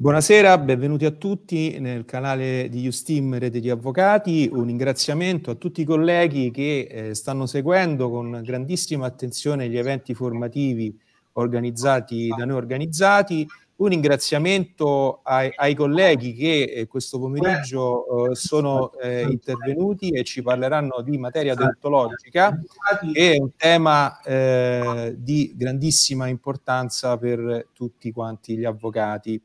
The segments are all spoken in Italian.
Buonasera, benvenuti a tutti nel canale di Ustim Rete di Avvocati. Un ringraziamento a tutti i colleghi che eh, stanno seguendo con grandissima attenzione gli eventi formativi organizzati da noi organizzati. Un ringraziamento ai, ai colleghi che eh, questo pomeriggio eh, sono eh, intervenuti e ci parleranno di materia deontologica, che è un tema eh, di grandissima importanza per tutti quanti gli avvocati.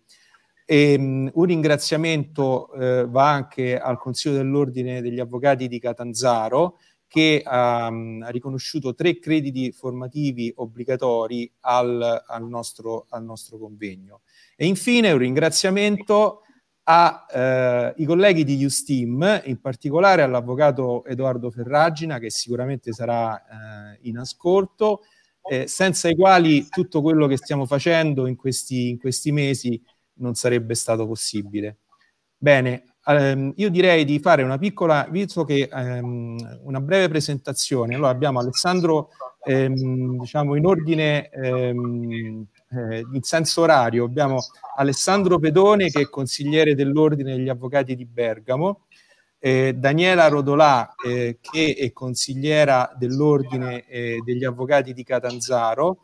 E, um, un ringraziamento uh, va anche al Consiglio dell'Ordine degli Avvocati di Catanzaro che um, ha riconosciuto tre crediti formativi obbligatori al, al, nostro, al nostro, convegno. E infine un ringraziamento ai uh, colleghi di Ustim, in particolare all'avvocato Edoardo Ferragina, che sicuramente sarà uh, in ascolto, eh, senza i quali tutto quello che stiamo facendo in questi, in questi mesi non sarebbe stato possibile. Bene, ehm, io direi di fare una piccola, visto che ehm, una breve presentazione. Allora abbiamo Alessandro, ehm, diciamo in ordine, ehm, eh, in senso orario, abbiamo Alessandro Pedone che è consigliere dell'Ordine degli Avvocati di Bergamo, eh, Daniela Rodolà eh, che è consigliera dell'Ordine eh, degli Avvocati di Catanzaro,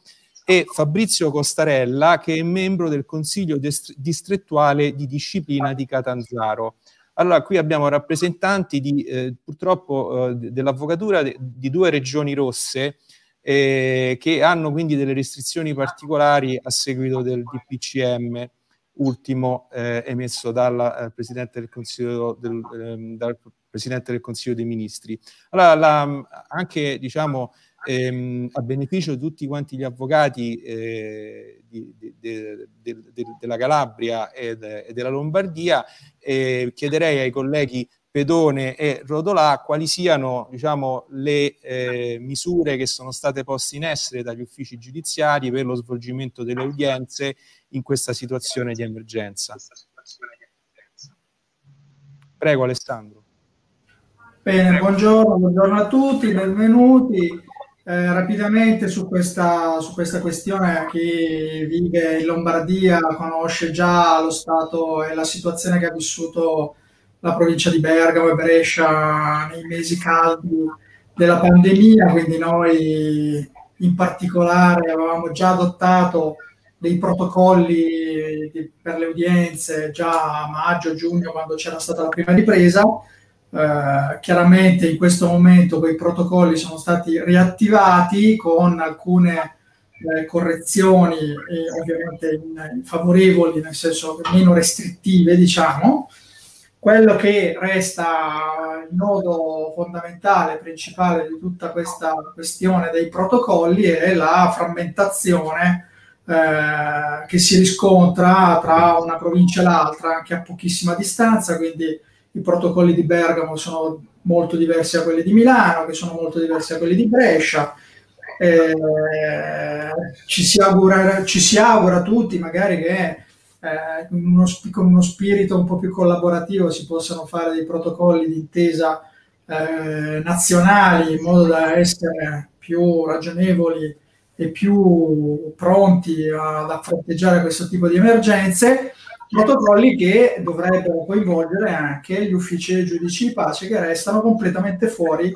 e Fabrizio Costarella, che è membro del Consiglio distrettuale di disciplina di Catanzaro. Allora, qui abbiamo rappresentanti di, eh, purtroppo eh, dell'avvocatura de, di due regioni rosse eh, che hanno quindi delle restrizioni particolari a seguito del DPCM ultimo eh, emesso dal, eh, Presidente del Consiglio del, ehm, dal Presidente del Consiglio dei Ministri. Allora, la, anche diciamo, ehm, a beneficio di tutti quanti gli avvocati eh, di, di, di, della Calabria e, e della Lombardia, eh, chiederei ai colleghi Pedone e Rodolà quali siano diciamo, le eh, misure che sono state poste in essere dagli uffici giudiziari per lo svolgimento delle udienze in questa situazione di emergenza. Prego Alessandro. Bene, buongiorno, buongiorno a tutti, benvenuti. Eh, rapidamente su questa, su questa questione, chi vive in Lombardia conosce già lo stato e la situazione che ha vissuto la provincia di Bergamo e Brescia nei mesi caldi della pandemia, quindi noi in particolare avevamo già adottato dei protocolli di, per le udienze già a maggio, giugno, quando c'era stata la prima ripresa eh, chiaramente in questo momento quei protocolli sono stati riattivati con alcune eh, correzioni e ovviamente in, in favorevoli, nel senso meno restrittive, diciamo. Quello che resta il nodo fondamentale, principale di tutta questa questione dei protocolli è la frammentazione eh, che si riscontra tra una provincia e l'altra, anche a pochissima distanza, quindi i protocolli di Bergamo sono molto diversi da quelli di Milano, che sono molto diversi da quelli di Brescia. Eh, ci, si augura, ci si augura tutti magari che eh, con, uno, con, uno, spirito un po' più collaborativo si possano fare dei protocolli di intesa eh, nazionali in modo da essere più ragionevoli e più pronti ad affronteggiare questo tipo di emergenze protocolli che dovrebbero coinvolgere anche gli uffici giudici di pace che restano completamente fuori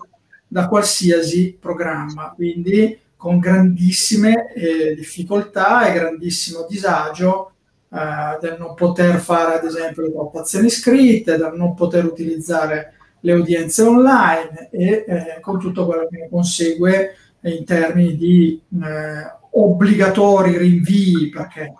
da qualsiasi programma, quindi con grandissime eh, difficoltà e grandissimo disagio eh, del non poter fare ad esempio le valutazioni scritte, del non poter utilizzare le udienze online e eh, con tutto quello che ne consegue in termini di eh, obbligatori rinvii, perché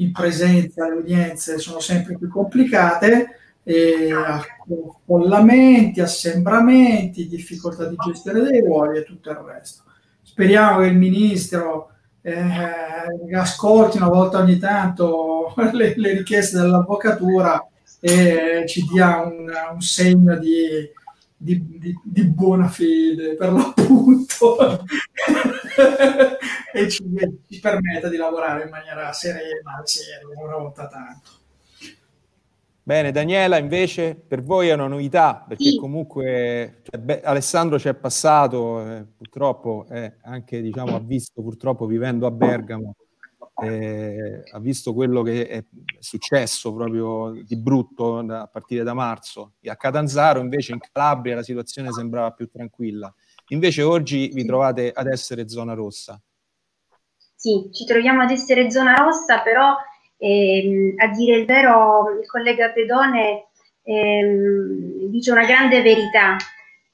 in presenza le udienze sono sempre più complicate, e affollamenti, assembramenti, difficoltà di gestione dei ruoli e tutto il resto. Speriamo che il ministro eh, ascolti una volta ogni tanto le, le richieste dell'avvocatura e ci dia un, un segno di, di, di, di, buona fede per l'appunto e ci, ci, permetta di lavorare in maniera serena, seria, una volta tanto. Bene, Daniela, invece per voi è una novità perché sì. comunque cioè, beh, Alessandro ci è passato, eh, purtroppo eh, anche diciamo, ha visto purtroppo vivendo a Bergamo eh, ha visto quello che è successo proprio di brutto a partire da marzo. E a Catanzaro invece in Calabria la situazione sembrava più tranquilla. Invece oggi vi trovate ad essere zona rossa. Sì, ci troviamo ad essere zona rossa, però ehm, a dire il vero il collega Pedone ehm, dice una grande verità.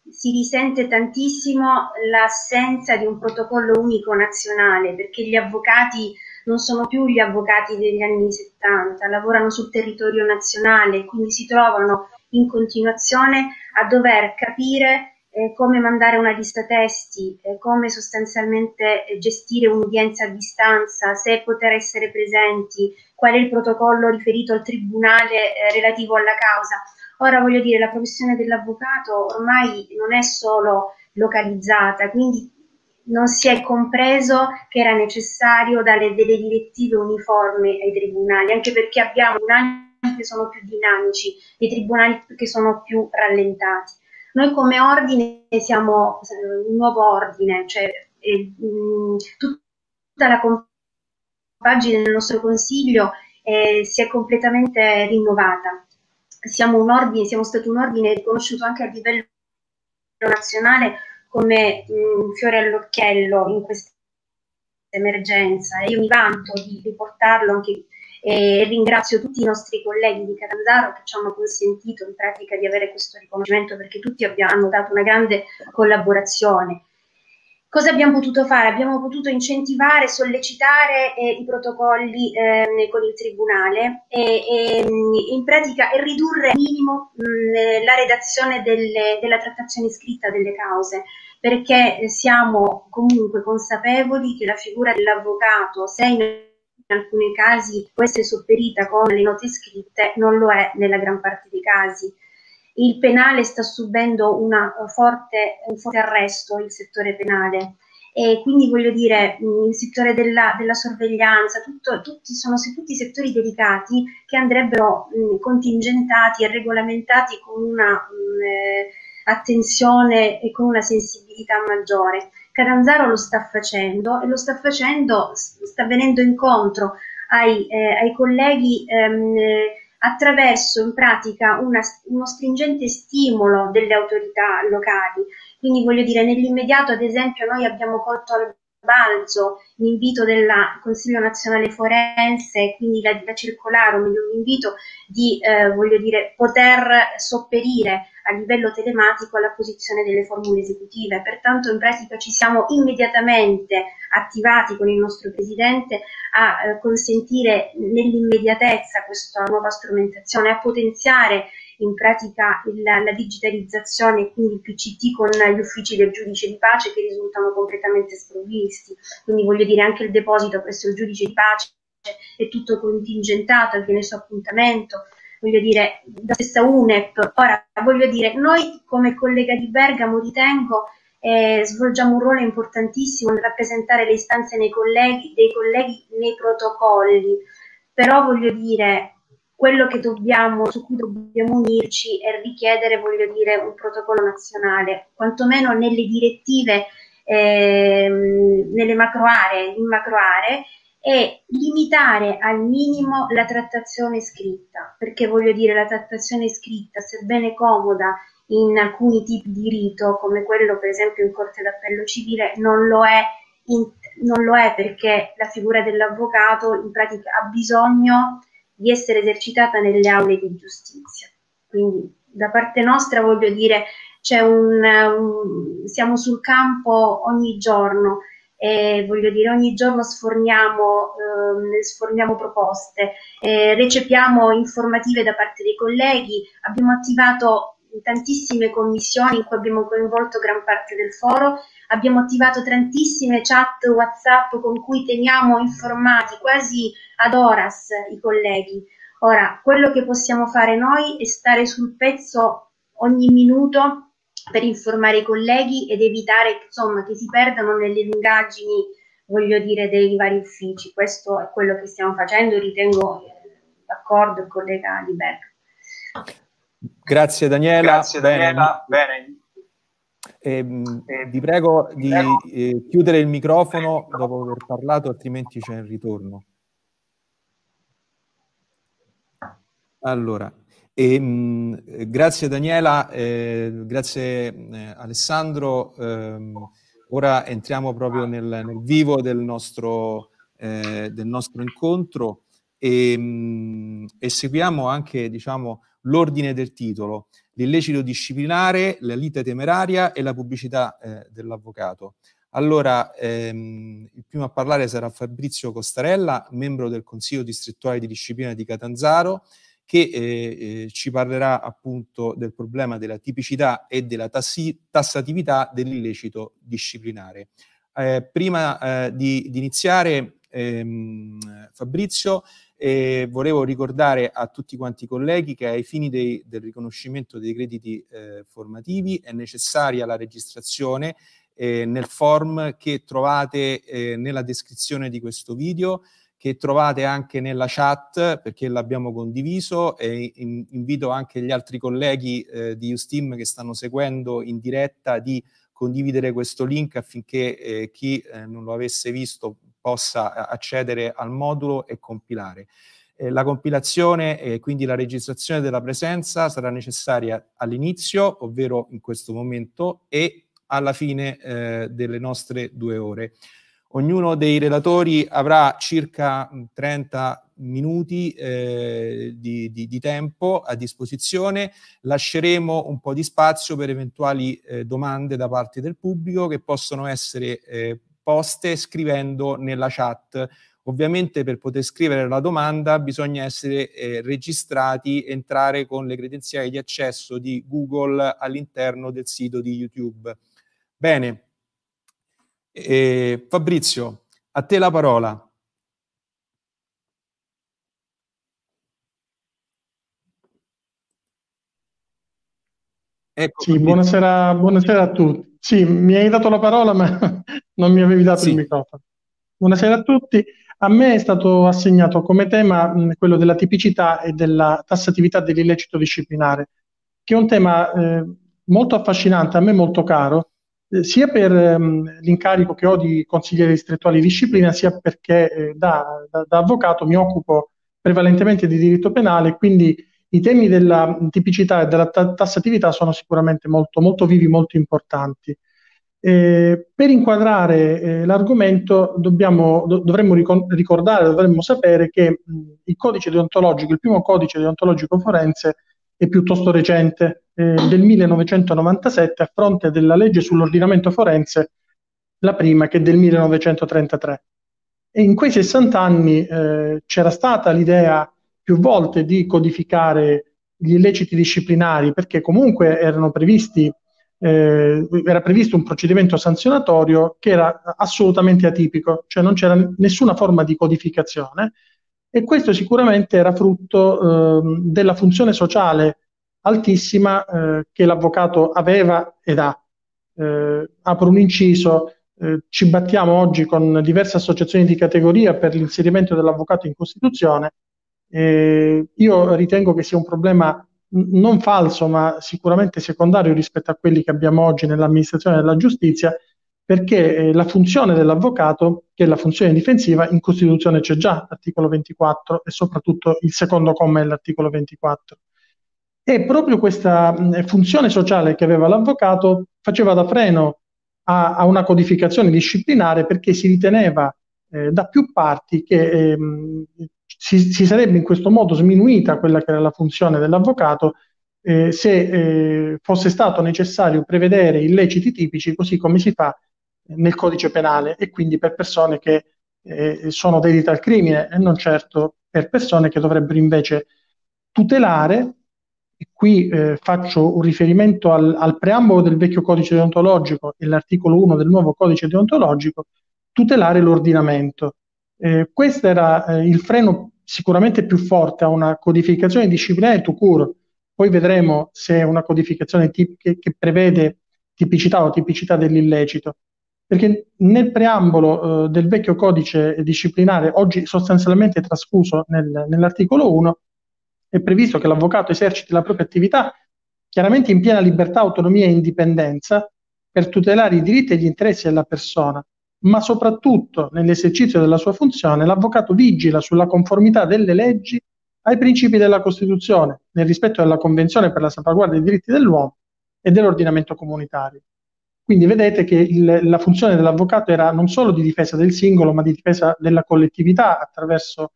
Si risente tantissimo l'assenza di un protocollo unico nazionale perché gli avvocati non sono più gli avvocati degli anni 70, lavorano sul territorio nazionale, quindi si trovano in continuazione a dover capire eh, come mandare una lista testi, eh, come sostanzialmente eh, gestire un'udienza a distanza, se poter essere presenti, qual è il protocollo riferito al tribunale eh, relativo alla causa. Ora voglio dire, la professione dell'avvocato ormai non è solo localizzata, quindi non si è compreso che era necessario dare delle direttive uniformi ai tribunali, anche perché abbiamo tribunali che sono più dinamici, dei tribunali che sono più rallentati. Noi come ordine siamo un nuovo ordine, cioè eh, mh, tutta la compagine del nostro consiglio eh, si è completamente rinnovata. Siamo un ordine, siamo stati un ordine riconosciuto anche a livello nazionale come un fiore all'occhiello in questa emergenza e io mi vanto di riportarlo anche e ringrazio tutti i nostri colleghi di Catanzaro che ci hanno consentito in pratica di avere questo riconoscimento perché tutti abbiamo, hanno dato una grande collaborazione. Cosa abbiamo potuto fare? Abbiamo potuto incentivare, sollecitare eh, i protocolli eh, con il Tribunale e, e in pratica e ridurre al minimo mh, la redazione delle, della trattazione scritta delle cause perché siamo comunque consapevoli che la figura dell'avvocato, se in alcuni casi può essere sopperita con le note scritte, non lo è nella gran parte dei casi. Il penale sta subendo forte, un forte arresto, il settore penale, e quindi voglio dire il settore della, della sorveglianza, tutto, tutti sono tutti settori delicati che andrebbero mh, contingentati e regolamentati con una mh, eh, attenzione e con una sensibilità maggiore. Catanzaro lo sta facendo e lo sta facendo, sta venendo incontro ai, eh, ai colleghi ehm, attraverso in pratica una, uno stringente stimolo delle autorità locali. Quindi voglio dire, nell'immediato, ad esempio, noi abbiamo colto al balzo l'invito del Consiglio nazionale forense, quindi la, la circolare, o meglio l'invito di eh, voglio dire, poter sopperire a livello telematico alla posizione delle formule esecutive. Pertanto in pratica ci siamo immediatamente attivati con il nostro Presidente a eh, consentire nell'immediatezza questa nuova strumentazione, a potenziare in pratica il, la digitalizzazione quindi il PCT con gli uffici del giudice di pace che risultano completamente sprovvisti. Quindi voglio dire anche il deposito presso il giudice di pace è tutto contingentato, avviene su appuntamento, voglio dire, la stessa UNEP. Ora, voglio dire, noi come collega di Bergamo ritengo eh, svolgiamo un ruolo importantissimo nel rappresentare le istanze colleghi, dei colleghi nei protocolli, però voglio dire, quello dobbiamo, su cui dobbiamo unirci è richiedere, voglio dire, un protocollo nazionale, quantomeno nelle direttive, eh, nelle macro aree, in macro aree, e limitare al minimo la trattazione scritta, perché voglio dire la trattazione scritta, sebbene comoda in alcuni tipi di rito, come quello per esempio in Corte d'Appello Civile, non lo è, in, non lo è perché la figura dell'avvocato in pratica ha bisogno di essere esercitata nelle aule di giustizia. Quindi da parte nostra voglio dire c'è un, un siamo sul campo ogni giorno e voglio dire ogni giorno sforniamo, eh, sforniamo proposte, eh, recepiamo informative da parte dei colleghi, abbiamo attivato tantissime commissioni in cui abbiamo coinvolto gran parte del foro, abbiamo attivato tantissime chat WhatsApp con cui teniamo informati quasi ad horas i colleghi. Ora, quello che possiamo fare noi è stare sul pezzo ogni minuto per informare i colleghi ed evitare insomma, che si perdano nelle lungaggini, voglio dire, dei vari uffici. Questo è quello che stiamo facendo, ritengo eh, d'accordo il collega Di. Grazie Daniela. Grazie Daniela. Bene. Bene. Eh, vi prego di eh, chiudere eh, il microfono dopo aver parlato, altrimenti c'è il ritorno. Allora, e, mh, grazie Daniela, eh, grazie eh, Alessandro. Eh, ora entriamo proprio nel, nel vivo del nostro, eh, del nostro incontro e, mh, e seguiamo anche diciamo, l'ordine del titolo, l'illecito disciplinare, la lite temeraria e la pubblicità eh, dell'avvocato. Allora, ehm, il primo a parlare sarà Fabrizio Costarella, membro del Consiglio distrettuale di disciplina di Catanzaro, che eh, eh, ci parlerà appunto del problema della tipicità e della tassi- tassatività dell'illecito disciplinare. Eh, prima eh, di, di, iniziare, ehm, Fabrizio, eh, volevo ricordare a tutti quanti i colleghi che ai fini dei, del riconoscimento dei crediti eh, formativi è necessaria la registrazione nel form che trovate nella descrizione di questo video che trovate anche nella chat perché l'abbiamo condiviso e in, invito anche gli altri colleghi eh, di Usteam che stanno seguendo in diretta di condividere questo link affinché eh, chi eh, non lo avesse visto possa accedere al modulo e compilare. Eh, la compilazione e quindi la registrazione della presenza sarà necessaria all'inizio, ovvero in questo momento, e alla fine eh, delle nostre due ore. Ognuno dei relatori avrà circa 30 minuti eh, di, di, di, tempo a disposizione. Lasceremo un po' di spazio per eventuali eh, domande da parte del pubblico che possono essere eh, poste scrivendo nella chat. Ovviamente per poter scrivere la domanda bisogna essere eh, registrati, entrare con le credenziali di accesso di Google all'interno del sito di YouTube. Bene, e Fabrizio, a te la parola. Ecco, sì, buonasera, buonasera, a tutti. Sì, mi hai dato la parola, ma non mi avevi dato sì. il microfono. Buonasera a tutti. A me è stato assegnato come tema mh, quello della tipicità e della tassatività dell'illecito disciplinare, che è un tema eh, molto affascinante, a me molto caro, eh, sia per ehm, l'incarico che ho di consigliere distrettuale di disciplina, sia perché eh, da, da, da, avvocato mi occupo prevalentemente di diritto penale, quindi i temi della tipicità e della ta- tassatività sono sicuramente molto, molto vivi, molto importanti. Eh, per inquadrare eh, l'argomento dobbiamo, do, dovremmo ricor- ricordare, dovremmo sapere che mh, il codice deontologico, il primo codice deontologico forense è piuttosto recente, eh, del 1997, a fronte della legge sull'ordinamento forense, la prima che è del 1933. E in quei 60 anni eh, c'era stata l'idea più volte di codificare gli illeciti disciplinari perché comunque erano previsti, eh, era previsto un procedimento sanzionatorio che era assolutamente atipico, cioè non c'era nessuna forma di codificazione e questo sicuramente era frutto eh, della funzione sociale altissima eh, che l'avvocato aveva ed ha. Eh, apro un inciso, eh, ci battiamo oggi con diverse associazioni di categoria per l'inserimento dell'avvocato in Costituzione. Io ritengo che sia un problema non falso, ma sicuramente secondario rispetto a quelli che abbiamo oggi nell'amministrazione della giustizia, perché eh, la funzione dell'avvocato, che è la funzione difensiva, in Costituzione c'è già, l'articolo 24 e soprattutto il secondo comma dell'articolo 24. E proprio questa mh, funzione sociale che aveva l'avvocato faceva da freno a, a una codificazione disciplinare perché si riteneva eh, da più parti che ehm, si, si, sarebbe in questo modo sminuita quella che era la funzione dell'avvocato eh, se eh, fosse stato necessario prevedere illeciti tipici così come si fa nel codice penale e quindi per persone che eh, sono dedite al crimine e non certo per persone che dovrebbero invece tutelare, e qui eh, faccio un riferimento al, al, preambolo del vecchio codice deontologico e l'articolo 1 del nuovo codice deontologico, tutelare l'ordinamento. Eh, questo era eh, il freno sicuramente più forte a una codificazione disciplinare to cure. Poi vedremo se è una codificazione tip- che, che prevede tipicità o tipicità dell'illecito perché nel preambolo eh, del vecchio codice disciplinare, oggi sostanzialmente trasfuso nel, nell'articolo 1, è previsto che l'avvocato eserciti la propria attività chiaramente in piena libertà, autonomia e indipendenza per tutelare i diritti e gli interessi della persona, ma soprattutto nell'esercizio della sua funzione l'avvocato vigila sulla conformità delle leggi ai principi della Costituzione, nel rispetto della Convenzione per la salvaguardia dei diritti dell'uomo e dell'ordinamento comunitario. Quindi vedete che il, la funzione dell'avvocato era non solo di difesa del singolo, ma di difesa della collettività attraverso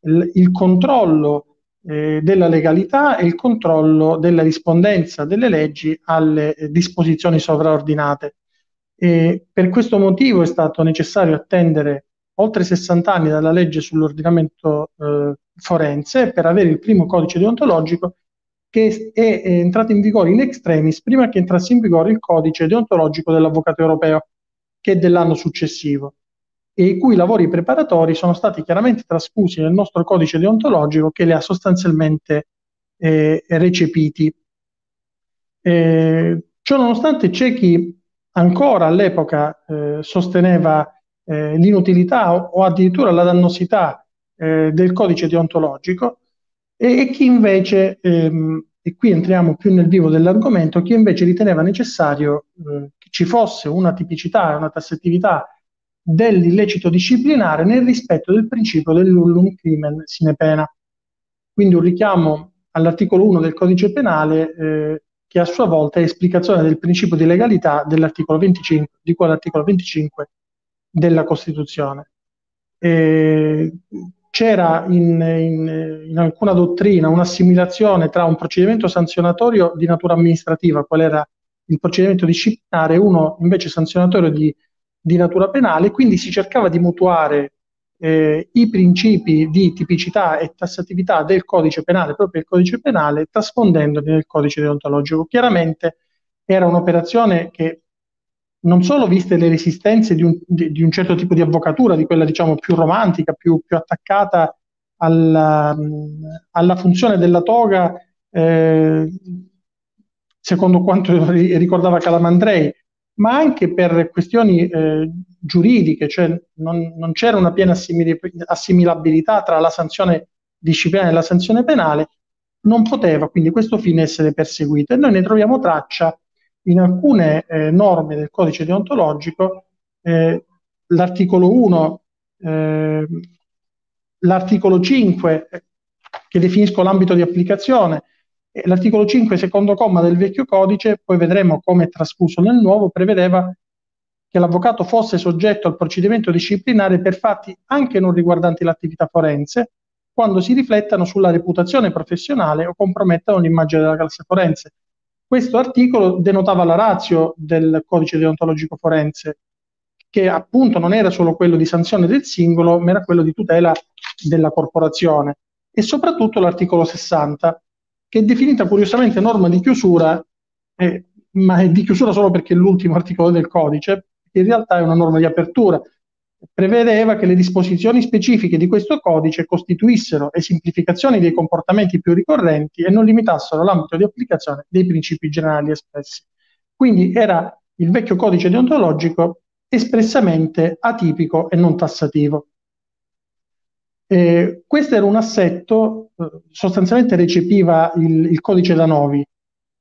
il, il controllo eh, della legalità e il controllo della rispondenza delle leggi alle eh, disposizioni sovraordinate. E per questo motivo è stato necessario attendere oltre 60 anni dalla legge sull'ordinamento eh, forense per avere il primo codice deontologico che è, è entrato in vigore in extremis prima che entrasse in vigore il codice deontologico dell'avvocato europeo, che è dell'anno successivo, e i cui lavori preparatori sono stati chiaramente trasfusi nel nostro codice deontologico che li ha sostanzialmente eh, recepiti. Eh, ciò nonostante c'è chi ancora all'epoca eh, sosteneva eh, l'inutilità o, o, addirittura la dannosità eh, del codice deontologico, e, e chi invece, ehm, e qui entriamo più nel vivo dell'argomento, chi invece riteneva necessario eh, che ci fosse una tipicità, una tassatività dell'illecito disciplinare nel rispetto del principio dell'ullum crimen sine pena. Quindi un richiamo all'articolo 1 del codice penale eh, che a sua volta è esplicazione del principio di legalità dell'articolo 25, di cui all'articolo 25 della Costituzione. Eh, c'era in, in, in, alcuna dottrina un'assimilazione tra un procedimento sanzionatorio di natura amministrativa, qual era il procedimento disciplinare, e uno invece sanzionatorio di, di natura penale, quindi si cercava di mutuare eh, i principi di tipicità e tassatività del codice penale, proprio il codice penale, trasfondendoli nel codice deontologico. Chiaramente era un'operazione che non solo viste le resistenze di un, di, di un, certo tipo di avvocatura, di quella diciamo più romantica, più, più attaccata alla, alla, funzione della toga, eh, secondo quanto ricordava Calamandrei, ma anche per questioni eh, giuridiche, cioè non, non, c'era una piena assimilabilità tra la sanzione disciplinare e la sanzione penale, non poteva quindi questo fine essere perseguito. E noi ne troviamo traccia in alcune eh, norme del codice deontologico, eh, l'articolo 1, eh, l'articolo 5, eh, che definisco l'ambito di applicazione, l'articolo 5, secondo comma del vecchio codice, poi vedremo come è trasfuso nel nuovo, prevedeva che l'avvocato fosse soggetto al procedimento disciplinare per fatti anche non riguardanti l'attività forense, quando si riflettano sulla reputazione professionale o compromettano l'immagine della classe forense, questo articolo denotava la razio del codice deontologico forense, che appunto non era solo quello di sanzione del singolo, ma era quello di tutela della corporazione. E soprattutto l'articolo 60, che è definita curiosamente norma di chiusura, eh, ma è di chiusura solo perché è l'ultimo articolo del codice, in realtà è una norma di apertura, prevedeva che le disposizioni specifiche di questo codice costituissero esemplificazioni dei comportamenti più ricorrenti e non limitassero l'ambito di applicazione dei principi generali espressi. Quindi era il vecchio codice deontologico espressamente atipico e non tassativo. Eh, questo era un assetto, eh, sostanzialmente recepiva il, il codice da Novi.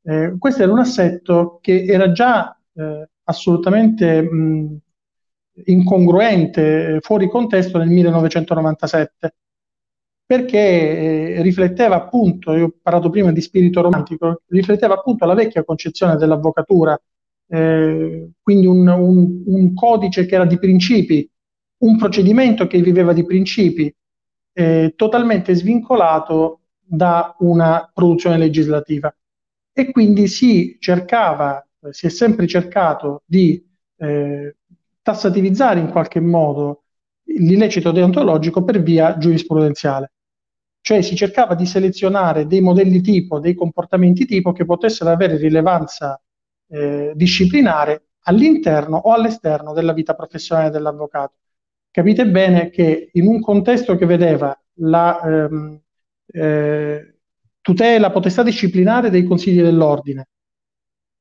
Eh, questo era un assetto che era già eh, assolutamente mh, incongruente, fuori contesto nel 1997, perché eh, rifletteva appunto, io ho parlato prima di spirito romantico, rifletteva appunto la vecchia concezione dell'avvocatura, eh, quindi un, un, un, codice che era di principi, un procedimento che viveva di principi, eh, totalmente svincolato da una produzione legislativa. E quindi si cercava, si è sempre cercato di eh, tassativizzare in qualche modo l'illecito deontologico per via giurisprudenziale. Cioè si cercava di selezionare dei modelli tipo, dei comportamenti tipo che potessero avere rilevanza eh, disciplinare all'interno o all'esterno della vita professionale dell'avvocato. Capite bene che in un contesto che vedeva la ehm, eh, tutela, potestà disciplinare dei consigli dell'ordine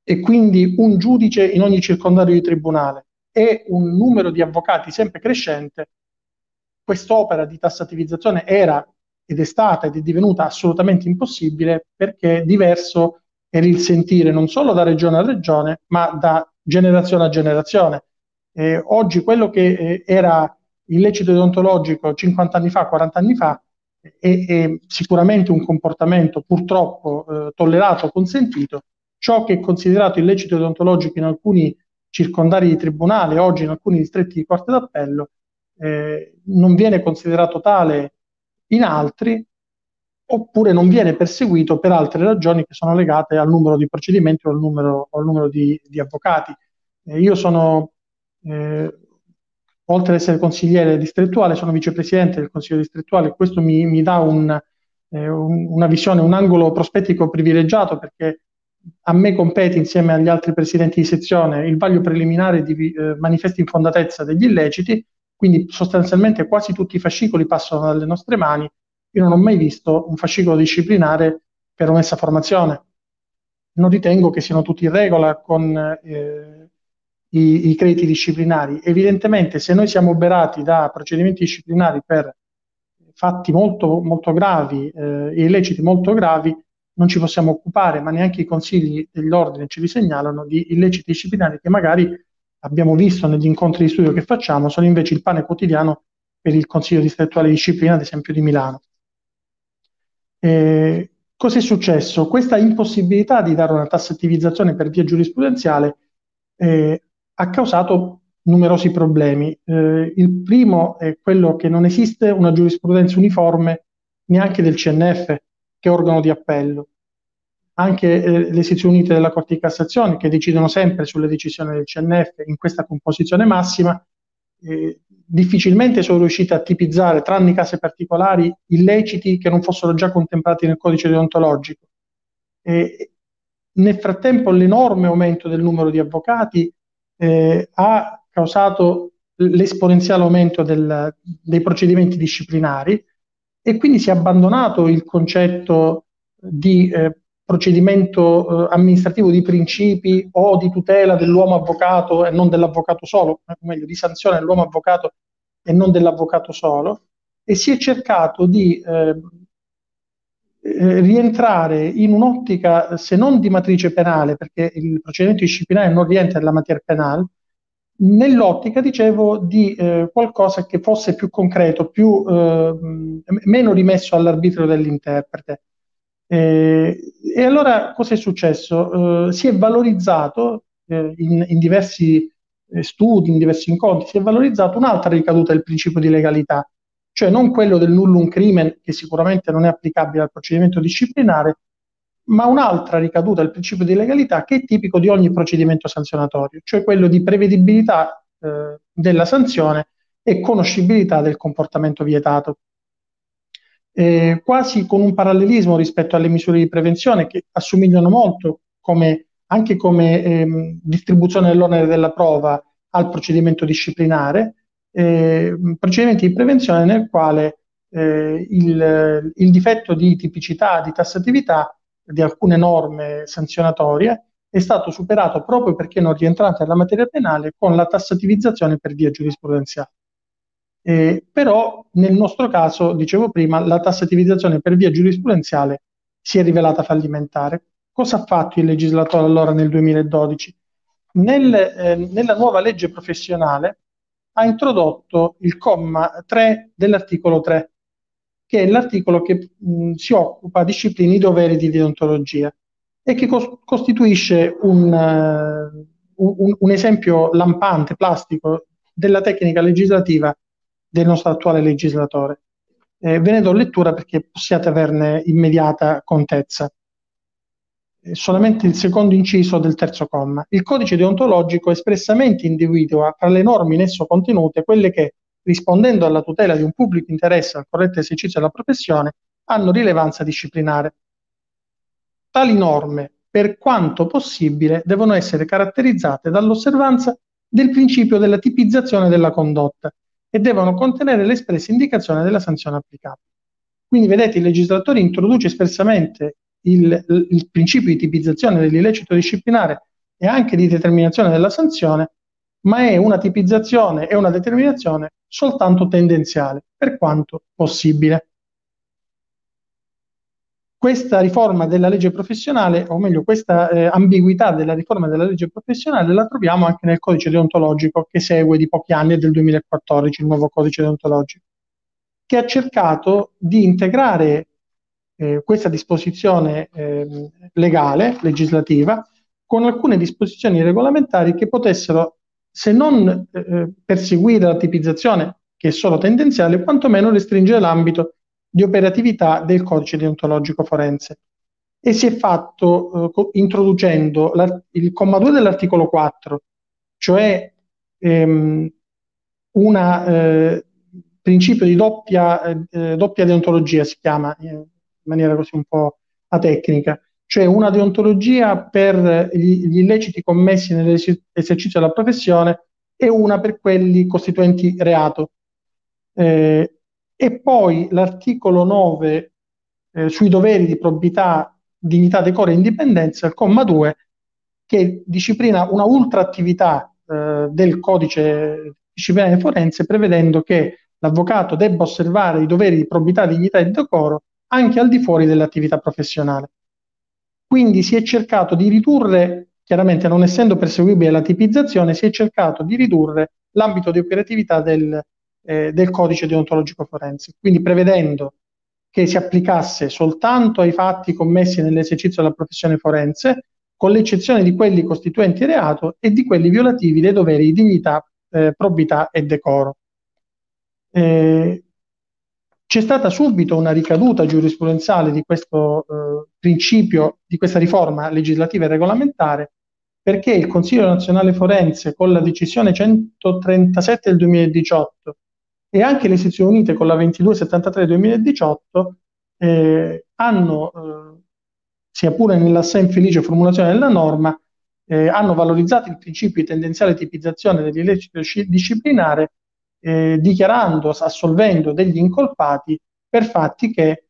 e quindi un giudice in ogni circondario di tribunale, e un numero di avvocati sempre crescente, quest'opera di tassativizzazione era ed è stata ed è divenuta assolutamente impossibile perché diverso era il sentire non solo da regione a regione, ma da generazione a generazione. Eh, oggi quello che eh, era illecito deontologico 50 anni fa, 40 anni fa, è, è sicuramente un comportamento purtroppo eh, tollerato consentito, ciò che è considerato illecito deontologico in alcuni circondari di tribunale, oggi in alcuni distretti di Corte d'Appello, eh, non viene considerato tale in altri, oppure non viene perseguito per altre ragioni che sono legate al numero di procedimenti o al numero, o al numero di, di, avvocati. Eh, io sono, eh, oltre ad essere consigliere distrettuale, sono vicepresidente del Consiglio distrettuale. Questo mi, mi dà un, eh, un, una visione, un angolo prospettico privilegiato perché a me compete insieme agli altri presidenti di sezione il vaglio preliminare di eh, manifesti in fondatezza degli illeciti, quindi sostanzialmente quasi tutti i fascicoli passano dalle nostre mani. Io non ho mai visto un fascicolo disciplinare per omessa formazione. Non ritengo che siano tutti in regola con eh, i, i, crediti disciplinari. Evidentemente, se noi siamo oberati da procedimenti disciplinari per fatti molto, molto gravi eh, illeciti molto gravi, non ci possiamo occupare, ma neanche i consigli dell'ordine ci risegnalano di illeciti disciplinari che magari abbiamo visto negli incontri di studio che facciamo, sono invece il pane quotidiano per il Consiglio distrettuale di disciplina, ad esempio di Milano. Eh, cosa è successo? Questa impossibilità di dare una tassativizzazione per via giurisprudenziale eh, ha causato numerosi problemi. Eh, il primo è quello che non esiste una giurisprudenza uniforme neanche del CNF, che è organo di appello. Anche eh, le sezioni unite della Corte di Cassazione, che decidono sempre sulle decisioni del CNF in questa composizione massima, eh, difficilmente sono riusciti a tipizzare, tranne i casi particolari, illeciti che non fossero già contemplati nel codice deontologico. E nel frattempo l'enorme aumento del numero di avvocati eh, ha causato l'esponenziale aumento del, dei procedimenti disciplinari e quindi si è abbandonato il concetto di eh, procedimento eh, amministrativo di principi o di tutela dell'uomo avvocato e non dell'avvocato solo, o meglio di sanzione dell'uomo avvocato e non dell'avvocato solo, e si è cercato di eh, eh, rientrare in un'ottica, se non di matrice penale, perché il procedimento disciplinare non rientra nella materia penale, nell'ottica, dicevo, di eh, qualcosa che fosse più concreto, più, eh, meno rimesso all'arbitrio dell'interprete. Eh, e allora cosa è successo? Eh, si è valorizzato in, in, diversi studi, in diversi incontri, si è valorizzato un'altra ricaduta del principio di legalità, cioè non quello del nullum crimen, che sicuramente non è applicabile al procedimento disciplinare, ma un'altra ricaduta del principio di legalità che è tipico di ogni procedimento sanzionatorio, cioè quello di prevedibilità eh, della sanzione e conoscibilità del comportamento vietato. Eh, quasi con un parallelismo rispetto alle misure di prevenzione che assomigliano molto come, anche come ehm, distribuzione dell'onere della prova al procedimento disciplinare, eh, procedimenti di prevenzione nel quale eh, il, il, difetto di tipicità, di tassatività di alcune norme sanzionatorie è stato superato proprio perché non rientrante nella materia penale con la tassativizzazione per via giurisprudenziale. Eh, però nel nostro caso, dicevo prima, la tassativizzazione per via giurisprudenziale si è rivelata fallimentare. Cosa ha fatto il legislatore allora nel 2012? Nel, eh, nella nuova legge professionale ha introdotto il comma 3 dell'articolo 3, che è l'articolo che mh, si occupa, disciplini i doveri di deontologia e che cos- costituisce un, uh, un, un esempio lampante, plastico, della tecnica legislativa del nostro attuale legislatore. Eh, ve ne do lettura perché possiate averne immediata contezza. Solamente il secondo inciso del terzo comma. Il codice deontologico espressamente individua tra le norme in esso contenute quelle che, rispondendo alla tutela di un pubblico interesse al corretto esercizio della professione, hanno rilevanza disciplinare. Tali norme, per quanto possibile, devono essere caratterizzate dall'osservanza del principio della tipizzazione della condotta, e devono contenere l'espressa indicazione della sanzione applicabile. Quindi vedete il legislatore introduce espressamente il, il principio di tipizzazione dell'illecito disciplinare e anche di determinazione della sanzione, ma è una tipizzazione e una determinazione soltanto tendenziale, per quanto possibile questa riforma della legge professionale, o meglio questa eh, ambiguità della riforma della legge professionale la troviamo anche nel codice deontologico che segue di pochi anni, del 2014, il nuovo codice deontologico. che ha cercato di integrare eh, questa disposizione eh, legale, legislativa, con alcune disposizioni regolamentari che potessero, se non eh, perseguire la tipizzazione, che è solo tendenziale, quantomeno restringere l'ambito di operatività del codice deontologico forense. E si è fatto eh, introducendo il comma 2 dell'articolo 4, cioè ehm, un eh, principio di doppia, eh, doppia, deontologia, si chiama eh, maniera così un po' atecnica, cioè una deontologia per gli, gli illeciti commessi nell'esercizio della professione e una per quelli costituenti reato. Eh, e poi l'articolo 9 eh, sui doveri di probità, dignità, decoro e indipendenza, il comma 2, che disciplina una ultra attività eh, del codice disciplinare forense, prevedendo che l'avvocato debba osservare i doveri di probità, dignità e decoro anche al di fuori dell'attività professionale. Quindi si è cercato di ridurre, chiaramente non essendo perseguibile la tipizzazione, si è cercato di ridurre l'ambito di operatività del, eh, del codice deontologico forense, quindi prevedendo che si applicasse soltanto ai fatti commessi nell'esercizio della professione forense, con l'eccezione di quelli costituenti reato e di quelli violativi dei doveri di dignità, eh, probità e decoro. Eh, c'è stata subito una ricaduta giurisprudenziale di questo eh, principio, di questa riforma legislativa e regolamentare, perché il Consiglio nazionale forense con la decisione 137 del 2018 e anche le sezioni unite con la 2273 del 2018 eh, hanno eh, sia pure nell'assai infelice formulazione della norma, eh, hanno valorizzato il principio di tendenziale tipizzazione dell'illecito disciplinare, eh, dichiarando, assolvendo degli incolpati per fatti che,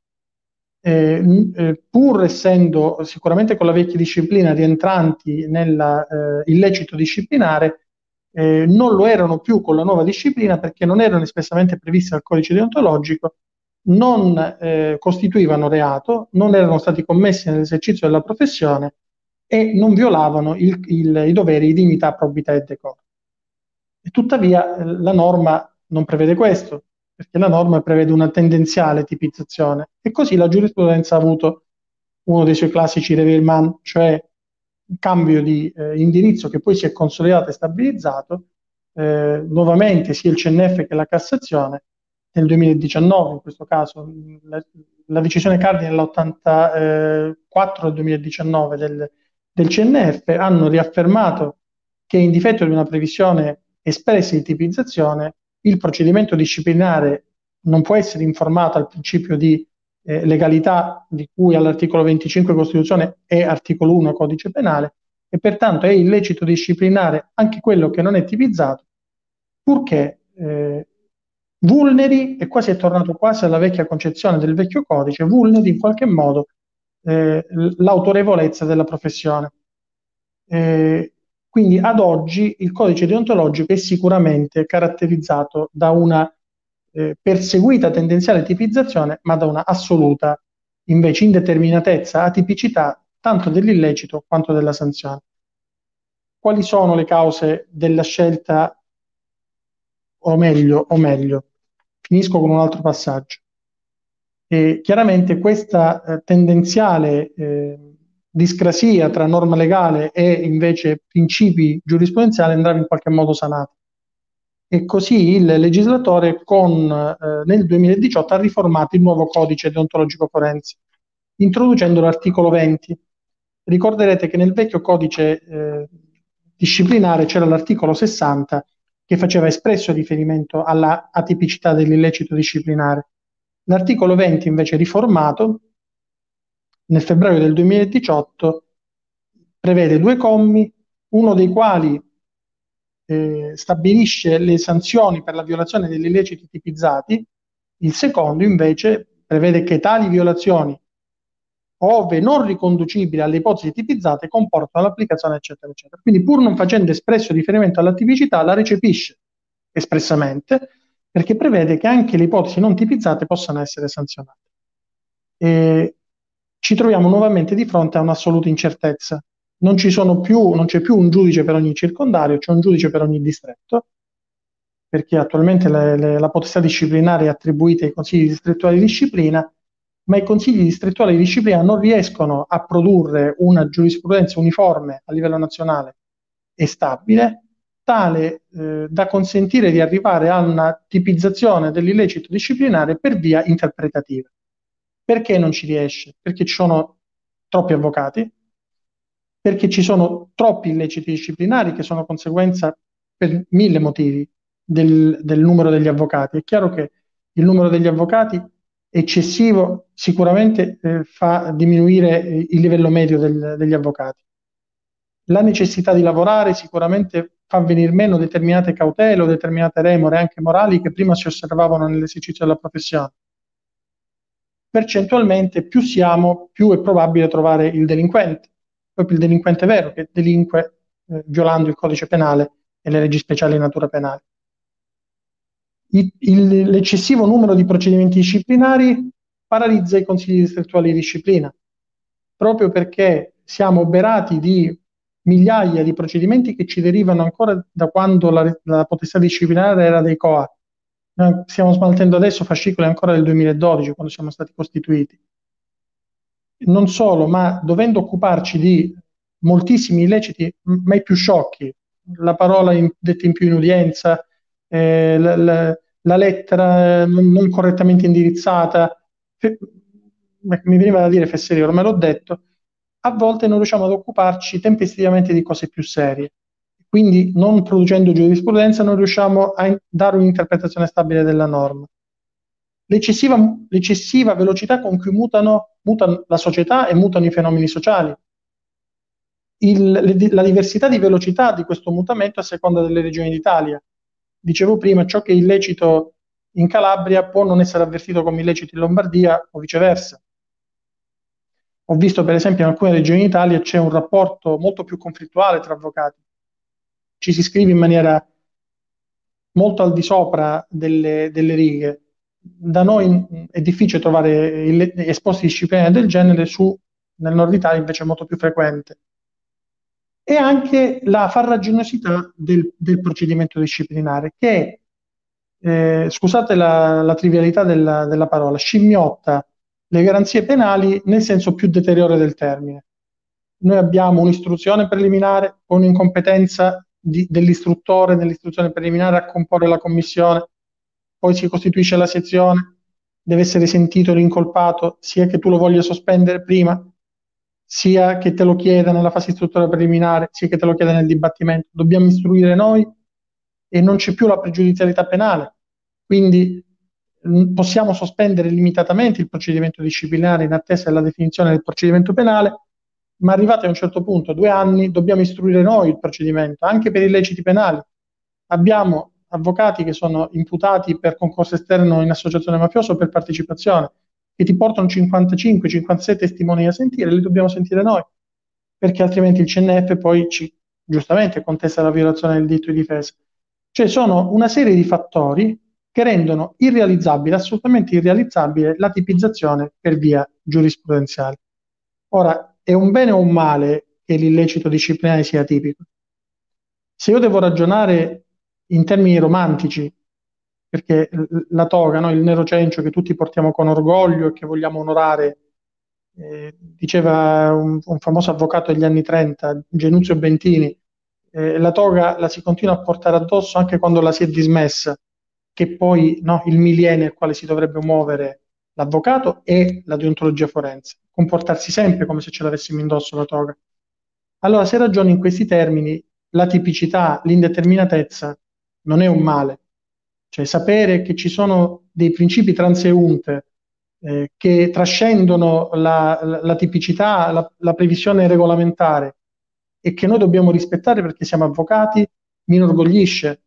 eh, eh pur essendo sicuramente con la vecchia disciplina rientranti nell'illecito eh, disciplinare, eh, non lo erano più con la nuova disciplina perché non erano espressamente previste dal codice deontologico non eh, costituivano reato, non erano stati commessi nell'esercizio della professione e non violavano il, il, i doveri di dignità, probità e decoro. E tuttavia eh, la norma non prevede questo, perché la norma prevede una tendenziale tipizzazione. E così la giurisprudenza ha avuto uno dei suoi classici reveillement, cioè un cambio di eh, indirizzo che poi si è consolidato e stabilizzato, eh, nuovamente sia il CNF che la Cassazione nel 2019, in questo caso. La, la decisione cardine dell'84 del 2019 del, del CNF hanno riaffermato che in difetto di una previsione espressa di tipizzazione, il procedimento disciplinare non può essere informato al principio di eh, legalità di cui all'articolo 25 Costituzione e articolo 1 Codice Penale e pertanto è illecito disciplinare anche quello che non è tipizzato, purché eh, vulneri, e qua si è tornato quasi alla vecchia concezione del vecchio codice, vulneri in qualche modo eh, l'autorevolezza della professione. Eh, quindi ad oggi il codice deontologico è sicuramente caratterizzato da una eh, perseguita tendenziale tipizzazione, ma da una assoluta invece indeterminatezza, atipicità tanto dell'illecito quanto della sanzione. Quali sono le cause della scelta, o meglio, o meglio, Finisco con un altro passaggio. E chiaramente questa eh, tendenziale eh, discrasia tra norma legale e invece principi giurisprudenziali andrà in qualche modo sanata. E così il legislatore con, eh, nel 2018 ha riformato il nuovo codice deontologico forense, introducendo l'articolo 20. Ricorderete che nel vecchio codice eh, disciplinare c'era l'articolo 60 che faceva espresso riferimento alla atipicità dell'illecito disciplinare. L'articolo 20 invece riformato nel febbraio del 2018 prevede due commi, uno dei quali eh, stabilisce le sanzioni per la violazione degli illeciti tipizzati, il secondo invece prevede che tali violazioni ove non riconducibili alle ipotesi tipizzate, comportano l'applicazione, eccetera, eccetera. Quindi, pur non facendo espresso riferimento alla tipicità, la recepisce espressamente perché prevede che anche le ipotesi non tipizzate possano essere sanzionate. E ci troviamo nuovamente di fronte a un'assoluta incertezza. Non, più, non c'è più un giudice per ogni circondario, c'è un giudice per ogni distretto perché attualmente le, le, la potestà disciplinare è attribuita ai consigli distrettuali di disciplina, ma i consigli distrettuali di disciplina non riescono a produrre una giurisprudenza uniforme a livello nazionale e stabile, tale eh, da consentire di arrivare a una tipizzazione dell'illecito disciplinare per via interpretativa. Perché non ci riesce? Perché ci sono troppi avvocati, perché ci sono troppi illeciti disciplinari che sono conseguenza per mille motivi del, del numero degli avvocati. È chiaro che il numero degli avvocati eccessivo sicuramente eh, fa diminuire il livello medio del, degli avvocati. La necessità di lavorare sicuramente fa venire meno determinate cautele o determinate remore anche morali che prima si osservavano nell'esercizio della professione. Percentualmente più siamo, più è probabile trovare il delinquente, proprio il delinquente vero che delinque eh, violando il codice penale e le leggi speciali di natura penale il, l'eccessivo numero di procedimenti disciplinari paralizza i consigli distrettuali di disciplina, proprio perché siamo oberati di migliaia di procedimenti che ci derivano ancora da quando la, la potestà disciplinare era dei COA. Noi stiamo smaltendo adesso fascicoli ancora del 2012, quando siamo stati costituiti. Non solo, ma dovendo occuparci di moltissimi illeciti, mai più sciocchi, la parola in, detta in più in udienza, eh, la, la, la, lettera non, non correttamente indirizzata, fe, mi veniva da dire fesserio, ormai l'ho detto, a volte non riusciamo ad occuparci tempestivamente di cose più serie. Quindi, non producendo giurisprudenza, non riusciamo a dare un'interpretazione stabile della norma. L'eccessiva, l'eccessiva velocità con cui mutano, mutano, la società e mutano i fenomeni sociali. Il, la diversità di velocità di questo mutamento a seconda delle regioni d'Italia dicevo prima, ciò che è illecito in Calabria può non essere avvertito come illecito in Lombardia o viceversa. Ho visto per esempio in alcune regioni d'Italia c'è un rapporto molto più conflittuale tra avvocati. Ci si scrive in maniera molto al di sopra delle, delle righe. Da noi è difficile trovare esposti disciplinari del genere, su, nel nord Italia invece è molto più frequente e anche la farraginosità del, del procedimento disciplinare, che, eh, scusate la, la trivialità della, della, parola, scimmiotta le garanzie penali nel senso più deteriore del termine. Noi abbiamo un'istruzione preliminare un'incompetenza di, dell'istruttore nell'istruzione preliminare a comporre la commissione, poi si costituisce la sezione, deve essere sentito l'incolpato, sia che tu lo voglia sospendere prima, sia che te lo chieda nella fase istruttoria preliminare, sia che te lo chieda nel dibattimento. Dobbiamo istruire noi e non c'è più la pregiudizialità penale. Quindi mh, possiamo sospendere limitatamente il procedimento disciplinare in attesa della definizione del procedimento penale, ma arrivati a un certo punto, due anni, dobbiamo istruire noi il procedimento, anche per illeciti penali. Abbiamo avvocati che sono imputati per concorso esterno in associazione mafiosa o per partecipazione che ti portano 55-57 testimoni a sentire, li dobbiamo sentire noi, perché altrimenti il CNF poi ci, giustamente contesta la violazione del diritto di difesa. Cioè sono una serie di fattori che rendono irrealizzabile, assolutamente irrealizzabile, la tipizzazione per via giurisprudenziale. Ora, è un bene o un male che l'illecito disciplinare sia tipico? Se io devo ragionare in termini romantici perché la toga, no? il nero cencio che tutti portiamo con orgoglio e che vogliamo onorare, eh, diceva un, un, famoso avvocato degli anni 30, Genuzio Bentini, eh, la toga la si continua a portare addosso anche quando la si è dismessa, che poi no, il miliene nel quale si dovrebbe muovere l'avvocato e la deontologia forense, comportarsi sempre come se ce l'avessimo indosso la toga. Allora, se ragioni in questi termini, la tipicità, l'indeterminatezza non è un male, cioè sapere che ci sono dei principi transeunte eh, che trascendono la, la, la tipicità, la, la, previsione regolamentare e che noi dobbiamo rispettare perché siamo avvocati, mi inorgoglisce,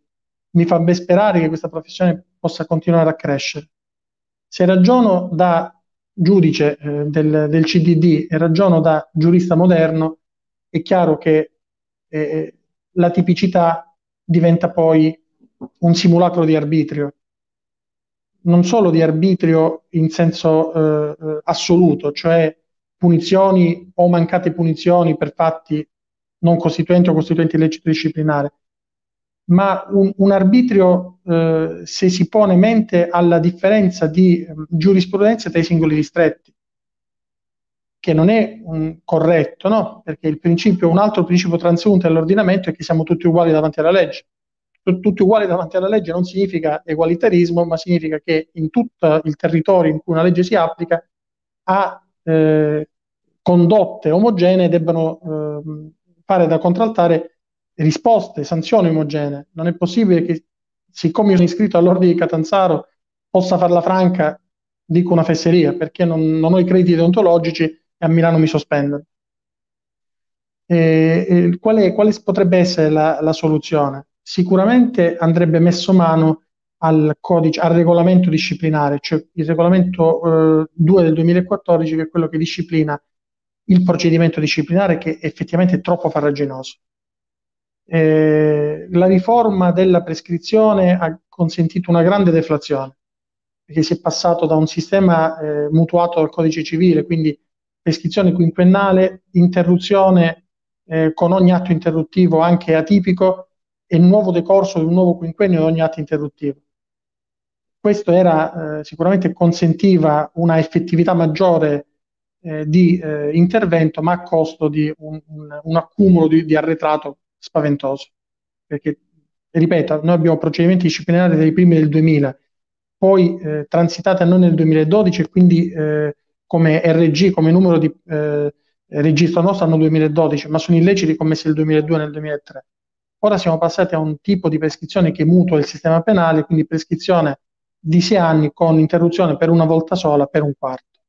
mi fa ben sperare che questa professione possa continuare a crescere. Se ragiono da giudice eh, del, del, CDD e ragiono da giurista moderno, è chiaro che eh, la tipicità diventa poi un simulacro di arbitrio, non solo di arbitrio in senso eh, eh, assoluto, cioè punizioni o mancate punizioni per fatti non costituenti o costituenti illecito disciplinare, ma un, un arbitrio eh, se si pone mente alla differenza di eh, giurisprudenza tra i singoli distretti, che non è un corretto, no? Perché il principio, un altro principio transeunte dell'ordinamento è che siamo tutti uguali davanti alla legge. Tutti uguali davanti alla legge non significa egualitarismo, ma significa che in tutto il territorio in cui una legge si applica a eh, condotte omogenee debbano eh, fare da contraltare risposte, sanzioni omogenee. Non è possibile che, siccome io sono iscritto all'ordine di Catanzaro, possa farla franca, dico una fesseria, perché non, non ho i crediti deontologici e a Milano mi sospendono. E, e quale, quale, potrebbe essere la, la, soluzione? Sicuramente andrebbe messo mano al, codice, al regolamento disciplinare, cioè il regolamento eh, 2 del 2014, che è quello che disciplina il procedimento disciplinare, che effettivamente è troppo farraginoso. Eh, la riforma della prescrizione ha consentito una grande deflazione, perché si è passato da un sistema eh, mutuato dal codice civile, quindi prescrizione quinquennale, interruzione eh, con ogni atto interruttivo anche atipico e nuovo decorso di un nuovo quinquennio di ogni atto interruttivo. Questo era, eh, sicuramente consentiva una effettività maggiore eh, di eh, intervento, ma a costo di un, un, un accumulo di, di arretrato spaventoso. Perché, ripeto, noi abbiamo procedimenti disciplinari dai primi del 2000, poi eh, transitati a noi nel 2012 e quindi eh, come RG, come numero di eh, registro nostro hanno 2012, ma sono illeciti commessi nel 2002 e nel 2003. Ora siamo passati a un tipo di prescrizione che mutua il sistema penale, quindi prescrizione di sei anni con interruzione per una volta sola per un quarto.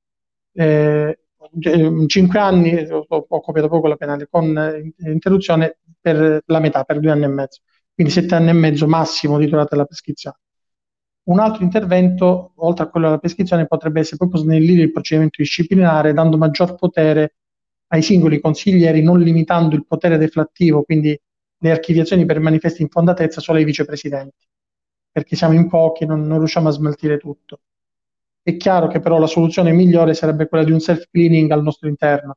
Eh, in cinque anni ho, ho copiato poco la penale con eh, interruzione per la metà, per due anni e mezzo, quindi sette anni e mezzo massimo di durata della prescrizione. Un altro intervento, oltre a quello della prescrizione, potrebbe essere proprio snellire il procedimento disciplinare, dando maggior potere ai singoli consiglieri, non limitando il potere deflattivo, quindi le archiviazioni per manifesti infondatezza solo ai vicepresidenti, perché siamo in pochi non, non riusciamo a smaltire tutto. È chiaro che però la soluzione migliore sarebbe quella di un self-cleaning al nostro interno,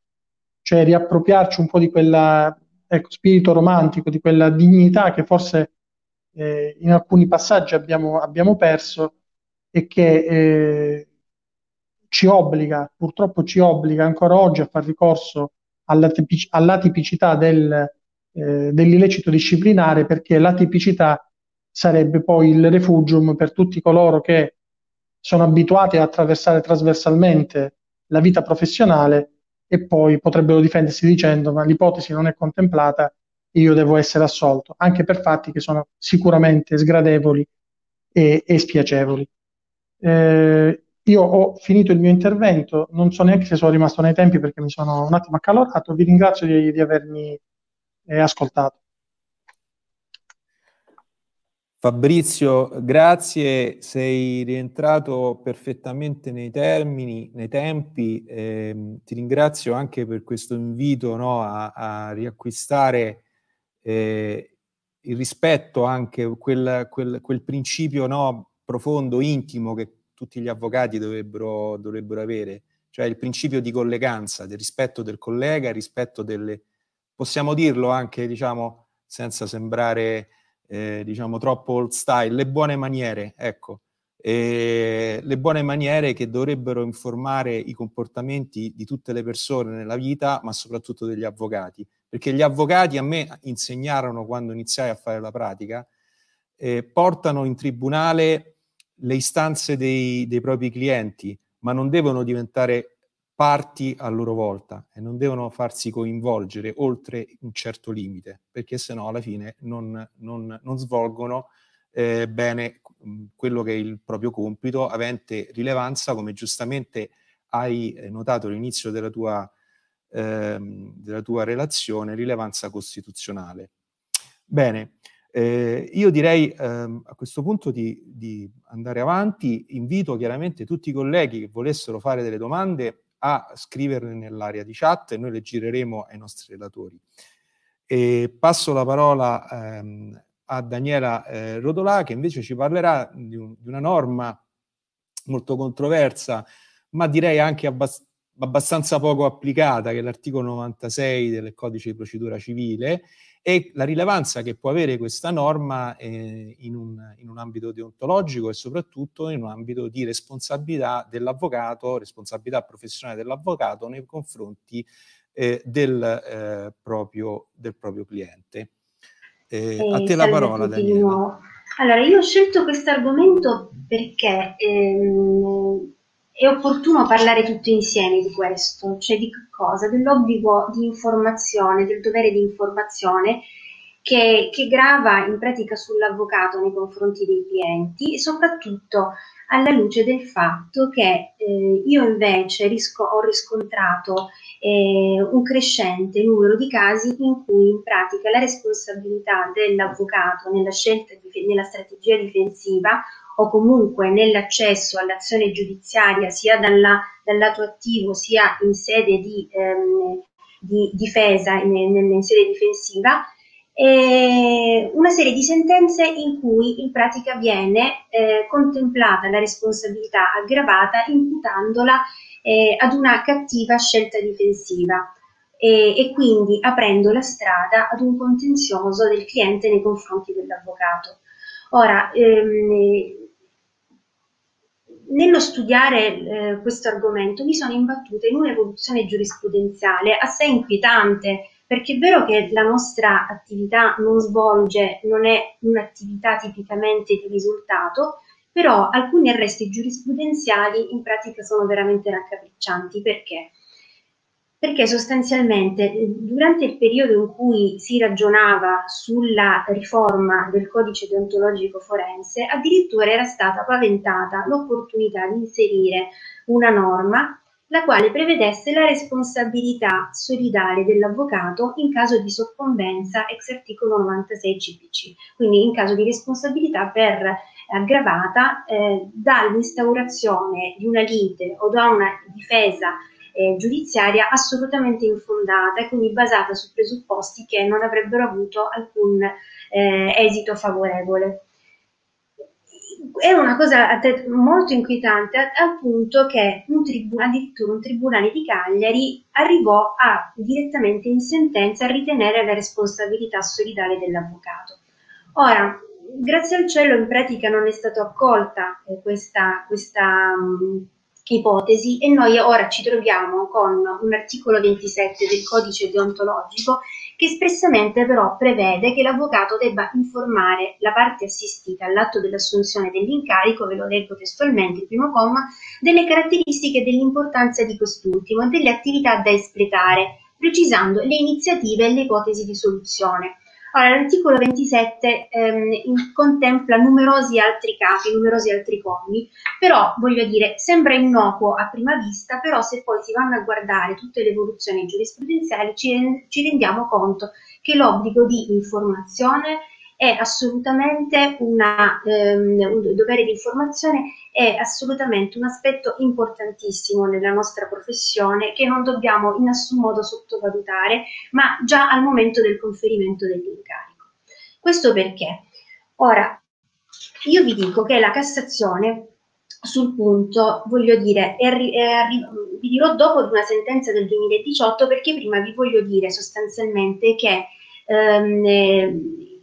cioè riappropriarci un po' di quella ecco, spirito romantico, di quella dignità che forse eh, in alcuni passaggi abbiamo, abbiamo perso e che eh, ci obbliga, purtroppo ci obbliga ancora oggi a far ricorso alla, tipic- alla tipicità del, eh, dell'illecito disciplinare perché la tipicità sarebbe poi il refugium per tutti coloro che sono abituati a attraversare trasversalmente la vita professionale e poi potrebbero difendersi dicendo ma l'ipotesi non è contemplata e io devo essere assolto, anche per fatti che sono sicuramente sgradevoli e, e spiacevoli. Eh, io ho finito il mio intervento, non so neanche se sono rimasto nei tempi perché mi sono un attimo accalorato, vi ringrazio di, di avermi eh, ascoltato. Fabrizio, grazie, sei rientrato perfettamente nei termini, nei tempi. Eh, ti ringrazio anche per questo invito no, a, a, riacquistare eh, il rispetto, anche quel, quel, quel principio no, profondo, intimo che tutti gli avvocati dovrebbero, dovrebbero avere, cioè il principio di colleganza, del rispetto del collega, rispetto delle, possiamo dirlo anche, diciamo, senza sembrare eh, diciamo troppo old style, le buone maniere, ecco, e le buone maniere che dovrebbero informare i comportamenti di tutte le persone nella vita, ma soprattutto degli avvocati, perché gli avvocati a me insegnarono quando iniziai a fare la pratica, eh, portano in tribunale le istanze dei, dei propri clienti, ma non devono diventare parti a loro volta e non devono farsi coinvolgere oltre un certo limite, perché sennò alla fine non, non, non svolgono eh, bene quello che è il proprio compito, avente rilevanza, come giustamente hai eh, notato all'inizio della tua, ehm, della tua relazione, rilevanza costituzionale. Bene, eh, io direi ehm, a questo punto di, di, andare avanti, invito chiaramente tutti i colleghi che volessero fare delle domande a scriverle nell'area di chat e noi le gireremo ai nostri relatori. E passo la parola ehm, a Daniela eh, Rodolà che invece ci parlerà di, un, di, una norma molto controversa, ma direi anche abbast- abbastanza poco applicata, che è l'articolo 96 del codice di procedura civile, e la rilevanza che può avere questa norma eh, in, un, in, un, ambito deontologico e soprattutto in un ambito di responsabilità dell'avvocato, responsabilità professionale dell'avvocato nei confronti eh, del, eh, proprio, del, proprio, cliente. Eh, a te la parola, Daniela. Allora, io ho scelto questo argomento perché ehm, è opportuno parlare tutti insieme di questo, cioè di cosa? Dell'obbligo di informazione, del dovere di informazione che, che grava in pratica sull'avvocato nei confronti dei clienti e soprattutto alla luce del fatto che eh, io invece risco, ho riscontrato eh, un crescente numero di casi in cui in pratica la responsabilità dell'avvocato nella scelta di, nella strategia difensiva o comunque nell'accesso all'azione giudiziaria sia dalla, dal lato attivo sia in sede di, ehm, di difesa, in, in, sede difensiva, una serie di sentenze in cui in pratica viene eh, contemplata la responsabilità aggravata imputandola eh, ad una cattiva scelta difensiva e, e quindi aprendo la strada ad un contenzioso del cliente nei confronti dell'avvocato. Ora, ehm, nello studiare eh, questo argomento mi sono imbattuta in un'evoluzione giurisprudenziale assai inquietante, perché è vero che la nostra attività non svolge, non è un'attività tipicamente di risultato, però alcuni arresti giurisprudenziali in pratica sono veramente raccapriccianti. Perché? Perché sostanzialmente eh, durante il periodo in cui si ragionava sulla riforma del codice deontologico forense, addirittura era stata paventata l'opportunità di inserire una norma la quale prevedesse la responsabilità solidale dell'avvocato in caso di soccombenza ex articolo 96 CPC, quindi in caso di responsabilità per aggravata eh, dall'instaurazione di una lite o da una difesa eh, giudiziaria assolutamente infondata e quindi basata su presupposti che non avrebbero avuto alcun eh, esito favorevole. È una cosa molto inquietante al punto che un tribunale, addirittura un tribunale di Cagliari arrivò a, direttamente in sentenza a ritenere la responsabilità solidale dell'avvocato. Ora, grazie al cielo in pratica non è stata accolta eh, questa, questa mh, ipotesi e noi ora ci troviamo con un articolo 27 del codice deontologico che espressamente però prevede che l'avvocato debba informare la parte assistita all'atto dell'assunzione dell'incarico, ve lo leggo testualmente, il primo comma, delle caratteristiche e dell'importanza di quest'ultimo e delle attività da espletare, precisando le iniziative e le ipotesi di soluzione. Ora, l'articolo 27 ehm, contempla numerosi altri capi, numerosi altri commi, però voglio dire, sembra innocuo a prima vista, però se poi si vanno a guardare tutte le evoluzioni giurisprudenziali ci, ci rendiamo conto che l'obbligo di informazione è assolutamente una, ehm, un dovere di informazione, è assolutamente un aspetto importantissimo nella nostra professione che non dobbiamo in nessun modo sottovalutare, ma già al momento del conferimento dell'incarico. Questo perché? Ora, io vi dico che la Cassazione sul punto, voglio dire, è, è, vi dirò dopo di una sentenza del 2018 perché prima vi voglio dire sostanzialmente che ehm,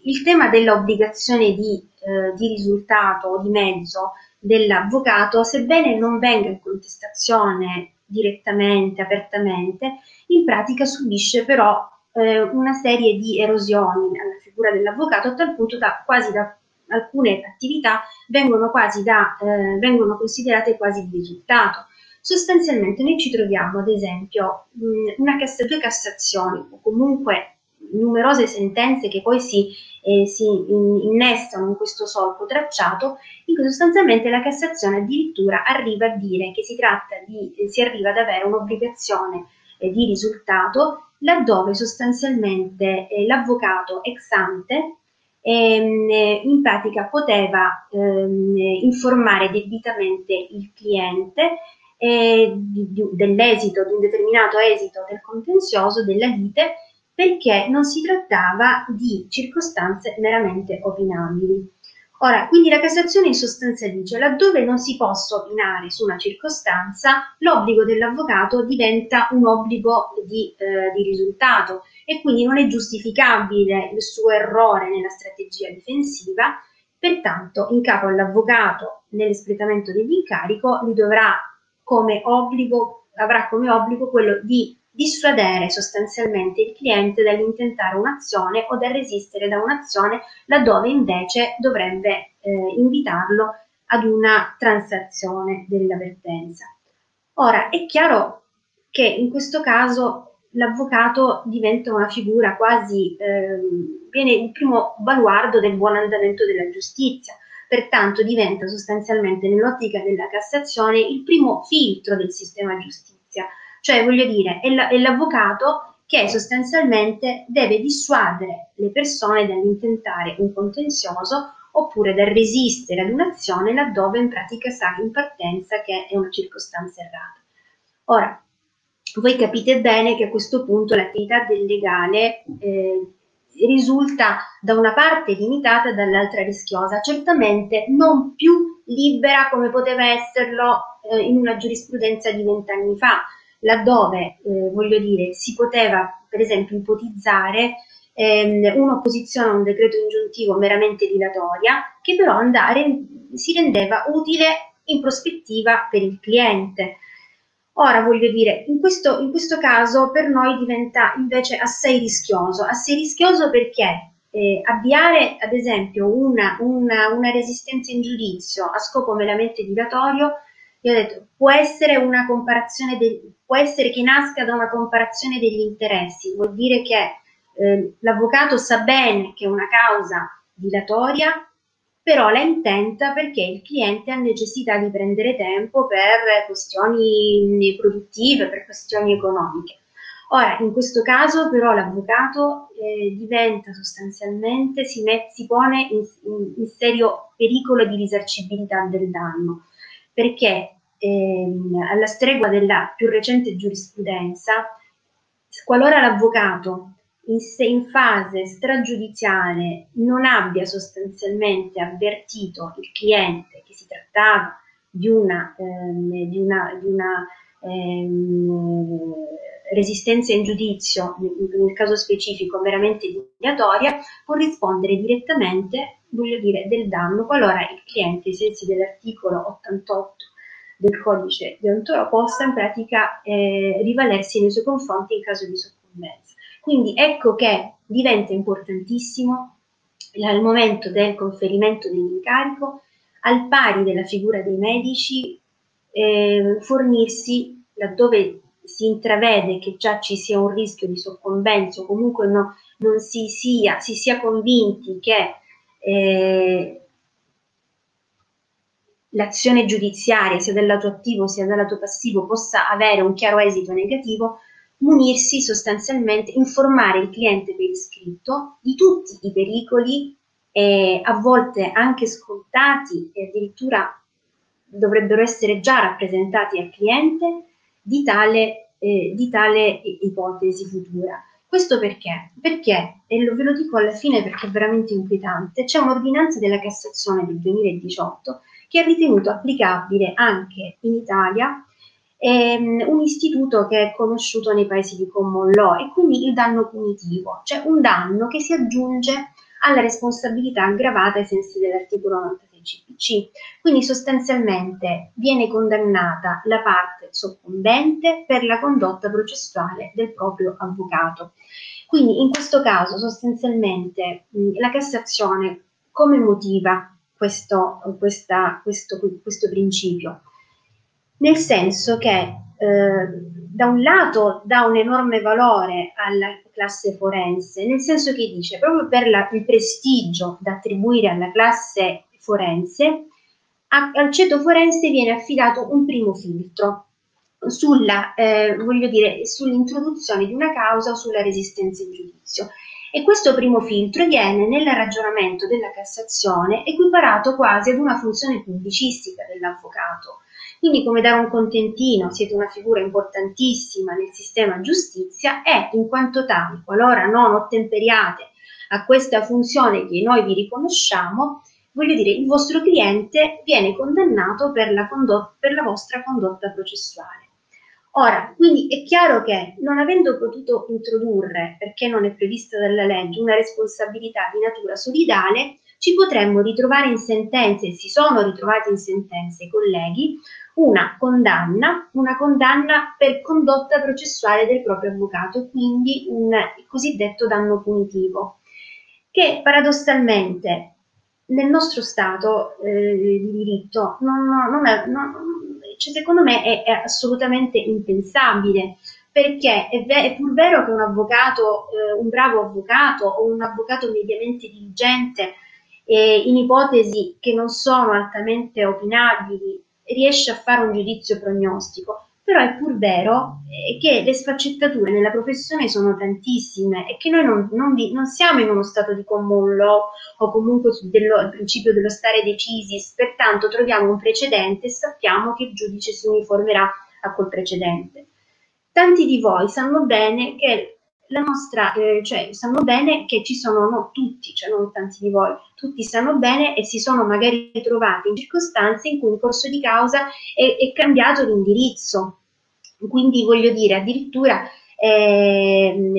il tema dell'obbligazione di, eh, di risultato o di mezzo dell'avvocato, sebbene non venga in contestazione direttamente, apertamente, in pratica subisce però eh, una serie di erosioni nella figura dell'avvocato a tal punto da quasi da alcune attività vengono quasi da, eh, vengono considerate quasi di risultato. Sostanzialmente noi ci troviamo ad esempio mh, una cassa, due cassazioni o comunque numerose sentenze che poi si, eh, si innestano in questo solco tracciato, in cui sostanzialmente la Cassazione addirittura arriva a dire che si tratta di, eh, si arriva ad avere un'obbligazione eh, di risultato laddove sostanzialmente eh, l'avvocato ex ante ehm, in pratica poteva ehm, informare debitamente il cliente eh, dell'esito, di un determinato esito del contenzioso, della lite, perché non si trattava di circostanze meramente opinabili. Ora, quindi la Cassazione in sostanza dice laddove non si possa opinare su una circostanza, l'obbligo dell'avvocato diventa un obbligo di, eh, di risultato e quindi non è giustificabile il suo errore nella strategia difensiva, pertanto in capo all'avvocato nell'espletamento dell'incarico lui dovrà come obbligo, avrà come obbligo quello di dissuadere sostanzialmente il cliente dall'intentare un'azione o dal resistere da un'azione laddove invece dovrebbe eh, invitarlo ad una transazione dell'avvertenza. Ora, è chiaro che in questo caso l'avvocato diventa una figura quasi, eh, viene il primo baluardo del buon andamento della giustizia, pertanto diventa sostanzialmente nell'ottica della Cassazione il primo filtro del sistema giustizia cioè, voglio dire, è, la, è l'avvocato che sostanzialmente deve dissuadere le persone dall'intentare un contenzioso oppure dal resistere ad un'azione laddove in pratica sa in partenza che è una circostanza errata. Ora, voi capite bene che a questo punto l'attività del legale eh, risulta da una parte limitata e dall'altra rischiosa, certamente non più libera come poteva esserlo eh, in una giurisprudenza di vent'anni fa, laddove, eh, voglio dire, si poteva per esempio ipotizzare ehm, un'opposizione a un decreto ingiuntivo meramente dilatoria che però andare, si rendeva utile in prospettiva per il cliente. Ora voglio dire, in questo, in questo caso per noi diventa invece assai rischioso, assai rischioso perché eh, avviare ad esempio una, una, una resistenza in giudizio a scopo meramente dilatorio io ho detto, può essere una comparazione, de- può essere che nasca da una comparazione degli interessi, vuol dire che eh, l'avvocato sa bene che è una causa dilatoria, però la intenta perché il cliente ha necessità di prendere tempo per questioni produttive, per questioni economiche. Ora, in questo caso però l'avvocato eh, diventa sostanzialmente, si, met, si pone in, in, in serio pericolo di risarcibilità del danno perché ehm, alla stregua della più recente giurisprudenza, qualora l'avvocato in, in fase stragiudiziale non abbia sostanzialmente avvertito il cliente che si trattava di una, ehm, di una, di una ehm, resistenza in giudizio, nel caso specifico meramente dilatoria, può rispondere direttamente voglio dire, del danno qualora il cliente, ai sensi dell'articolo 88 del codice di ontoro, possa in pratica eh, rivalersi nei suoi confronti in caso di soccombenza. Quindi ecco che diventa importantissimo al momento del conferimento dell'incarico, al pari della figura dei medici, eh, fornirsi laddove si intravede che già ci sia un rischio di soccombenza o comunque no, non si sia, si sia convinti che l'azione giudiziaria, sia dal lato attivo sia dal lato passivo, possa avere un chiaro esito negativo, munirsi sostanzialmente, informare il cliente per iscritto di tutti i pericoli, eh, a volte anche scontati e addirittura dovrebbero essere già rappresentati al cliente di tale, eh, di tale ipotesi futura. Questo perché? Perché, e lo, ve lo dico alla fine perché è veramente inquietante, c'è un'ordinanza della Cassazione del 2018 che ha ritenuto applicabile anche in Italia ehm, un istituto che è conosciuto nei paesi di common law e quindi il danno punitivo, cioè un danno che si aggiunge alla responsabilità aggravata ai sensi dell'articolo 96 CPC. Quindi sostanzialmente viene condannata la parte soccombente per la condotta processuale del proprio avvocato. Quindi in questo caso sostanzialmente la Cassazione come motiva questo, questa, questo, questo principio? Nel senso che eh, da un lato dà un enorme valore alla classe forense, nel senso che dice proprio per la, il prestigio da attribuire alla classe forense, a, al ceto forense viene affidato un primo filtro, sulla, eh, voglio dire, sull'introduzione di una causa o sulla resistenza in giudizio. E questo primo filtro viene nel ragionamento della Cassazione equiparato quasi ad una funzione pubblicistica dell'avvocato. Quindi come dare un contentino, siete una figura importantissima nel sistema giustizia e in quanto tali, qualora non ottemperiate a questa funzione che noi vi riconosciamo, voglio dire, il vostro cliente viene condannato per la, condot- per la vostra condotta processuale. Ora, quindi è chiaro che non avendo potuto introdurre, perché non è prevista dalla legge, una responsabilità di natura solidale, ci potremmo ritrovare in sentenze, si sono ritrovati in sentenze colleghi, una condanna, una condanna per condotta processuale del proprio avvocato, quindi un cosiddetto danno punitivo, che paradossalmente nel nostro Stato eh, di diritto non, non è, cioè, secondo me è, è, assolutamente impensabile perché è, ve- è, pur vero che un avvocato, eh, un bravo avvocato o un avvocato mediamente diligente eh, in ipotesi che non sono altamente opinabili riesce a fare un giudizio prognostico, però è pur vero eh, che le sfaccettature nella professione sono tantissime e che noi non, non, vi, non siamo in uno stato di common law o comunque sul principio dello stare decisi, pertanto troviamo un precedente e sappiamo che il giudice si uniformerà a quel precedente. Tanti di voi sanno bene che la nostra, eh, cioè sanno bene che ci sono, no, tutti, cioè non tanti di voi, tutti sanno bene e si sono magari trovati in circostanze in cui in corso di causa è, è cambiato l'indirizzo. Quindi voglio dire, addirittura eh,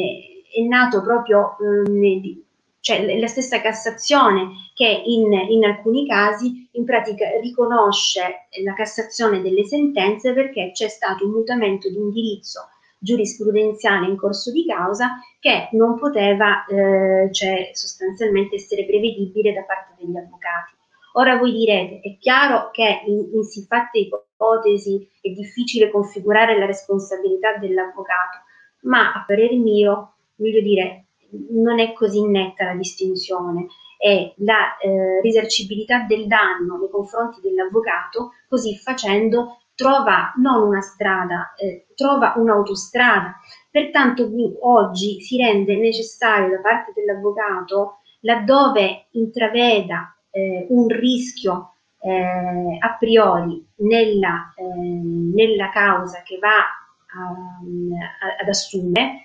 è nato proprio, eh, cioè la stessa Cassazione che in, in alcuni casi in pratica riconosce la Cassazione delle sentenze perché c'è stato un mutamento di indirizzo giurisprudenziale in corso di causa che non poteva eh, cioè, sostanzialmente essere prevedibile da parte degli avvocati. Ora voi direte, è chiaro che in, in siffatte ipotesi è difficile configurare la responsabilità dell'avvocato, ma a parere mio, voglio dire, non è così netta la distinzione e la eh, risarcibilità del danno nei confronti dell'avvocato, così facendo trova non una strada, eh, trova un'autostrada. Pertanto oggi si rende necessario da parte dell'avvocato, laddove intraveda eh, un rischio eh, a priori nella, eh, nella, causa che va a, a, ad assumere,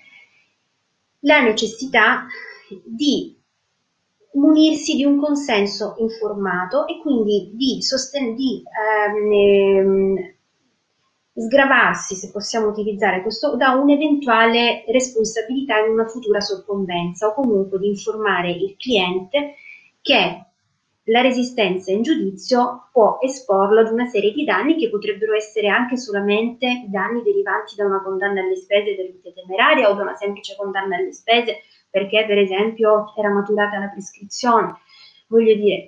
la necessità di munirsi di un consenso informato e quindi di, sosten- di ehm, sgravarsi, se possiamo utilizzare questo, da un'eventuale responsabilità in una futura soccombenza o comunque di informare il cliente che la resistenza in giudizio può esporlo ad una serie di danni che potrebbero essere anche solamente danni derivanti da una condanna alle spese per vita temeraria o da una semplice condanna alle spese perché per esempio era maturata la prescrizione. Voglio dire,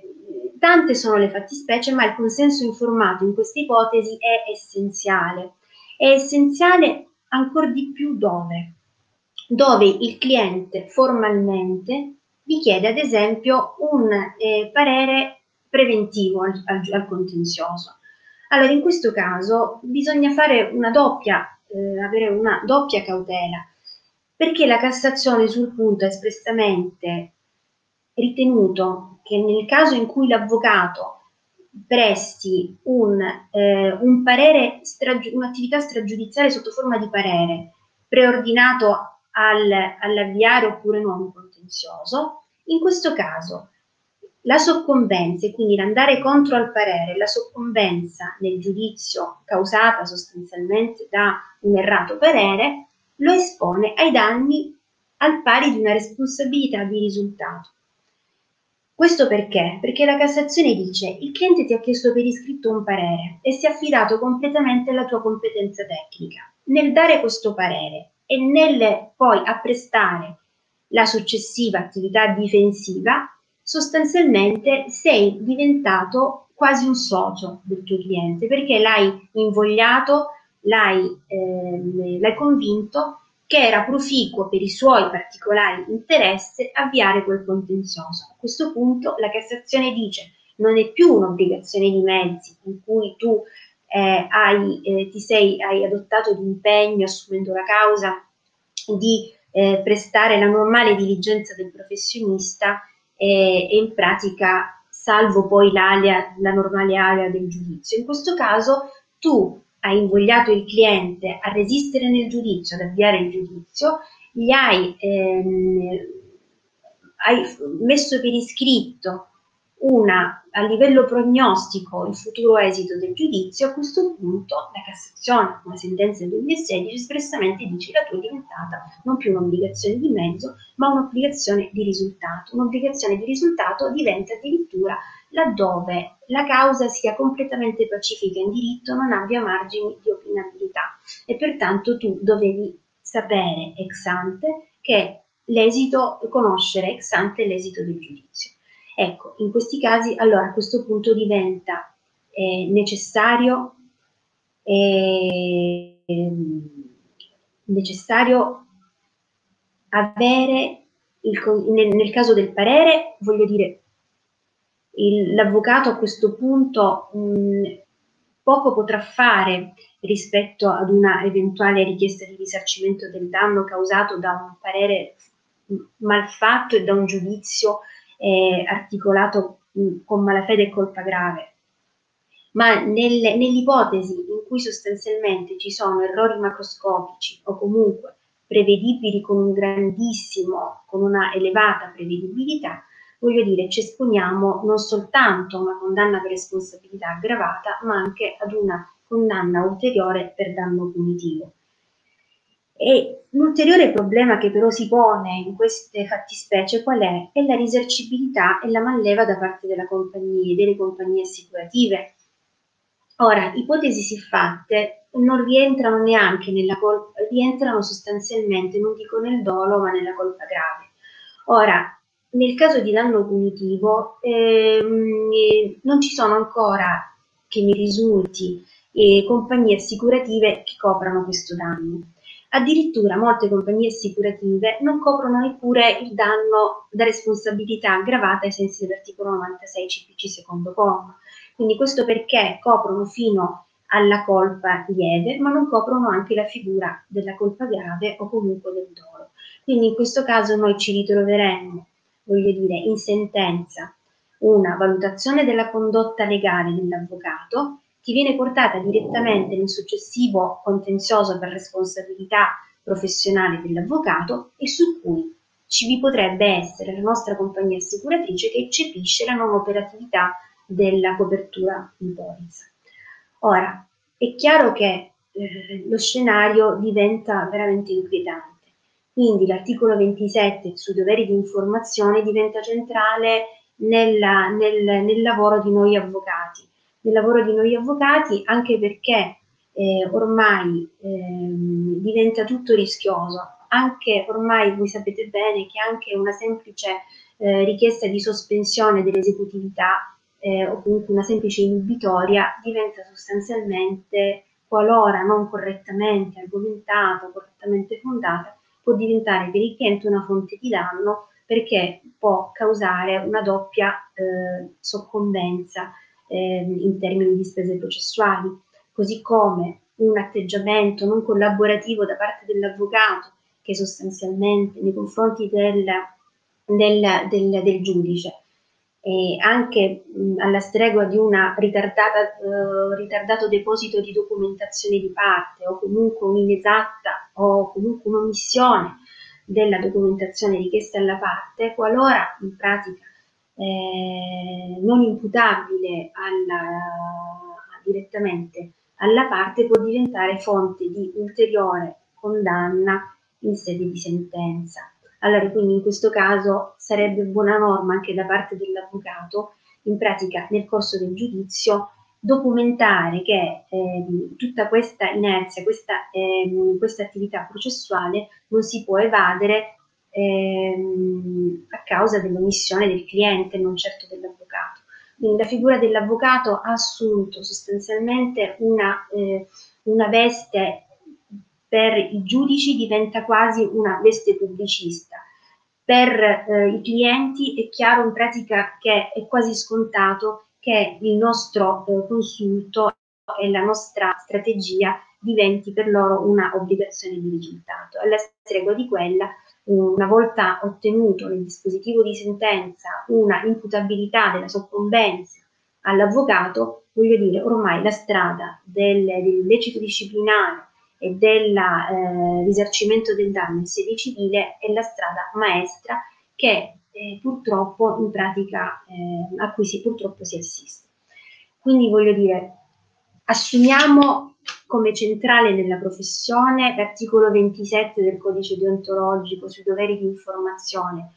Tante sono le fattispecie, ma il consenso informato in questa ipotesi è essenziale. È essenziale ancora di più dove? Dove il cliente formalmente vi chiede ad esempio un eh, parere preventivo al, al, al, contenzioso. Allora, in questo caso bisogna fare una doppia, eh, avere una doppia cautela, perché la Cassazione sul punto ha espressamente ritenuto che nel caso in cui l'avvocato presti un, eh, un parere, stragi- un'attività stragiudiziale sotto forma di parere preordinato al, all'avviare oppure nuovo contenzioso, in questo caso la soccombenza, e quindi l'andare contro al parere, la soccombenza nel giudizio causata sostanzialmente da un errato parere, lo espone ai danni al pari di una responsabilità di risultato. Questo perché? Perché la Cassazione dice il cliente ti ha chiesto per iscritto un parere e si è affidato completamente alla tua competenza tecnica. Nel dare questo parere e nel poi apprestare la successiva attività difensiva, sostanzialmente sei diventato quasi un socio del tuo cliente perché l'hai invogliato, l'hai, eh, l'hai convinto che era proficuo per i suoi particolari interessi avviare quel contenzioso. A questo punto la Cassazione dice non è più un'obbligazione di mezzi in cui tu eh, hai, eh, ti sei, hai adottato l'impegno assumendo la causa di eh, prestare la normale diligenza del professionista e in pratica salvo poi l'alea, la normale area del giudizio. In questo caso tu hai invogliato il cliente a resistere nel giudizio, ad avviare il giudizio, gli hai, ehm, hai messo per iscritto una, a livello prognostico il futuro esito del giudizio, a questo punto la Cassazione, con la sentenza del 2016, espressamente dice che la tua è diventata non più un'obbligazione di mezzo, ma un'obbligazione di risultato. Un'obbligazione di risultato diventa addirittura laddove la causa sia completamente pacifica in diritto, non abbia margini di opinabilità e pertanto tu dovevi sapere ex ante che l'esito, conoscere ex ante l'esito del giudizio. Ecco, in questi casi allora a questo punto diventa eh, necessario, eh, necessario avere, il, nel, nel, caso del parere, voglio dire, il, l'avvocato a questo punto mh, poco potrà fare rispetto ad una eventuale richiesta di risarcimento del danno causato da un parere malfatto e da un giudizio eh, articolato mh, con malafede e colpa grave. Ma nelle, nell'ipotesi in cui sostanzialmente ci sono errori macroscopici o comunque prevedibili con un grandissimo, con una elevata prevedibilità, voglio dire, ci esponiamo non soltanto a una condanna per responsabilità aggravata, ma anche ad una condanna ulteriore per danno punitivo. E l'ulteriore problema che però si pone in queste fattispecie qual è? È la risarcibilità e la manleva da parte della compagnia, delle compagnie assicurative. Ora, ipotesi siffatte non rientrano neanche nella colpa, rientrano sostanzialmente, non dico nel dolo, ma nella colpa grave. Ora, nel caso di danno punitivo ehm, non ci sono ancora, che mi risulti, eh, compagnie assicurative che coprano questo danno. Addirittura molte compagnie assicurative non coprono neppure il danno da responsabilità aggravata ai sensi dell'articolo 96 CPC secondo comma. Quindi questo perché coprono fino alla colpa lieve, ma non coprono anche la figura della colpa grave o comunque del dolo. Quindi in questo caso noi ci ritroveremmo, voglio dire, in sentenza una valutazione della condotta legale dell'avvocato che viene portata direttamente nel successivo contenzioso per responsabilità professionale dell'avvocato e su cui ci vi potrebbe essere la nostra compagnia assicuratrice che eccepisce la non operatività della copertura in polizza. Ora, è chiaro che eh, lo scenario diventa veramente inquietante. Quindi l'articolo 27 sui doveri di informazione diventa centrale nella, nel, nel lavoro di noi avvocati del lavoro di noi avvocati, anche perché eh, ormai eh, diventa tutto rischioso. Anche ormai voi sapete bene che anche una semplice eh, richiesta di sospensione dell'esecutività eh, o comunque una semplice inibitoria diventa sostanzialmente, qualora non correttamente argomentata, correttamente fondata, può diventare per il cliente una fonte di danno perché può causare una doppia eh, soccombenza eh, in termini di spese processuali, così come un atteggiamento non collaborativo da parte dell'avvocato che sostanzialmente nei confronti del, del, del, del giudice e anche mh, alla stregua di un uh, ritardato deposito di documentazione di parte o comunque un'inesatta o comunque un'omissione della documentazione richiesta alla parte, qualora in pratica eh, non imputabile alla, direttamente alla parte può diventare fonte di ulteriore condanna in sede di sentenza. Allora, quindi in questo caso sarebbe buona norma anche da parte dell'avvocato, in pratica nel corso del giudizio, documentare che eh, tutta questa inerzia, questa, eh, questa attività processuale non si può evadere ehm, a causa dell'omissione del cliente, non certo dell'avvocato. Quindi la figura dell'avvocato ha assunto sostanzialmente una, eh, una veste per i giudici, diventa quasi una veste pubblicista. Per eh, i clienti è chiaro in pratica che è quasi scontato che il nostro eh, consulto e la nostra strategia diventi per loro una obbligazione di risultato, alla stregua di quella una volta ottenuto nel dispositivo di sentenza una imputabilità della soccombenza all'avvocato, voglio dire, ormai la strada del, dell'illecito disciplinare e del eh, risarcimento del danno in sede civile è la strada maestra che eh, purtroppo in pratica eh, a cui si, purtroppo si assiste. Quindi voglio dire, assumiamo come centrale nella professione l'articolo 27 del codice deontologico sui doveri di informazione,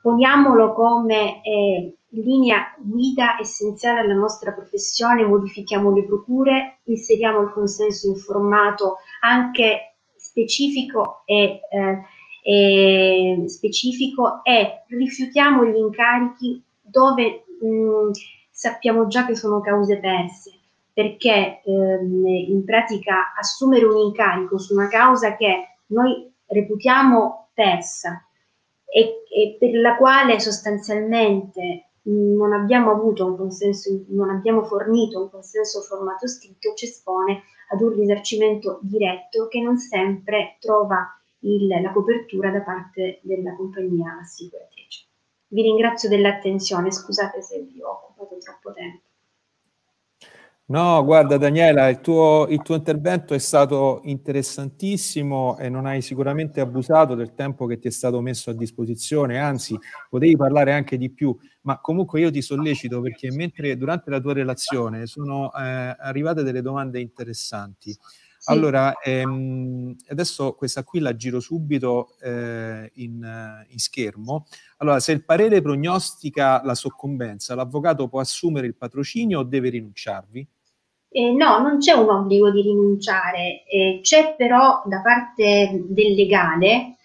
poniamolo come eh, linea guida essenziale alla nostra professione, modifichiamo le procure, inseriamo il consenso informato anche specifico e, eh, e, specifico e rifiutiamo gli incarichi dove mh, sappiamo già che sono cause perse. Perché ehm, in pratica assumere un incarico su una causa che noi reputiamo persa e, e per la quale sostanzialmente non abbiamo avuto un consenso, non abbiamo fornito un consenso formato scritto, ci espone ad un risarcimento diretto che non sempre trova il, la copertura da parte della compagnia assicuratrice. Vi ringrazio dell'attenzione, scusate se vi ho occupato troppo tempo. No, guarda Daniela, il tuo, il tuo, intervento è stato interessantissimo e non hai sicuramente abusato del tempo che ti è stato messo a disposizione, anzi potevi parlare anche di più, ma comunque io ti sollecito perché mentre durante la tua relazione sono eh, arrivate delle domande interessanti. Sì. Allora, ehm, adesso questa qui la giro subito eh, in, in schermo. Allora, se il parere prognostica la soccombenza, l'avvocato può assumere il patrocinio o deve rinunciarvi? Eh, no, non c'è un obbligo di rinunciare, eh, c'è però da parte del legale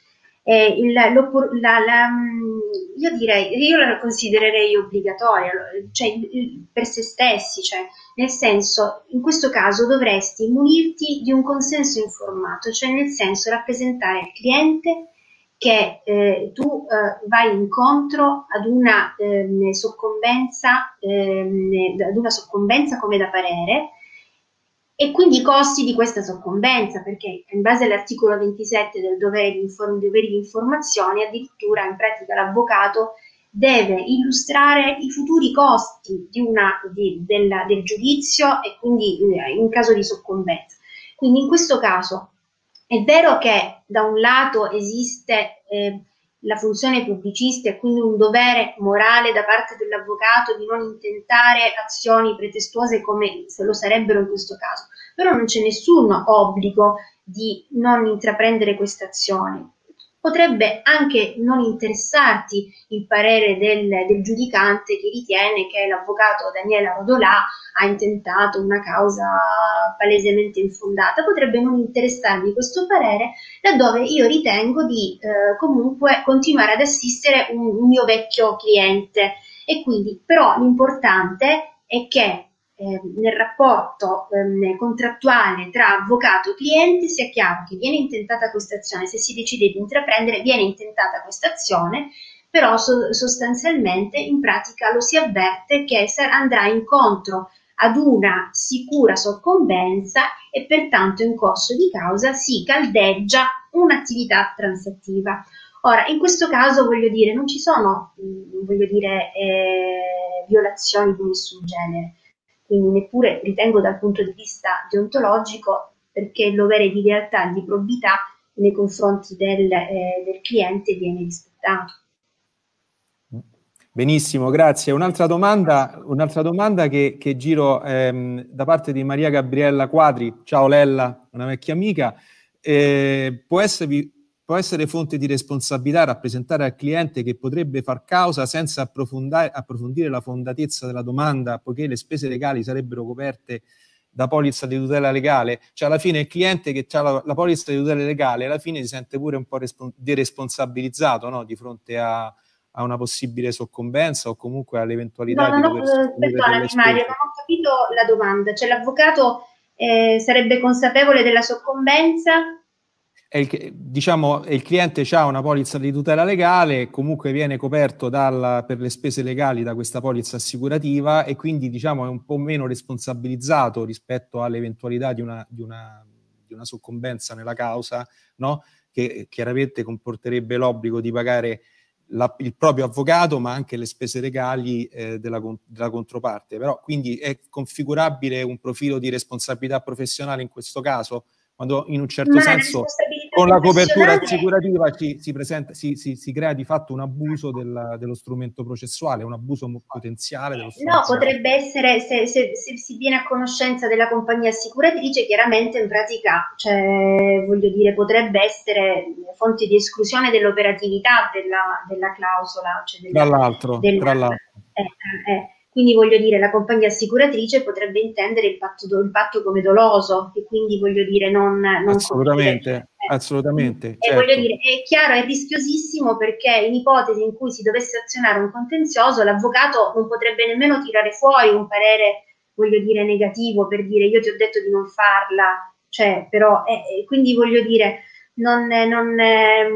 eh, il, la, la, mm, io direi, io la considererei obbligatoria, cioè per se stessi, cioè nel senso, in questo caso dovresti munirti di un consenso informato, cioè nel senso rappresentare il cliente che eh, tu eh, vai incontro ad una, ehm, soccombenza, ehm, ad una soccombenza come da parere e quindi i costi di questa soccombenza, perché in base all'articolo 27 del dovere di, inform- doveri di informazione, addirittura in pratica l'avvocato deve illustrare i futuri costi di una, di, della, del giudizio e quindi eh, in caso di soccombenza. Quindi in questo caso è vero che da un lato esiste eh, la funzione pubblicista e quindi un dovere morale da parte dell'avvocato di non intentare azioni pretestuose come se lo sarebbero in questo caso, però non c'è nessun obbligo di non intraprendere questa azione. Potrebbe anche non interessarti il parere del, del giudicante che ritiene che l'avvocato Daniela Rodolà ha intentato una causa palesemente infondata, potrebbe non interessarmi questo parere laddove io ritengo di eh, comunque continuare ad assistere un, un mio vecchio cliente. E quindi però l'importante è che eh, nel rapporto eh, contrattuale tra avvocato e cliente sia chiaro che viene intentata questa azione, se si decide di intraprendere viene intentata questa azione, però so- sostanzialmente in pratica lo si avverte che andrà incontro ad una sicura soccombenza e pertanto in corso di causa si caldeggia un'attività transattiva. Ora, in questo caso voglio dire, non ci sono mm, voglio dire, eh, violazioni di nessun genere, quindi neppure ritengo dal punto di vista deontologico perché il dovere di lealtà e di probità nei confronti del, eh, del cliente viene rispettato. Benissimo, grazie. Un'altra domanda, un'altra domanda che, che giro ehm, da parte di Maria Gabriella Quadri. Ciao Lella, una vecchia amica. Eh, può, esservi, può, essere fonte di responsabilità rappresentare al cliente che potrebbe far causa senza approfondire la fondatezza della domanda, poiché le spese legali sarebbero coperte da polizza di tutela legale. Cioè alla fine il cliente che ha la, la polizza di tutela legale alla fine si sente pure un po' respon- deresponsabilizzato no? di fronte a a una possibile soccombenza o comunque all'eventualità no, di dover no, perdonami Mario, non ho capito la domanda. Cioè l'avvocato eh, sarebbe consapevole della soccombenza? Il, diciamo, il cliente ha una polizza di tutela legale, comunque viene coperto dal, per le spese legali da questa polizza assicurativa e quindi diciamo, è un po' meno responsabilizzato rispetto all'eventualità di una, di una, di una soccombenza nella causa, no? che chiaramente comporterebbe l'obbligo di pagare la, il proprio avvocato, ma anche le spese legali eh, della, della, controparte. Però quindi è configurabile un profilo di responsabilità professionale in questo caso, quando in un certo ma senso. Responsabilità con la copertura assicurativa ci, si, presenta, si, si, si, crea di fatto un abuso del, dello strumento processuale, un abuso potenziale dello strumento. No, potrebbe essere, se, se, se, si viene a conoscenza della compagnia assicuratrice, chiaramente in pratica, cioè, voglio dire, potrebbe essere fonte di esclusione dell'operatività della, della clausola. Cioè della, tra l'altro, della, tra l'altro. Eh, eh, quindi voglio dire, la compagnia assicuratrice potrebbe intendere il patto, il patto come doloso e quindi voglio dire non... non assolutamente, eh. Assolutamente. E certo. voglio dire, è chiaro, è rischiosissimo perché in ipotesi in cui si dovesse azionare un contenzioso, l'avvocato non potrebbe nemmeno tirare fuori un parere, voglio dire, negativo per dire io ti ho detto di non farla, cioè però, eh, quindi voglio dire, non... non eh,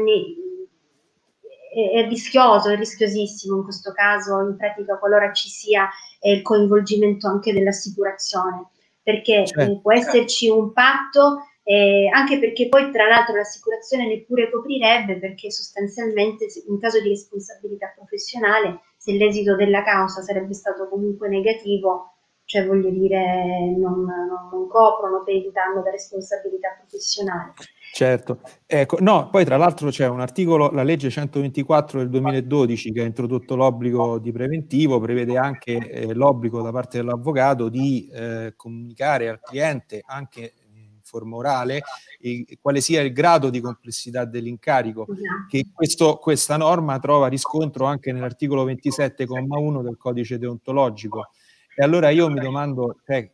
è, rischioso, è rischiosissimo in questo caso, in pratica qualora ci sia eh, il coinvolgimento anche dell'assicurazione, perché certo. eh, può esserci un patto, eh, anche perché poi tra l'altro l'assicurazione neppure coprirebbe, perché sostanzialmente in caso di responsabilità professionale, se l'esito della causa sarebbe stato comunque negativo, cioè voglio dire non, non, non coprono per il danno da responsabilità professionale. Certo, ecco, no, poi tra l'altro c'è un articolo, la legge 124 del 2012 che ha introdotto l'obbligo di preventivo, prevede anche eh, l'obbligo da parte dell'avvocato di eh, comunicare al cliente anche forma orale eh, quale sia il grado di complessità dell'incarico, esatto. che questo, questa norma trova riscontro anche nell'articolo 27,1 del codice deontologico. E allora io mi domando, cioè,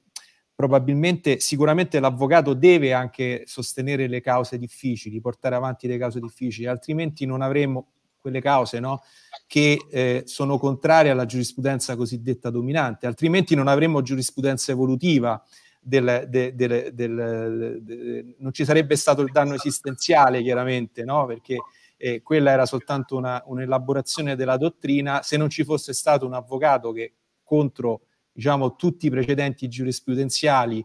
probabilmente, sicuramente l'avvocato deve anche sostenere le cause difficili, portare avanti le cause difficili, altrimenti non avremo quelle cause no? che eh, sono contrarie alla giurisprudenza cosiddetta dominante, altrimenti non avremmo giurisprudenza evolutiva, del, del, del, non ci sarebbe stato il danno esistenziale chiaramente, no? perché eh, quella era soltanto una, un'elaborazione della dottrina, se non ci fosse stato un avvocato che contro diciamo, tutti i precedenti giurisprudenziali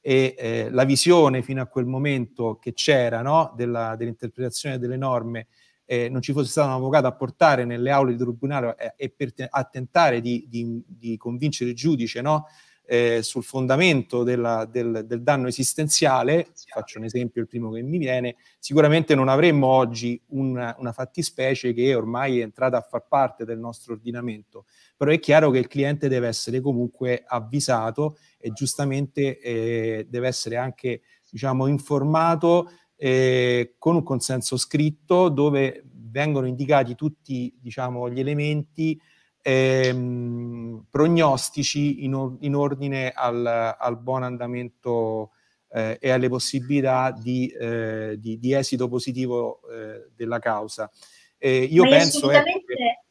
e eh, la visione fino a quel momento che c'era no? Della, dell'interpretazione delle norme, eh, non ci fosse stato un avvocato a portare nelle aule di tribunale eh, e per te- a tentare di, di, di, convincere il giudice no? Eh, sul fondamento della, del, del, danno esistenziale, faccio un esempio, il primo che mi viene, sicuramente non avremmo oggi una, una fattispecie che ormai è entrata a far parte del nostro ordinamento però è chiaro che il cliente deve essere comunque avvisato e giustamente eh, deve essere anche diciamo, informato eh, con un consenso scritto dove vengono indicati tutti diciamo, gli elementi ehm, prognostici in, in ordine al, al, buon andamento eh, e alle possibilità di, eh, di, di esito positivo eh, della causa. io Ma penso... Assolutamente... Ecco,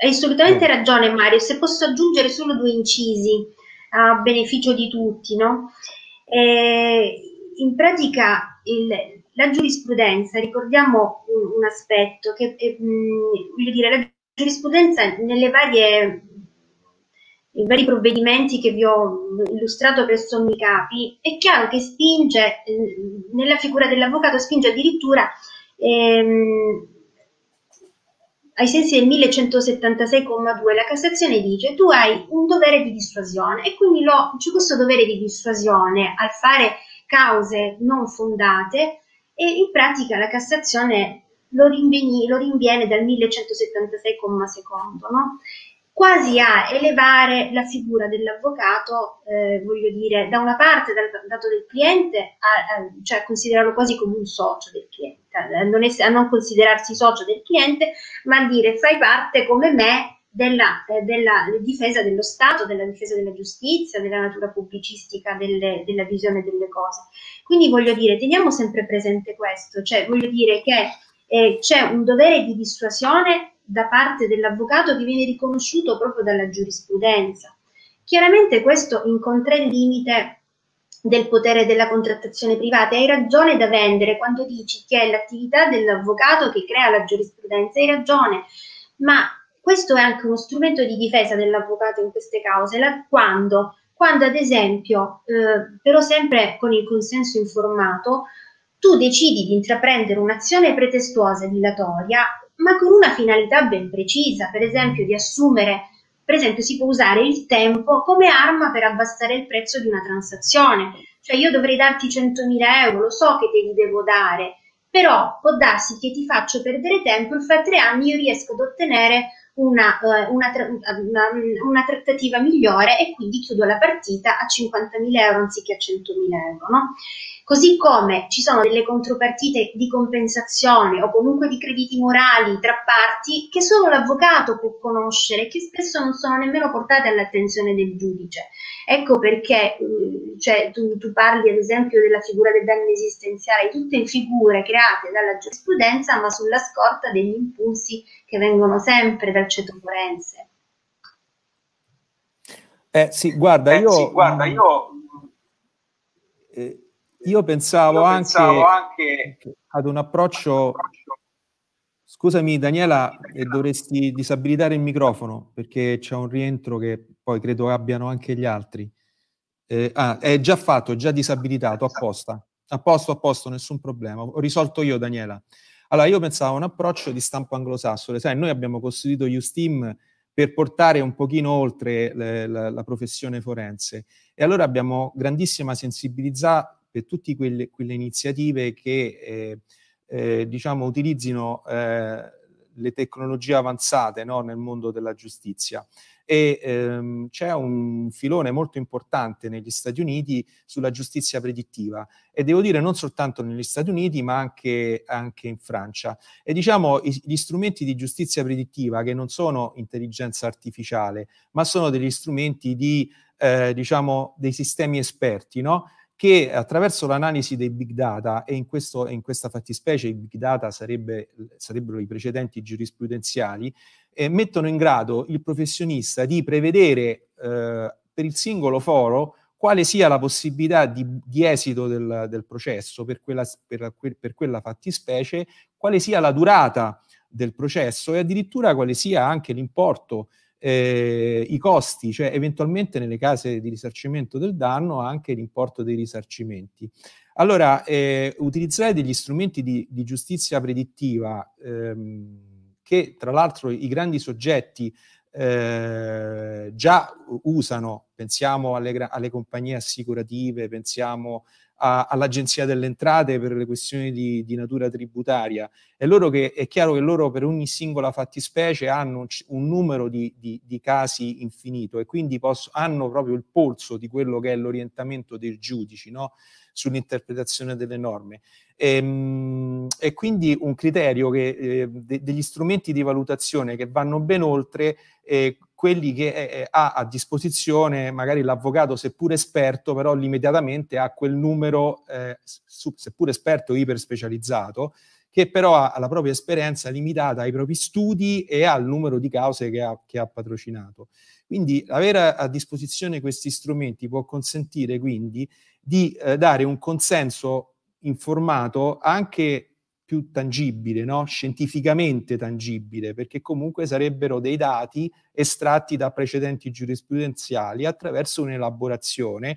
hai assolutamente mm. ragione Mario, se posso aggiungere solo due incisi a beneficio di tutti, no? Eh, in pratica il, la giurisprudenza, ricordiamo un, un aspetto che eh, voglio dire, la giurisprudenza nelle varie i vari provvedimenti che vi ho illustrato per sommi capi, è chiaro che spinge, nella figura dell'avvocato, spinge addirittura ehm, ai sensi del 1176,2 la Cassazione dice tu hai un dovere di dissuasione e quindi lo, c'è questo dovere di dissuasione al fare cause non fondate e in pratica la Cassazione lo, rinvieni, lo rinviene dal 1176, no? quasi a elevare la figura dell'avvocato, eh, voglio dire, da una parte dal dato del cliente, a, a, cioè a considerarlo quasi come un socio del cliente, a non, ess- a non considerarsi socio del cliente, ma a dire fai parte come me della, eh, della, difesa dello Stato, della difesa della giustizia, della natura pubblicistica delle, della visione delle cose. Quindi voglio dire, teniamo sempre presente questo, cioè voglio dire che eh, c'è un dovere di dissuasione da parte dell'avvocato che viene riconosciuto proprio dalla giurisprudenza. Chiaramente questo incontra il limite del potere della contrattazione privata. Hai ragione da vendere quando dici che è l'attività dell'avvocato che crea la giurisprudenza, hai ragione, ma questo è anche uno strumento di difesa dell'avvocato in queste cause, quando, quando ad esempio, eh, però sempre con il consenso informato, tu decidi di intraprendere un'azione pretestuosa e dilatoria ma con una finalità ben precisa, per esempio di assumere, per esempio si può usare il tempo come arma per abbassare il prezzo di una transazione, cioè io dovrei darti 100.000 euro, lo so che te li devo dare, però può darsi che ti faccio perdere tempo e fra tre anni io riesco ad ottenere una, uh, una, una, una, trattativa migliore e quindi chiudo la partita a 50.000 euro anziché a 100.000 euro. No? Così come ci sono delle contropartite di compensazione o comunque di crediti morali tra parti che solo l'avvocato può conoscere e che spesso non sono nemmeno portate all'attenzione del giudice. Ecco perché mm, cioè, tu, tu, parli ad esempio della figura del danno esistenziale, tutte figure create dalla giurisprudenza ma sulla scorta degli impulsi che vengono sempre dal ceto forense. Eh sì, guarda, io, eh, sì, guarda, io eh, io pensavo, Io pensavo anche, anche, ad un approccio. Scusami Daniela, e dovresti disabilitare il microfono perché c'è un rientro che poi credo abbiano anche gli altri. Eh, ah, è già fatto, è già disabilitato, apposta. A posto, a posto, nessun problema. Ho risolto io, Daniela. Allora, io pensavo a un approccio di stampo anglosassone. Sai, noi abbiamo costituito Usteam per portare un pochino oltre le, la, la professione forense. E allora abbiamo grandissima sensibilità per tutte quelle, quelle iniziative che eh, eh, diciamo, utilizzino eh, le tecnologie avanzate no, nel mondo della giustizia. E ehm, c'è un filone molto importante negli Stati Uniti sulla giustizia predittiva e devo dire non soltanto negli Stati Uniti ma anche, anche in Francia. E diciamo i, gli strumenti di giustizia predittiva che non sono intelligenza artificiale ma sono degli strumenti di, eh, diciamo, dei sistemi esperti, no? Che attraverso l'analisi dei big data, e in, questo, in questa fattispecie i big data sarebbe, sarebbero i precedenti giurisprudenziali, eh, mettono in grado il professionista di prevedere eh, per il singolo foro quale sia la possibilità di, di esito del, del, processo per quella, per, per quella fattispecie, quale sia la durata del processo e addirittura quale sia anche l'importo eh, i costi, cioè eventualmente nelle case di risarcimento del danno anche l'importo dei risarcimenti. Allora, eh, utilizzare degli strumenti di, di giustizia predittiva ehm, che tra l'altro i grandi soggetti eh, già usano, pensiamo alle, alle, compagnie assicurative, pensiamo a, all'Agenzia delle Entrate per le questioni di, di, natura tributaria. È, che, è chiaro che loro per ogni singola fattispecie hanno un, un numero di, di, di, casi infinito e quindi posso, hanno proprio il polso di quello che è l'orientamento dei giudici no? sull'interpretazione delle norme. E, ehm, e, quindi un criterio che, eh, de, degli strumenti di valutazione che vanno ben oltre eh, quelli che eh, eh, ha a disposizione magari l'avvocato, seppur esperto, però immediatamente ha quel numero, eh, seppur esperto iper specializzato, che però ha la propria esperienza limitata ai propri studi e al numero di cause che ha, che ha patrocinato. Quindi avere a, disposizione questi strumenti può consentire quindi di eh, dare un consenso informato anche più tangibile, no? scientificamente tangibile, perché comunque sarebbero dei dati estratti da precedenti giurisprudenziali attraverso un'elaborazione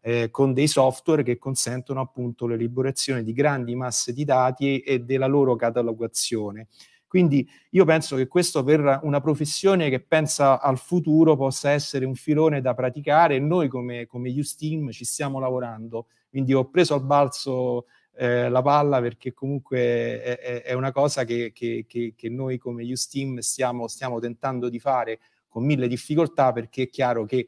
eh, con dei software che consentono appunto l'elaborazione di grandi masse di dati e della loro catalogazione. Quindi io penso che questo per una professione che pensa al futuro possa essere un filone da praticare e noi come, come Usteam ci stiamo lavorando. Quindi ho preso al balzo eh, la palla perché comunque è, è una cosa che, che, che, che, noi come Usteam stiamo, stiamo tentando di fare con mille difficoltà perché è chiaro che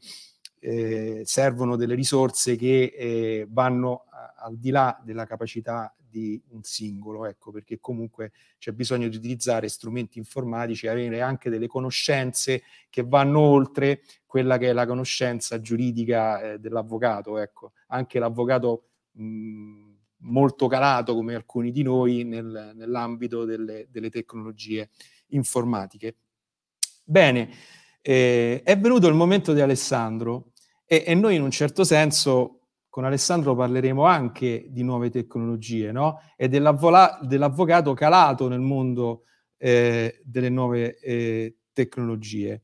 eh, servono delle risorse che eh, vanno al di là della capacità di un singolo, ecco, perché comunque c'è bisogno di utilizzare strumenti informatici e avere anche delle conoscenze che vanno oltre quella che è la conoscenza giuridica eh, dell'avvocato, ecco. Anche l'avvocato mh, molto calato come alcuni di noi nel, nell'ambito delle, delle, tecnologie informatiche. Bene, eh, è venuto il momento di Alessandro e, e, noi in un certo senso con Alessandro parleremo anche di nuove tecnologie no? e dell'avvocato calato nel mondo eh, delle nuove eh, tecnologie.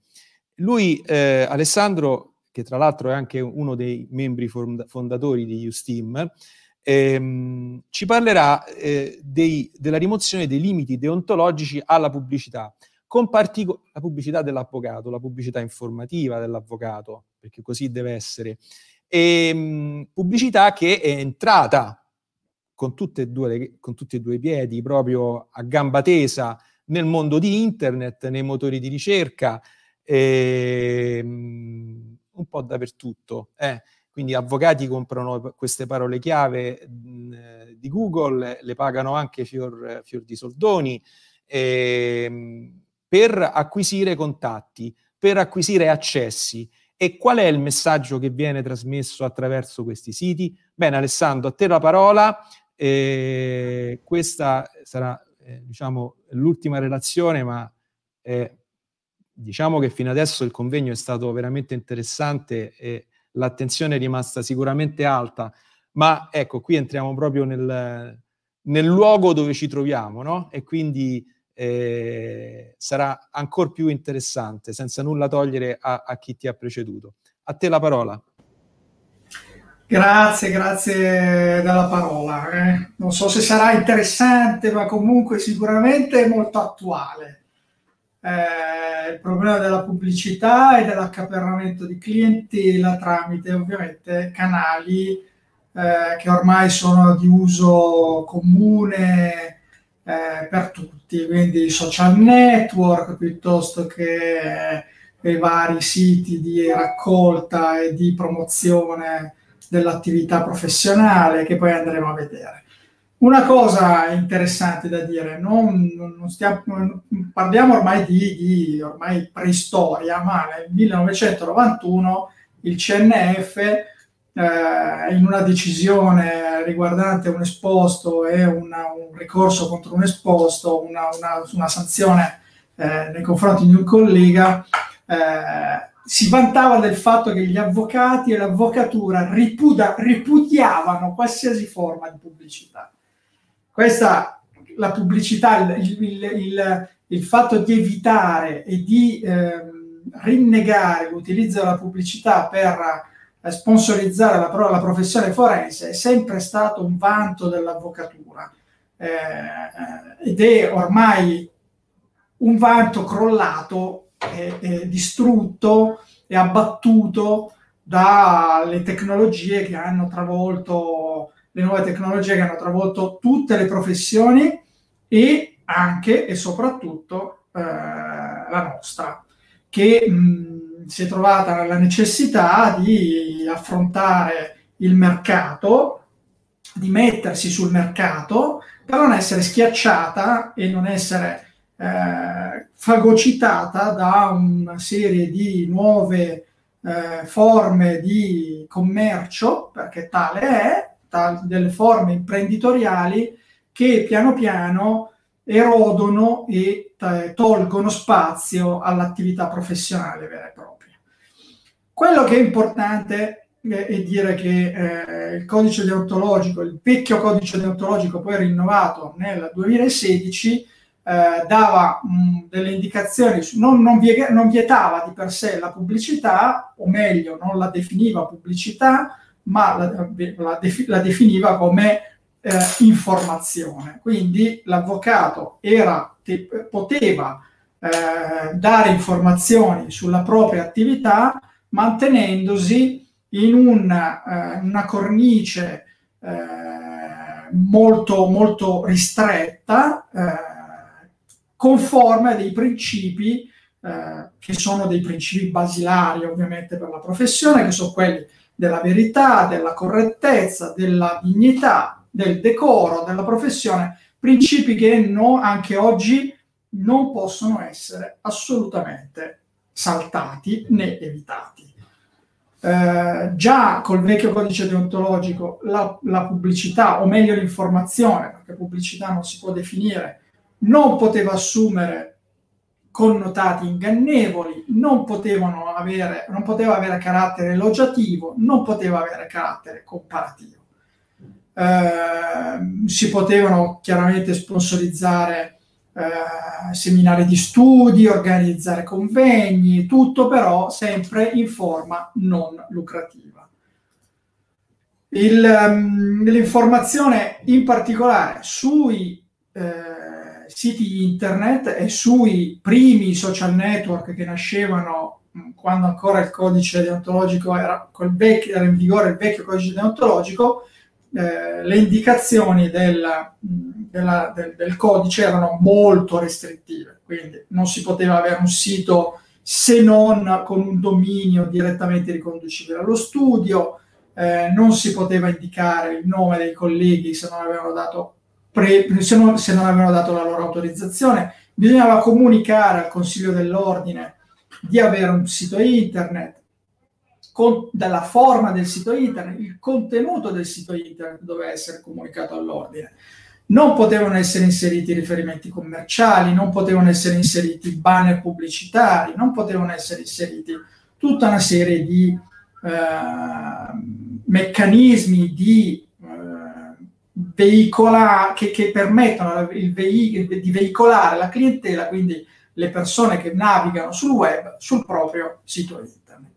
Lui, eh, Alessandro, che tra l'altro è anche uno dei membri fondatori di Usteam, ehm, ci parlerà eh, dei, della rimozione dei limiti deontologici alla pubblicità, con partico- la pubblicità dell'avvocato, la pubblicità informativa dell'avvocato, perché così deve essere, e mh, pubblicità che è entrata con, due, con tutti e due i piedi proprio a gamba tesa nel mondo di internet, nei motori di ricerca, e, mh, un po' dappertutto. Eh. Quindi avvocati comprano queste parole chiave mh, di Google, le pagano anche fior, fior di soldoni eh, per acquisire contatti, per acquisire accessi. E qual è il messaggio che viene trasmesso attraverso questi siti? Bene, Alessandro, a te la parola. Eh, questa sarà, eh, diciamo, l'ultima relazione, ma eh, diciamo che fino adesso il convegno è stato veramente interessante e l'attenzione è rimasta sicuramente alta, ma ecco, qui entriamo proprio nel, nel luogo dove ci troviamo, no? E quindi eh, sarà ancora più interessante, senza nulla togliere a, a chi ti ha preceduto. A te la parola. Grazie, grazie della parola. Eh. Non so se sarà interessante, ma comunque sicuramente molto attuale. Eh, il problema della pubblicità e dell'accaparramento di clientela tramite ovviamente canali eh, che ormai sono di uso comune eh, per tutti, quindi social network piuttosto che eh, i vari siti di raccolta e di promozione dell'attività professionale che poi andremo a vedere. Una cosa interessante da dire, non, non stiamo, parliamo ormai di, di ormai preistoria, ma nel 1991 il CNF eh, in una decisione riguardante un esposto e una, un ricorso contro un esposto, una, una, una sanzione eh, nei confronti di un collega, eh, si vantava del fatto che gli avvocati e l'avvocatura ripuda, ripudiavano qualsiasi forma di pubblicità. Questa, la pubblicità, il, il, il, il fatto di evitare e di ehm, rinnegare l'utilizzo della pubblicità per sponsorizzare la, la, professione forense è sempre stato un vanto dell'avvocatura. Eh, ed è ormai un vanto crollato, e, e distrutto e abbattuto dalle tecnologie che hanno travolto, le nuove tecnologie che hanno travolto tutte le professioni e anche e soprattutto eh, la nostra, che mh, si è trovata nella necessità di affrontare il mercato, di mettersi sul mercato per non essere schiacciata e non essere eh, fagocitata da una serie di nuove eh, forme di commercio, perché tale è, delle forme imprenditoriali che piano piano erodono e tolgono spazio all'attività professionale vera e propria. Quello che è importante è dire che eh, il codice deontologico, il vecchio codice deontologico poi rinnovato nel 2016, eh, dava mh, delle indicazioni, non, non, vie, non, vietava di per sé la pubblicità, o meglio, non la definiva pubblicità, ma la, la, la definiva come eh, informazione. Quindi l'avvocato era, te, poteva eh, dare informazioni sulla propria attività mantenendosi in una, eh, una cornice eh, molto, molto ristretta, eh, conforme a dei principi eh, che sono dei principi basilari ovviamente per la professione, che sono quelli della verità, della correttezza, della dignità, del decoro della professione, principi che no, anche oggi non possono essere assolutamente saltati né evitati. Eh, già col vecchio codice deontologico la, la, pubblicità, o meglio l'informazione, perché pubblicità non si può definire, non poteva assumere connotati ingannevoli, non, potevano avere, non poteva avere carattere elogiativo, non poteva avere carattere comparativo. Eh, si potevano chiaramente sponsorizzare eh, seminari di studi, organizzare convegni, tutto però sempre in forma non lucrativa. Il, um, l'informazione in particolare sui eh, siti internet e sui primi social network che nascevano quando ancora il codice deontologico era, vecchio, era in vigore il vecchio codice deontologico, eh, le indicazioni del, della, del, del, codice erano molto restrittive, quindi non si poteva avere un sito se non con un dominio direttamente riconducibile allo studio, eh, non si poteva indicare il nome dei colleghi se non avevano dato, pre, se non, se non avevano dato la loro autorizzazione, bisognava comunicare al Consiglio dell'Ordine di avere un sito internet, con, dalla forma del sito internet, il contenuto del sito internet doveva essere comunicato all'ordine. Non potevano essere inseriti riferimenti commerciali, non potevano essere inseriti banner pubblicitari, non potevano essere inseriti tutta una serie di eh, meccanismi di veicola che, che permettono vei, di veicolare la clientela, quindi le persone che navigano sul web, sul proprio sito internet.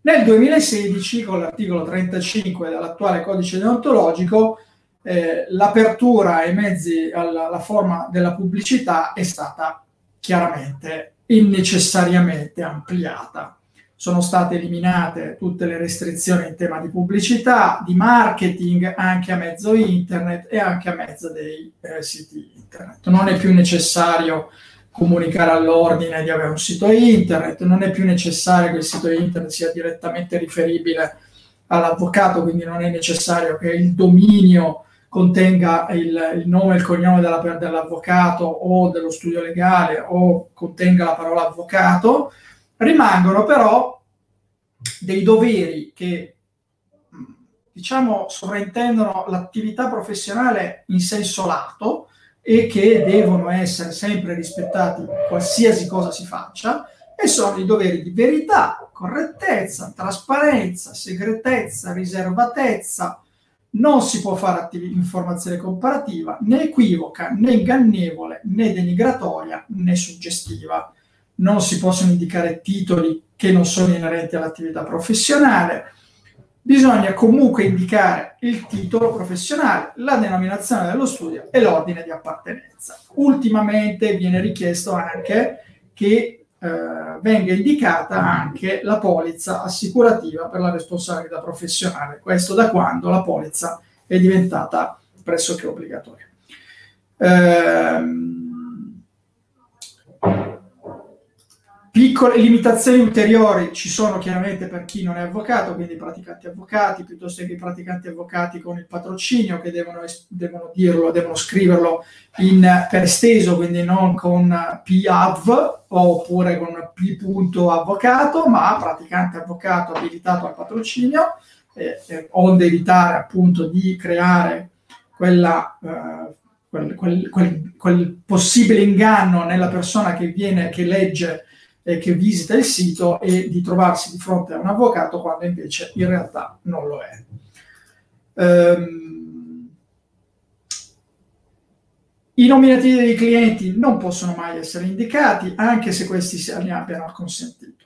Nel 2016, con l'articolo 35 dell'attuale codice deontologico, eh, l'apertura ai mezzi alla, alla forma della pubblicità è stata chiaramente e necessariamente ampliata. Sono state eliminate tutte le restrizioni in tema di pubblicità, di marketing, anche a mezzo internet e anche a mezzo dei eh, siti internet. Non è più necessario comunicare all'ordine di avere un sito internet, non è più necessario che il sito internet sia direttamente riferibile all'avvocato, quindi non è necessario che il dominio contenga il, il nome e il cognome della, dell'avvocato o dello studio legale o contenga la parola avvocato, rimangono però dei doveri che diciamo sovrintendono l'attività professionale in senso lato, e che devono essere sempre rispettati qualsiasi cosa si faccia, e sono i doveri di verità, correttezza, trasparenza, segretezza, riservatezza. Non si può fare attiv- informazione comparativa, né equivoca, né ingannevole, né denigratoria, né suggestiva. Non si possono indicare titoli che non sono inerenti all'attività professionale, bisogna comunque indicare il titolo professionale, la denominazione dello studio e l'ordine di appartenenza. Ultimamente viene richiesto anche che eh, venga indicata anche la polizza assicurativa per la responsabilità professionale, questo da quando la polizza è diventata pressoché obbligatoria. Ehm, Piccole limitazioni ulteriori ci sono chiaramente per chi non è avvocato, quindi praticanti avvocati, piuttosto che i praticanti avvocati con il patrocinio che devono, devono dirlo, devono scriverlo in, per esteso, quindi non con PAV oppure con P.avvocato, ma praticante avvocato abilitato al patrocinio, eh, eh, onde evitare appunto di creare quella, eh, quel, quel, quel, quel possibile inganno nella persona che viene, che legge eh, che visita il sito e di trovarsi di fronte a un avvocato quando invece in realtà non lo è. Um, I nominativi dei clienti non possono mai essere indicati, anche se questi se ne abbiano consentito.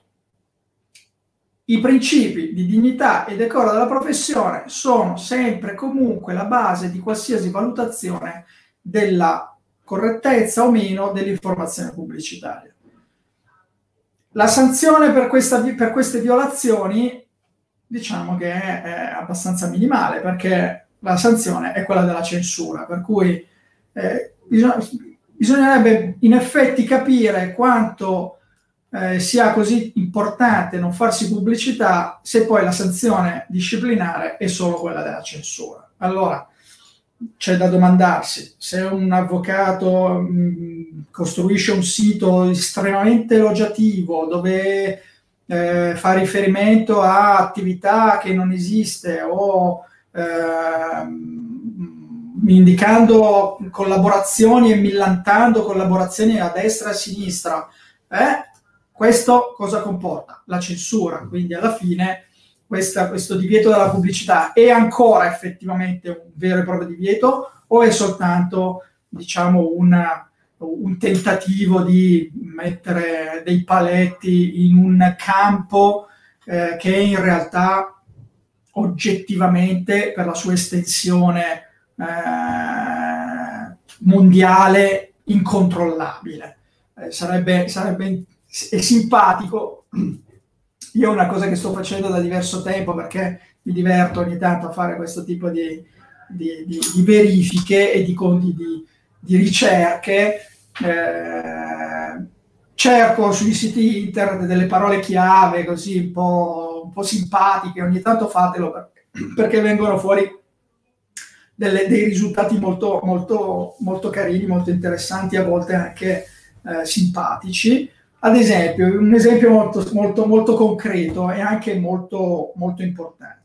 I principi di dignità e decoro della professione sono sempre e comunque la base di qualsiasi valutazione della correttezza o meno dell'informazione pubblicitaria. La sanzione per, questa, per queste violazioni diciamo che è, è, abbastanza minimale perché la sanzione è quella della censura, per cui eh, bisog- bisognerebbe in effetti capire quanto eh, sia così importante non farsi pubblicità se poi la sanzione disciplinare è solo quella della censura. Allora, c'è da domandarsi se un avvocato mh, costruisce un sito estremamente elogiativo dove eh, fa riferimento a attività che non esiste o eh, indicando collaborazioni e millantando collaborazioni a destra e a sinistra, eh, questo cosa comporta? La censura, quindi alla fine questa, questo divieto della pubblicità è ancora effettivamente un vero e proprio divieto o è soltanto diciamo una, un tentativo di mettere dei paletti in un campo eh, che in realtà oggettivamente per la sua estensione eh, mondiale incontrollabile. Eh, sarebbe, sarebbe è simpatico. Io una cosa che sto facendo da diverso tempo perché mi diverto ogni tanto a fare questo tipo di, di, di, di verifiche e di, di ricerche. Eh, cerco sui siti internet delle parole chiave così un po', un po simpatiche, ogni tanto fatelo perché, perché vengono fuori delle, dei risultati molto, molto, molto carini, molto interessanti, a volte anche eh, simpatici. Ad esempio, un esempio molto, molto, molto concreto e anche molto, molto importante.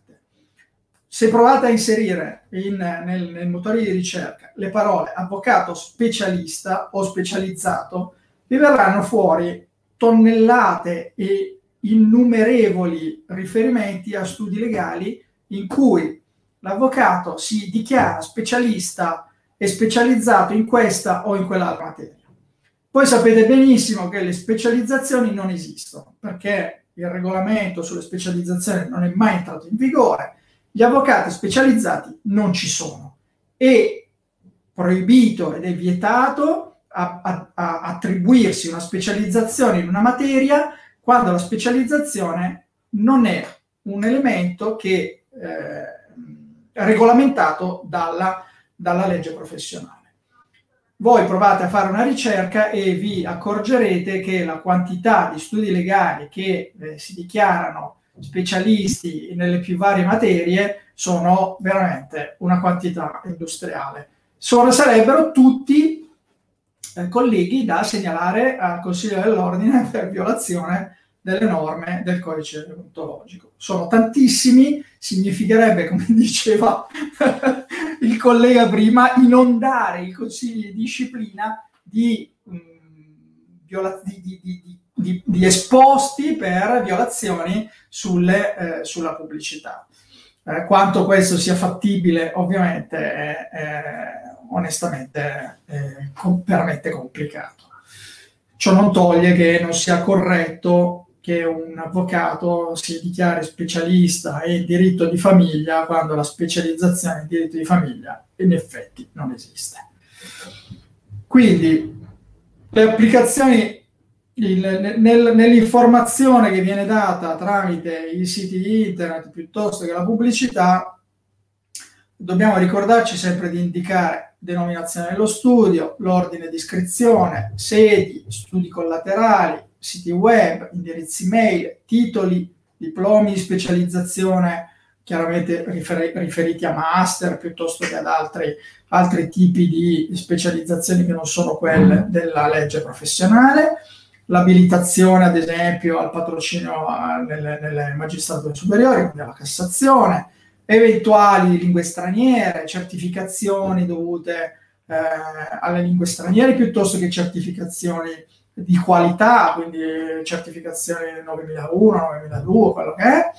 Se provate a inserire in, nel, nel motore di ricerca le parole avvocato specialista o specializzato, vi verranno fuori tonnellate e innumerevoli riferimenti a studi legali in cui l'avvocato si dichiara specialista e specializzato in questa o in quell'altra materia. Poi sapete benissimo che le specializzazioni non esistono perché il regolamento sulle specializzazioni non è mai entrato in vigore, gli avvocati specializzati non ci sono. È proibito ed è vietato a, a, a attribuirsi una specializzazione in una materia quando la specializzazione non è un elemento che eh, regolamentato dalla, dalla legge professionale. Voi provate a fare una ricerca e vi accorgerete che la quantità di studi legali che eh, si dichiarano specialisti nelle più varie materie sono veramente una quantità industriale. Sono, sarebbero tutti eh, colleghi da segnalare al Consiglio dell'Ordine per violazione delle norme del codice deontologico. Sono tantissimi, significherebbe, come diceva il collega prima, inondare i consigli di disciplina di, mh, mm, viola- di, di, di, esposti per violazioni sulle, eh, sulla pubblicità. Eh, quanto questo sia fattibile, ovviamente, è, è onestamente è veramente complicato. Ciò non toglie che non sia corretto che un avvocato si dichiari specialista in diritto di famiglia quando la specializzazione in diritto di famiglia in effetti non esiste. Quindi le applicazioni il, nel, nell'informazione che viene data tramite i siti internet piuttosto che la pubblicità, dobbiamo ricordarci sempre di indicare denominazione dello studio, l'ordine di iscrizione, sedi, studi collaterali, siti web, indirizzi mail, titoli, diplomi di specializzazione, chiaramente riferi- riferiti a master piuttosto che ad altri, altri tipi di specializzazioni che non sono quelle della legge professionale, l'abilitazione ad esempio al patrocinio nelle, nelle magistrature superiori, quindi alla Cassazione, eventuali lingue straniere, certificazioni dovute eh, alle lingue straniere piuttosto che certificazioni di qualità, quindi certificazione 9001, 9002, quello che è,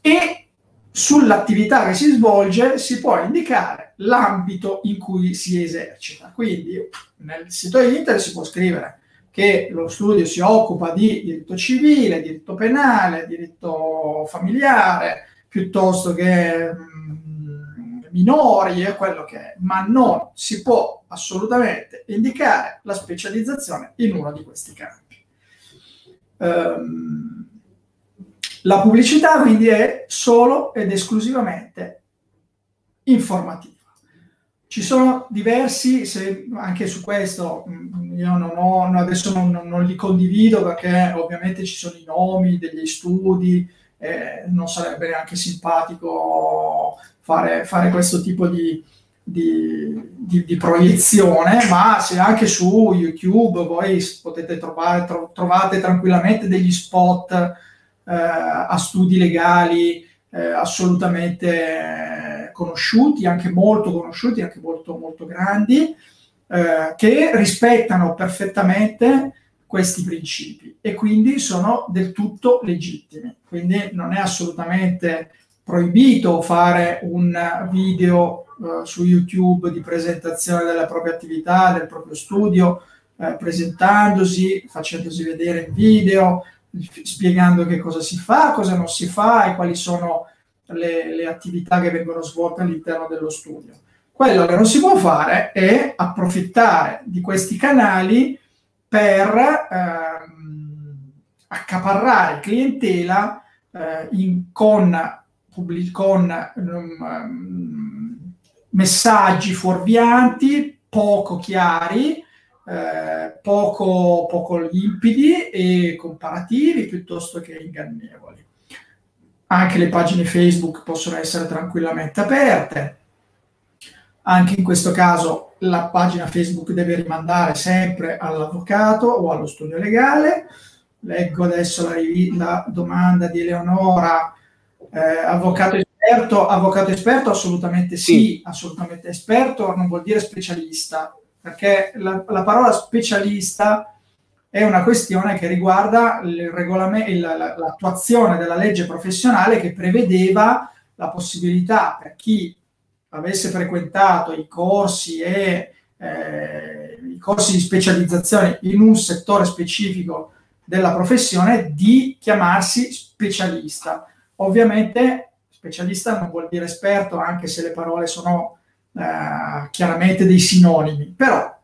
e sull'attività che si svolge si può indicare l'ambito in cui si esercita. Quindi nel sito internet si può scrivere che lo studio si occupa di diritto civile, diritto penale, diritto familiare, piuttosto che minori e quello che è, ma non si può assolutamente indicare la specializzazione in uno di questi campi. Um, la pubblicità quindi è solo ed esclusivamente informativa. Ci sono diversi, se, anche su questo mm, io non ho, adesso non, non, li condivido perché ovviamente ci sono i nomi degli studi, eh, non sarebbe neanche simpatico fare, fare questo tipo di, di, di, di, proiezione, ma se anche su YouTube voi potete trovare, tro, trovate tranquillamente degli spot eh, a studi legali eh, assolutamente conosciuti, anche molto conosciuti, anche molto, molto grandi, eh, che rispettano perfettamente questi principi e quindi sono del tutto legittimi. Quindi non è assolutamente proibito fare un video uh, su YouTube di presentazione della propria attività, del proprio studio, uh, presentandosi, facendosi vedere in video, spiegando che cosa si fa, cosa non si fa e quali sono le, le attività che vengono svolte all'interno dello studio. Quello che non si può fare è approfittare di questi canali per ehm, accaparrare clientela eh, in, con, con um, messaggi fuorvianti, poco chiari, eh, poco, poco limpidi e comparativi piuttosto che ingannevoli. Anche le pagine Facebook possono essere tranquillamente aperte. Anche in questo caso la pagina Facebook deve rimandare sempre all'avvocato o allo studio legale. Leggo adesso la, la domanda di Eleonora. Eh, avvocato esperto, avvocato esperto assolutamente sì, sì, assolutamente esperto non vuol dire specialista, perché la, la parola specialista è una questione che riguarda l'attuazione della legge professionale che prevedeva la possibilità per chi avesse frequentato i corsi e eh, i corsi di specializzazione in un settore specifico della professione di chiamarsi specialista. Ovviamente specialista non vuol dire esperto, anche se le parole sono eh, chiaramente dei sinonimi, però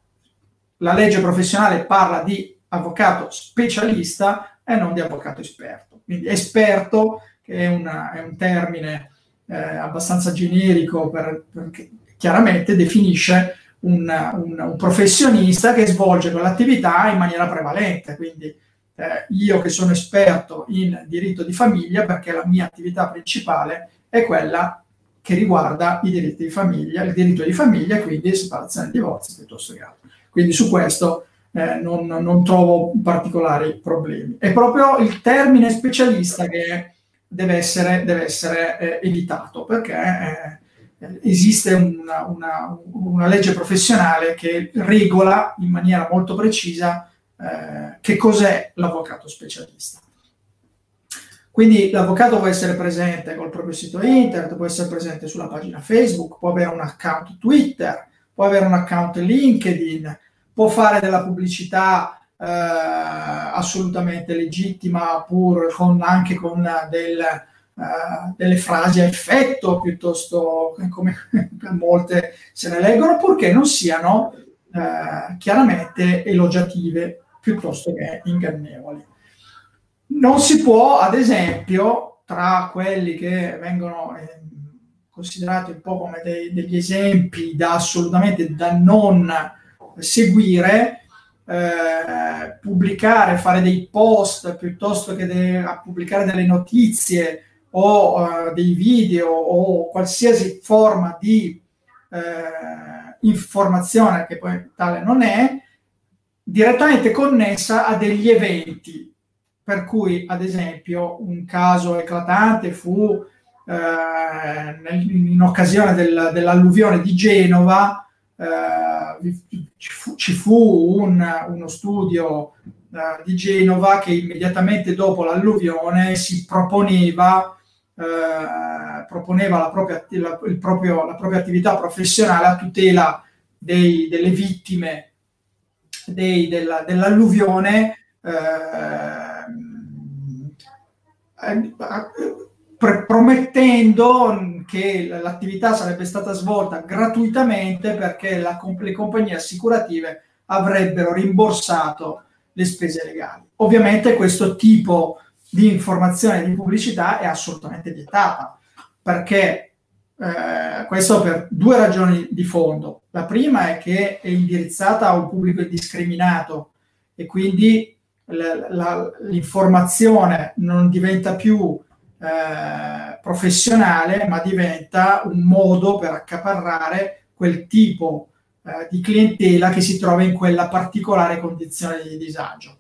la legge professionale parla di avvocato specialista e non di avvocato esperto. Quindi esperto, che è, una, è un termine eh, abbastanza generico, per, perché chiaramente definisce un, un, un, professionista che svolge quell'attività in maniera prevalente. Quindi eh, io che sono esperto in diritto di famiglia, perché la mia attività principale è quella che riguarda i diritti di famiglia, il diritto di famiglia, quindi separazione e divorzio piuttosto che altro. Quindi su questo eh, non, non, trovo particolari problemi. È proprio il termine specialista che deve essere, deve essere eh, evitato perché eh, esiste una, una, una, legge professionale che regola in maniera molto precisa eh, che cos'è l'avvocato specialista. Quindi l'avvocato può essere presente col proprio sito internet, può essere presente sulla pagina Facebook, può avere un account Twitter, può avere un account LinkedIn, può fare della pubblicità eh, assolutamente legittima, pur con, anche con del, eh, delle frasi a effetto, piuttosto come molte se ne leggono, purché non siano eh, chiaramente elogiative piuttosto che ingannevoli. Non si può, ad esempio, tra quelli che vengono eh, considerati un po' come dei, degli esempi da assolutamente da non seguire, eh, pubblicare, fare dei post piuttosto che de- pubblicare delle notizie o uh, dei video o qualsiasi forma di eh, informazione che poi tale non è, direttamente connessa a degli eventi. Per cui, ad esempio, un caso eclatante fu eh, in occasione del, dell'alluvione di Genova, eh, ci fu, ci fu un, uno studio eh, di Genova che immediatamente dopo l'alluvione si proponeva, eh, proponeva la, propria, la, proprio, la, propria, attività professionale a tutela dei, delle vittime dei, della, dell'alluvione eh, promettendo che l'attività sarebbe stata svolta gratuitamente perché la, le compagnie assicurative avrebbero rimborsato le spese legali. Ovviamente questo tipo di informazione di pubblicità è assolutamente vietata perché eh, questo per due ragioni di fondo. La prima è che è indirizzata a un pubblico indiscriminato e quindi l'informazione non diventa più eh, professionale, ma diventa un modo per accaparrare quel tipo eh, di clientela che si trova in quella particolare condizione di disagio.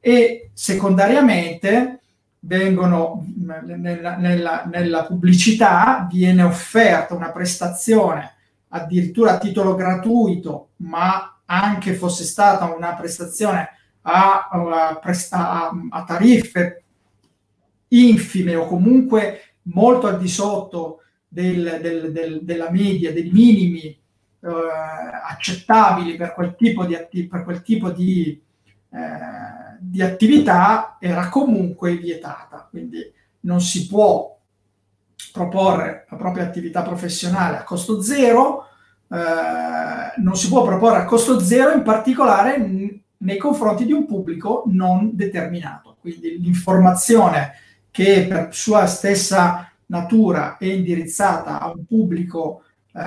E secondariamente vengono nella, nella, nella pubblicità viene offerta una prestazione addirittura a titolo gratuito, ma anche fosse stata una prestazione a, a, a, a tariffe infime o comunque molto al di sotto del, del, del, della media, dei minimi eh, accettabili per quel tipo di, atti- per quel tipo di, eh, di attività, era comunque vietata. Quindi non si può proporre la propria attività professionale a costo zero, eh, non si può proporre a costo zero in particolare nei confronti di un pubblico non determinato quindi l'informazione che per sua stessa natura è indirizzata a un pubblico eh,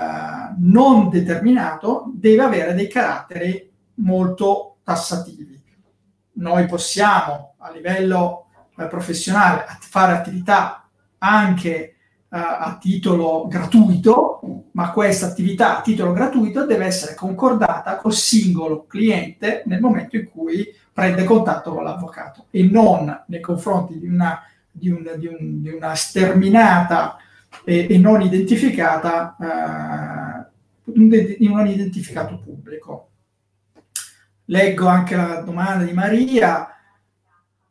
non determinato, deve avere dei caratteri molto tassativi. Noi possiamo a livello eh, professionale fare attività anche a titolo gratuito, ma questa attività a titolo gratuito deve essere concordata col singolo cliente nel momento in cui prende contatto con l'avvocato e non nei confronti di una, di un, di un, di una sterminata e, e, non identificata, uh, non identificato pubblico. Leggo anche la domanda di Maria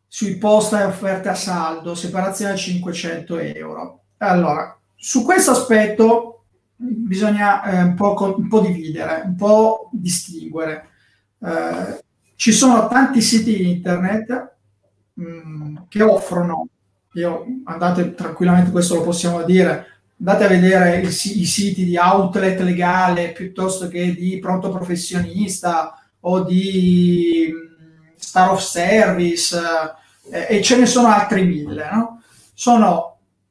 sui post e offerte a saldo, separazione a 500 euro. Allora, su questo aspetto bisogna eh, un, po', un, po', dividere, un po' distinguere. Eh, ci sono tanti siti internet mh, mm, che offrono, io andate tranquillamente, questo lo possiamo dire, andate a vedere i, i siti di outlet legale piuttosto che di pronto professionista o di mm, Star of Service eh, e ce ne sono altri mille. No? Sono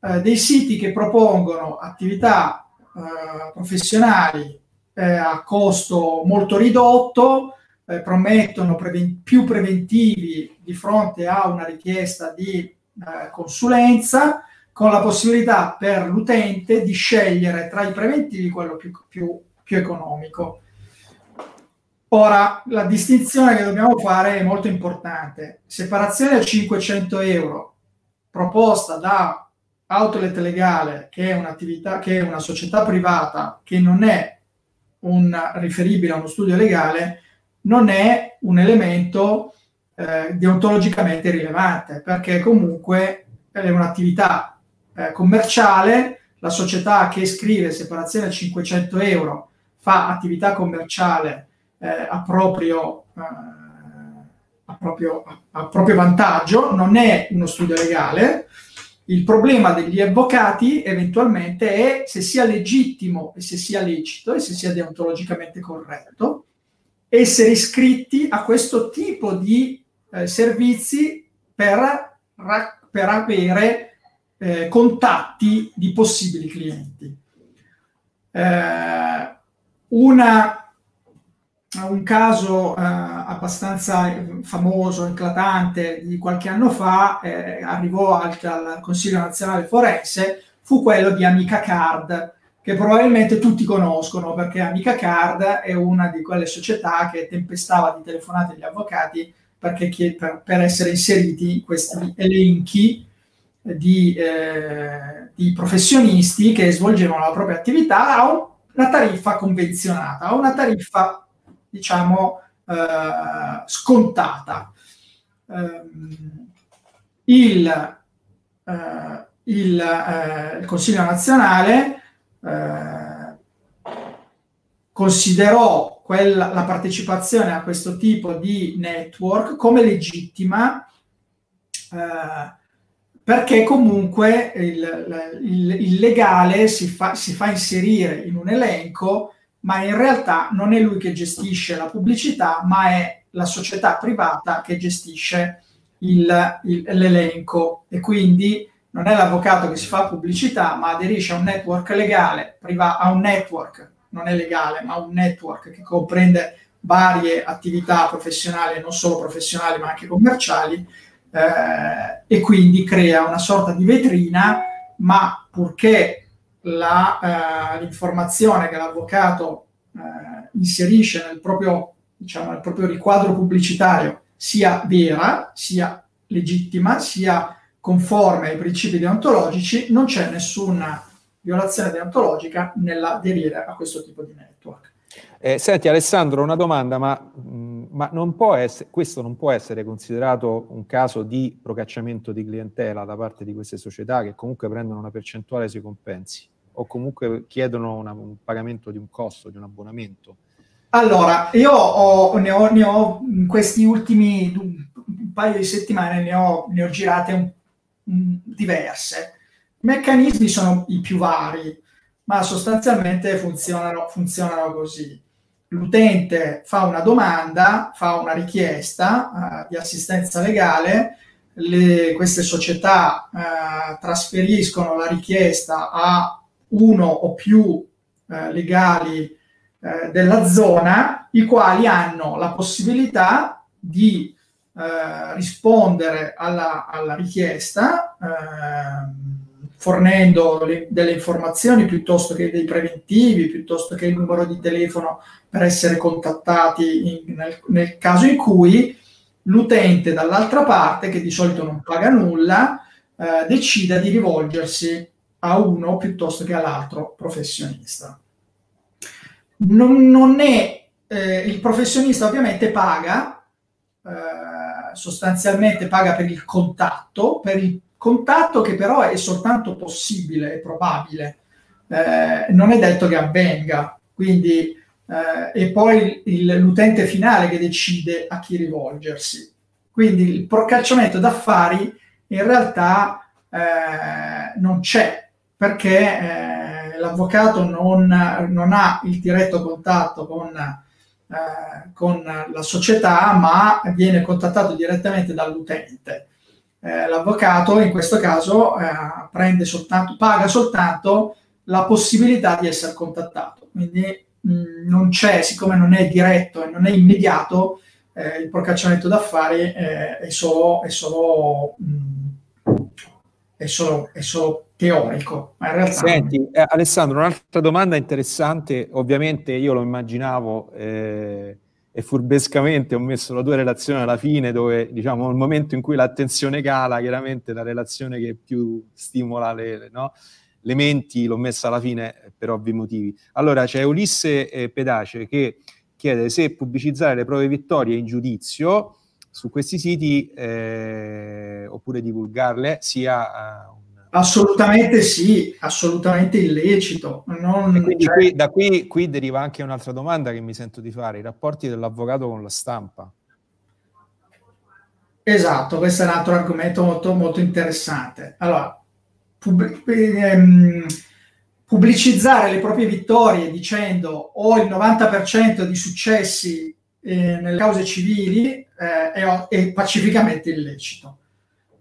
eh, dei siti che propongono attività eh, professionali eh, a costo molto ridotto, eh, promettono preven- più preventivi di fronte a una richiesta di eh, consulenza, con la possibilità per l'utente di scegliere tra i preventivi quello più, più, più economico. Ora, la distinzione che dobbiamo fare è molto importante. Separazione a 500 euro proposta da outlet legale, che è un'attività, che è una società privata, che non è un, riferibile a uno studio legale, non è un elemento eh, deontologicamente rilevante, perché comunque è un'attività eh, commerciale, la società che scrive separazione a 500 euro fa attività commerciale eh, a, proprio, eh, a, proprio, a proprio vantaggio, non è uno studio legale, il problema degli avvocati eventualmente è se sia legittimo e se sia lecito e se sia deontologicamente corretto essere iscritti a questo tipo di eh, servizi per, per avere eh, contatti di possibili clienti. Eh, una un caso eh, abbastanza famoso, eclatante di qualche anno fa, eh, arrivò al, al, Consiglio nazionale forense, fu quello di Amica Card, che probabilmente tutti conoscono perché Amica Card è una di quelle società che tempestava di telefonate agli avvocati perché, per, per essere inseriti in questi elenchi di, eh, di, professionisti che svolgevano la propria attività a una tariffa convenzionata, a una tariffa diciamo, eh, scontata. Eh, il, eh, il, eh, il, Consiglio nazionale eh, considerò quella, la partecipazione a questo tipo di network come legittima perché comunque il, il, il legale si fa, si fa, inserire in un elenco ma in realtà non è lui che gestisce la pubblicità, ma è la società privata che gestisce il, il, l'elenco. E quindi non è l'avvocato che si fa pubblicità, ma aderisce a un network legale, priva- a un network, non è legale, ma un network che comprende varie attività professionali, non solo professionali ma anche commerciali, eh, e quindi crea una sorta di vetrina, ma purché la, eh, l'informazione che l'avvocato eh, inserisce nel proprio, diciamo, nel proprio riquadro pubblicitario sia vera, sia legittima, sia conforme ai principi deontologici, non c'è nessuna violazione deontologica nell'aderire a questo tipo di network. Eh, senti Alessandro, una domanda, ma, ma non essere, questo non può essere considerato un caso di procacciamento di clientela da parte di queste società che comunque prendono una percentuale sui compensi? o comunque chiedono una, un pagamento di un costo, di un abbonamento? Allora, io ho, ne, ho, ne, ho, in questi ultimi un paio di settimane ne ho, ne ho girate un, un, diverse. I meccanismi sono i più vari, ma sostanzialmente funzionano, funzionano così. L'utente fa una domanda, fa una richiesta uh, di assistenza legale, le, queste società eh, trasferiscono la richiesta a uno o più eh, legali eh, della zona, i quali hanno la possibilità di eh, rispondere alla, alla richiesta eh, fornendo le, delle informazioni piuttosto che dei preventivi, piuttosto che il numero di telefono per essere contattati in, nel, nel caso in cui l'utente dall'altra parte, che di solito non paga nulla, eh, decida di rivolgersi a uno piuttosto che all'altro professionista. Non, non è eh, il professionista ovviamente paga, eh, sostanzialmente paga per il contatto, per il contatto che però è soltanto possibile, è probabile, eh, non è detto che avvenga, quindi eh, è poi il, l'utente finale che decide a chi rivolgersi. Quindi il procacciamento d'affari in realtà eh, non c'è, perché eh, l'avvocato non, non, ha il diretto contatto con, eh, con, la società, ma viene contattato direttamente dall'utente. Eh, l'avvocato in questo caso eh, soltanto, paga soltanto la possibilità di essere contattato. Quindi mh, mm, non c'è, siccome non è diretto e non è immediato, eh, il procacciamento d'affari eh, è solo, è solo mh, mm, è solo, è solo teorico. Ma in realtà... Senti, eh, Alessandro, un'altra domanda interessante, ovviamente io lo immaginavo eh, e furbescamente ho messo la tua relazione alla fine dove, diciamo, nel momento in cui l'attenzione cala, chiaramente la relazione che più stimola le, no? le menti l'ho messa alla fine per ovvi motivi. Allora, c'è Ulisse eh, Pedace che chiede se pubblicizzare le prove vittorie in giudizio su questi siti eh, oppure divulgarle sia uh, Assolutamente sì, assolutamente illecito. Non, qui, da qui, qui, deriva anche un'altra domanda che mi sento di fare, i rapporti dell'avvocato con la stampa. Esatto, questo è un altro argomento molto, molto interessante. Allora, pub- ehm, pubblicizzare le proprie vittorie dicendo ho il 90% di successi eh, nelle cause civili eh, è, è, pacificamente illecito.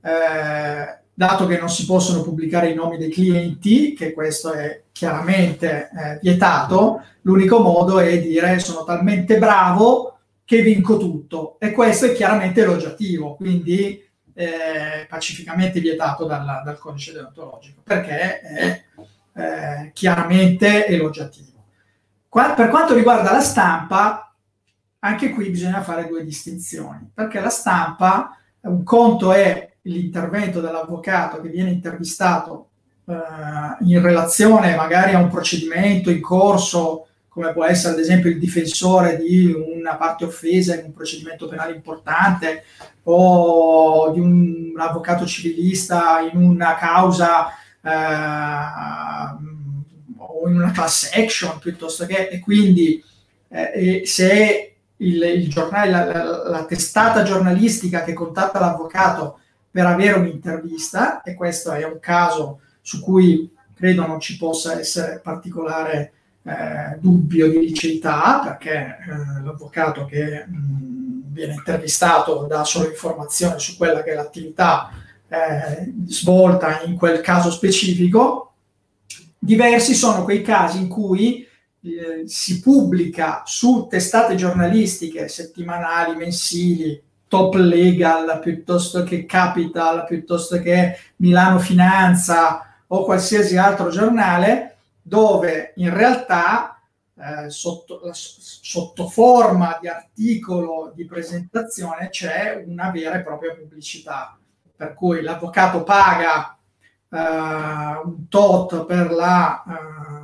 Eh, dato che non si possono pubblicare i nomi dei clienti, che questo è chiaramente eh, vietato, l'unico modo è dire sono talmente bravo che vinco tutto e questo è chiaramente elogiativo, quindi eh, pacificamente vietato dalla, dal codice deontologico, perché è eh, chiaramente elogiativo. Qua, per quanto riguarda la stampa, anche qui bisogna fare due distinzioni, perché la stampa, un conto è l'intervento dell'avvocato che viene intervistato eh, in relazione magari a un procedimento in corso, come può essere ad esempio il difensore di una parte offesa in un procedimento penale importante o di un, avvocato civilista in una causa eh, o in una class action piuttosto che e quindi eh, se il, il giornale, la, la, la, testata giornalistica che contatta l'avvocato per avere un'intervista, e questo è un caso su cui credo non ci possa essere particolare eh, dubbio di liceità, perché eh, l'avvocato che mh, viene intervistato dà solo informazioni su quella che è l'attività eh, svolta in quel caso specifico. Diversi sono quei casi in cui eh, si pubblica su testate giornalistiche settimanali, mensili, top legal piuttosto che capital, piuttosto che Milano Finanza o qualsiasi altro giornale, dove in realtà eh, sotto, sotto, forma di articolo di presentazione c'è una vera e propria pubblicità. Per cui l'avvocato paga eh, un tot per la eh,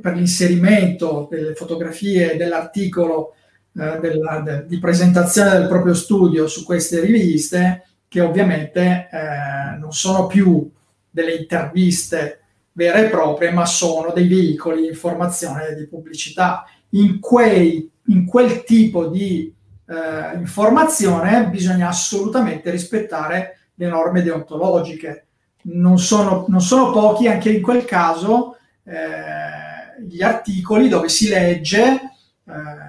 per l'inserimento delle fotografie dell'articolo eh, della, de, di presentazione del proprio studio su queste riviste, che ovviamente eh, non sono più delle interviste vere e proprie, ma sono dei veicoli di informazione e di pubblicità. In, quei, in quel tipo di eh, informazione bisogna assolutamente rispettare le norme deontologiche. Non sono, non sono pochi, anche in quel caso, eh, gli articoli dove si legge eh,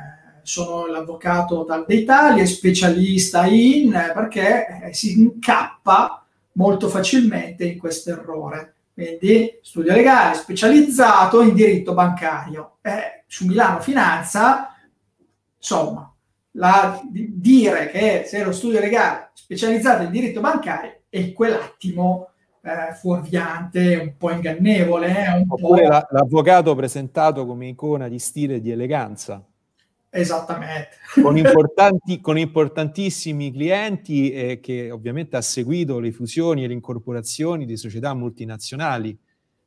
sono l'avvocato d'Italia, specialista in, perché eh, si incappa molto facilmente in questo errore. Quindi studio legale specializzato in diritto bancario. Eh, su Milano Finanza, insomma, la, dire che se lo studio legale specializzato in diritto bancario è quell'attimo eh, fuorviante, un po' ingannevole. Eh, un Oppure po'... l'avvocato presentato come icona di stile e di eleganza. Esattamente. Con, importanti, con importantissimi clienti eh, che ovviamente ha seguito le fusioni e le incorporazioni di società multinazionali.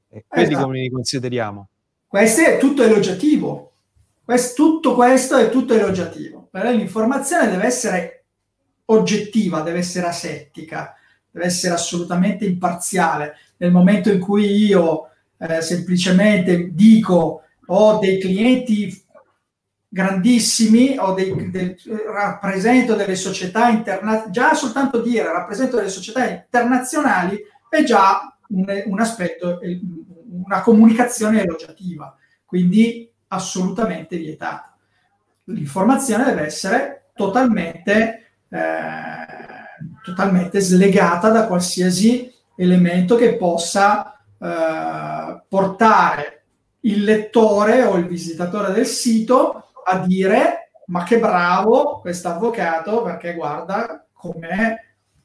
Eh, quelli esatto. come li consideriamo? Questo è tutto elogiativo. Questo, tutto questo è tutto elogiativo. Però l'informazione deve essere oggettiva, deve essere asettica, deve essere assolutamente imparziale. Nel momento in cui io eh, semplicemente dico ho dei clienti grandissimi o dei, del, rappresento delle società internazionali, già soltanto dire rappresento delle società internazionali è già un, un aspetto, una comunicazione elogiativa, quindi assolutamente vietata. L'informazione deve essere totalmente, eh, totalmente slegata da qualsiasi elemento che possa eh, portare il lettore o il visitatore del sito a dire ma che bravo questo avvocato perché guarda com'è,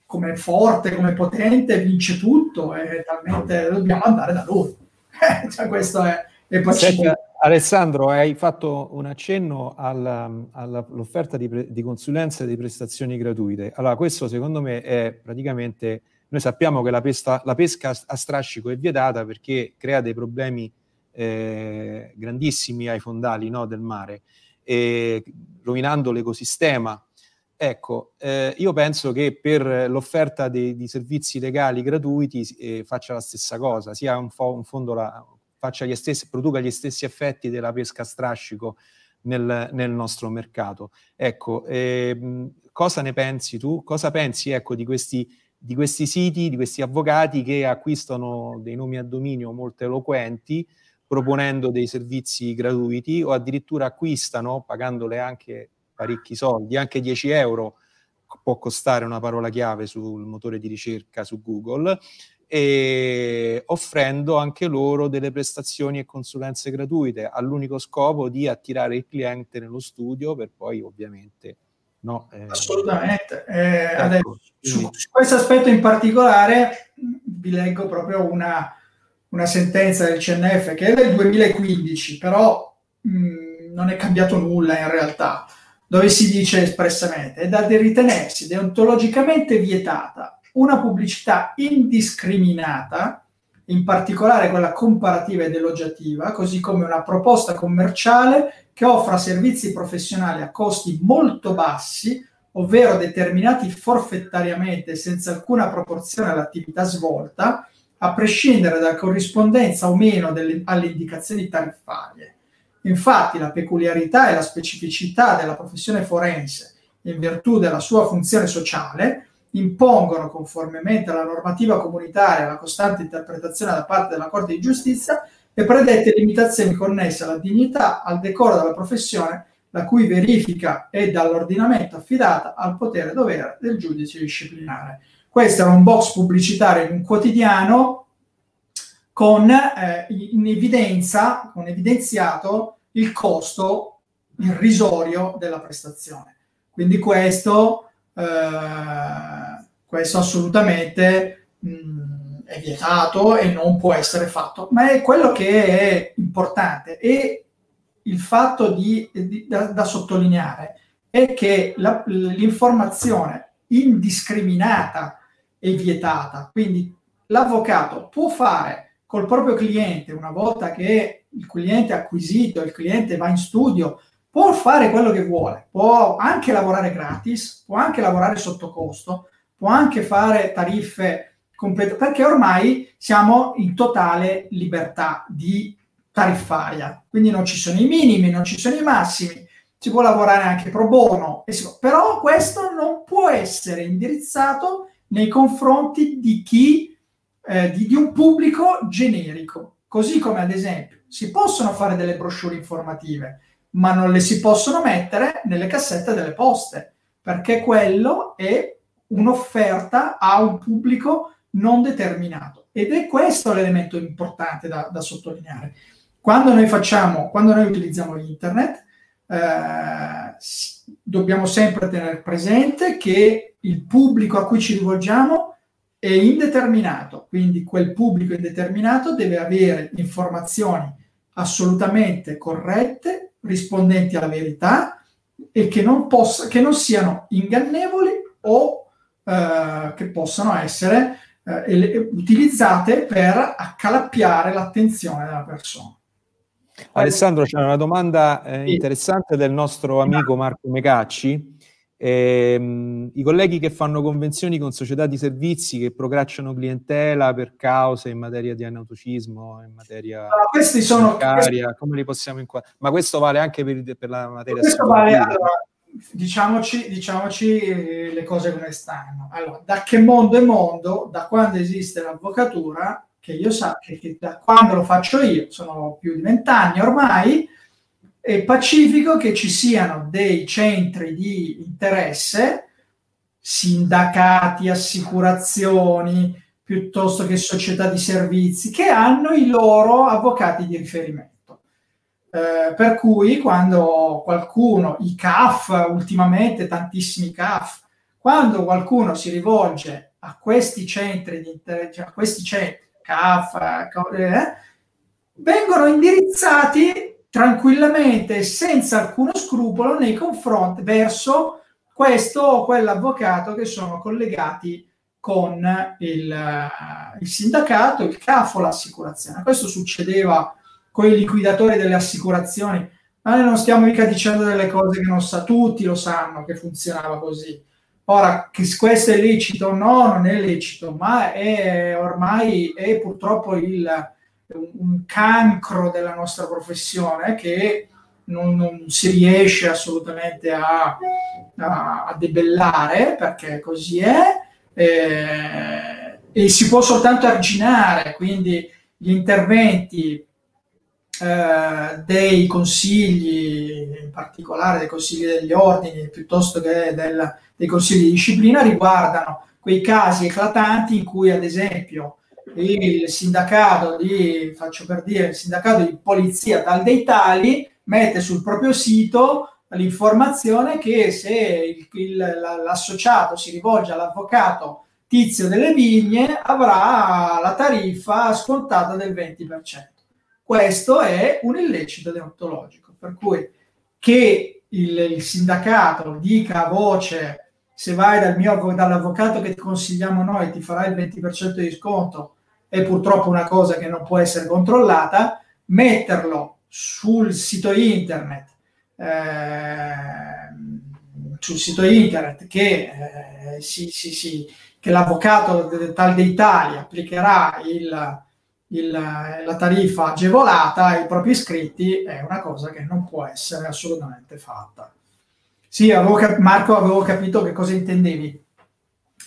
com'è forte, come potente, vince tutto e talmente dobbiamo andare da lui. cioè, questo è... Poi Senta, Alessandro, hai fatto un accenno alla, all'offerta di, pre, di consulenza e di prestazioni gratuite. Allora, questo secondo me è praticamente... Noi sappiamo che la, pesta, la pesca a strascico è vietata perché crea dei problemi eh, grandissimi ai fondali no, del mare eh, rovinando l'ecosistema. Ecco, eh, io penso che per l'offerta di, di servizi legali gratuiti eh, faccia la stessa cosa, sia un, fo- un fondo la, gli stessi, produca gli stessi effetti della pesca a strascico nel, nel nostro mercato. Ecco, ehm, cosa ne pensi tu? Cosa pensi ecco, di, questi, di questi siti, di questi avvocati che acquistano dei nomi a dominio molto eloquenti? Proponendo dei servizi gratuiti o addirittura acquistano, pagandole anche parecchi soldi, anche 10 euro può costare una parola chiave sul motore di ricerca su Google, e offrendo anche loro delle prestazioni e consulenze gratuite all'unico scopo di attirare il cliente nello studio per poi ovviamente no, eh, assolutamente. Eh, ecco, adesso, su, su, questo aspetto in particolare vi leggo proprio una, una sentenza del CNF che è del 2015, però mh, non è cambiato nulla in realtà, dove si dice espressamente è da ritenersi deontologicamente vietata una pubblicità indiscriminata, in particolare quella comparativa ed elogiativa, così come una proposta commerciale che offra servizi professionali a costi molto bassi, ovvero determinati forfettariamente senza alcuna proporzione all'attività svolta, a prescindere dalla corrispondenza o meno delle, alle indicazioni tariffarie. Infatti la peculiarità e la specificità della professione forense, in virtù della sua funzione sociale, impongono, conformemente alla normativa comunitaria alla costante interpretazione da parte della Corte di Giustizia, le predette limitazioni connesse alla dignità, al decoro della professione, la cui verifica è dall'ordinamento affidata al potere dovere del giudice disciplinare. Questo era un box pubblicitario in un quotidiano con eh, in evidenza, con evidenziato il costo irrisorio della prestazione. Quindi questo, eh, questo assolutamente mh, mm, è vietato e non può essere fatto. Ma è quello che è importante e il fatto di, di, da, da, sottolineare è che la, l'informazione indiscriminata è vietata. Quindi l'avvocato può fare col proprio cliente, una volta che il cliente è acquisito, il cliente va in studio, può fare quello che vuole, può anche lavorare gratis, può anche lavorare sotto costo, può anche fare tariffe complete, perché ormai siamo in totale libertà di tariffaria, quindi non ci sono i minimi, non ci sono i massimi, si può lavorare anche pro bono, però questo non può essere indirizzato nei confronti di chi, eh, di, di un pubblico generico. Così come ad esempio si possono fare delle brochure informative, ma non le si possono mettere nelle cassette delle poste, perché quello è un'offerta a un pubblico non determinato. Ed è questo l'elemento importante da, da sottolineare. Quando noi facciamo, quando noi utilizziamo internet, eh, dobbiamo sempre tenere presente che il pubblico a cui ci rivolgiamo è indeterminato, quindi quel pubblico indeterminato deve avere informazioni assolutamente corrette, rispondenti alla verità e che non, possa, che non siano ingannevoli o eh, che possano essere eh, utilizzate per accalappiare l'attenzione della persona. Alessandro, c'è una domanda eh, interessante del nostro amico Marco Mecacci. Eh, I colleghi che fanno convenzioni con società di servizi che procacciano clientela per cause in materia di anautocismo, in materia allora, questi sono, questi... come li possiamo inquadrare? Ma questo vale anche per, per la materia questo vale, allora, diciamoci, diciamoci le cose come stanno. Allora, da che mondo è mondo, da quando esiste l'avvocatura, che io sa che, che da quando lo faccio io, sono più di vent'anni ormai, è pacifico che ci siano dei centri di interesse, sindacati, assicurazioni, piuttosto che società di servizi, che hanno i loro avvocati di riferimento. Eh, per cui quando qualcuno, i CAF, ultimamente tantissimi CAF, quando qualcuno si rivolge a questi centri di interesse, cioè a questi centri, CAF, eh, vengono indirizzati tranquillamente senza alcuno scrupolo nei confronti verso questo o quell'avvocato che sono collegati con il, eh, il sindacato, il CAF o l'assicurazione. Questo succedeva con i liquidatori delle assicurazioni, ma noi non stiamo mica dicendo delle cose che non sa, tutti lo sanno che funzionava così. Ora, questo è lecito o no, non è lecito, ma è ormai è purtroppo il, un cancro della nostra professione che non, non si riesce assolutamente a, a, a, debellare perché così è eh, e si può soltanto arginare, quindi gli interventi eh, dei consigli, in particolare dei consigli degli ordini, piuttosto che del, dei consigli di disciplina, riguardano quei casi eclatanti in cui, ad esempio, il sindacato di, faccio per dire, il sindacato di polizia tal dei tali mette sul proprio sito l'informazione che se il, il, l'associato si rivolge all'avvocato Tizio delle Vigne avrà la tariffa scontata del 20%. Questo è un illecito deontologico, per cui che il, il sindacato dica a voce se vai dal mio, dall'avvocato che ti consigliamo noi ti farà il 20% di sconto è purtroppo una cosa che non può essere controllata, metterlo sul sito internet, eh, sul sito internet che, eh, si, si, si, che l'avvocato tal d'Italia applicherà il, il, la tariffa agevolata ai propri iscritti è una cosa che non può essere assolutamente fatta. Sì, avevo cap- Marco, avevo capito che cosa intendevi.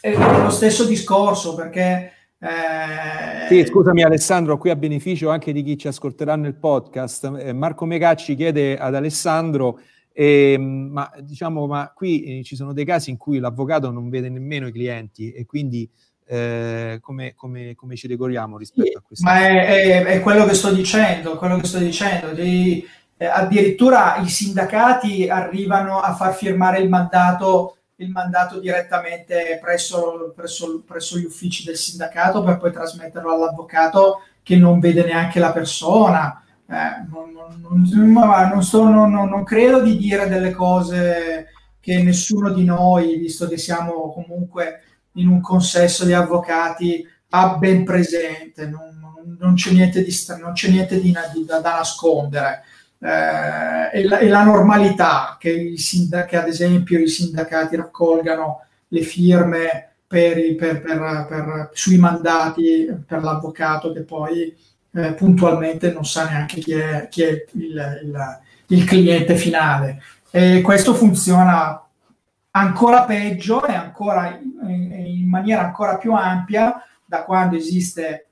È lo stesso discorso perché... Eh... Sì, scusami Alessandro, qui a beneficio anche di chi ci ascolterà nel podcast, eh, Marco Megacci chiede ad Alessandro, eh, ma diciamo, ma qui eh, ci sono dei casi in cui l'avvocato non vede nemmeno i clienti e quindi eh, come, come, come, ci regoliamo rispetto a questo? Ma è, è, è, quello che sto dicendo, quello che sto dicendo. Di, eh, addirittura i sindacati arrivano a far firmare il mandato, il mandato direttamente presso, presso, presso, gli uffici del sindacato per poi trasmetterlo all'avvocato che non vede neanche la persona. Eh, non, non, non, sto, non credo di dire delle cose che nessuno di noi, visto che siamo comunque in un consesso di avvocati ha ben presente, non, non, c'è niente, di, non c'è niente di, di, da, da, nascondere. Eh, e, la, e, la, normalità che, sindac- che ad esempio i sindacati raccolgano le firme per i, per, per, per, sui mandati per l'avvocato che poi eh, puntualmente non sa neanche chi è, chi è il, il, il cliente finale. E questo funziona ancora peggio e ancora in, in maniera ancora più ampia da quando esiste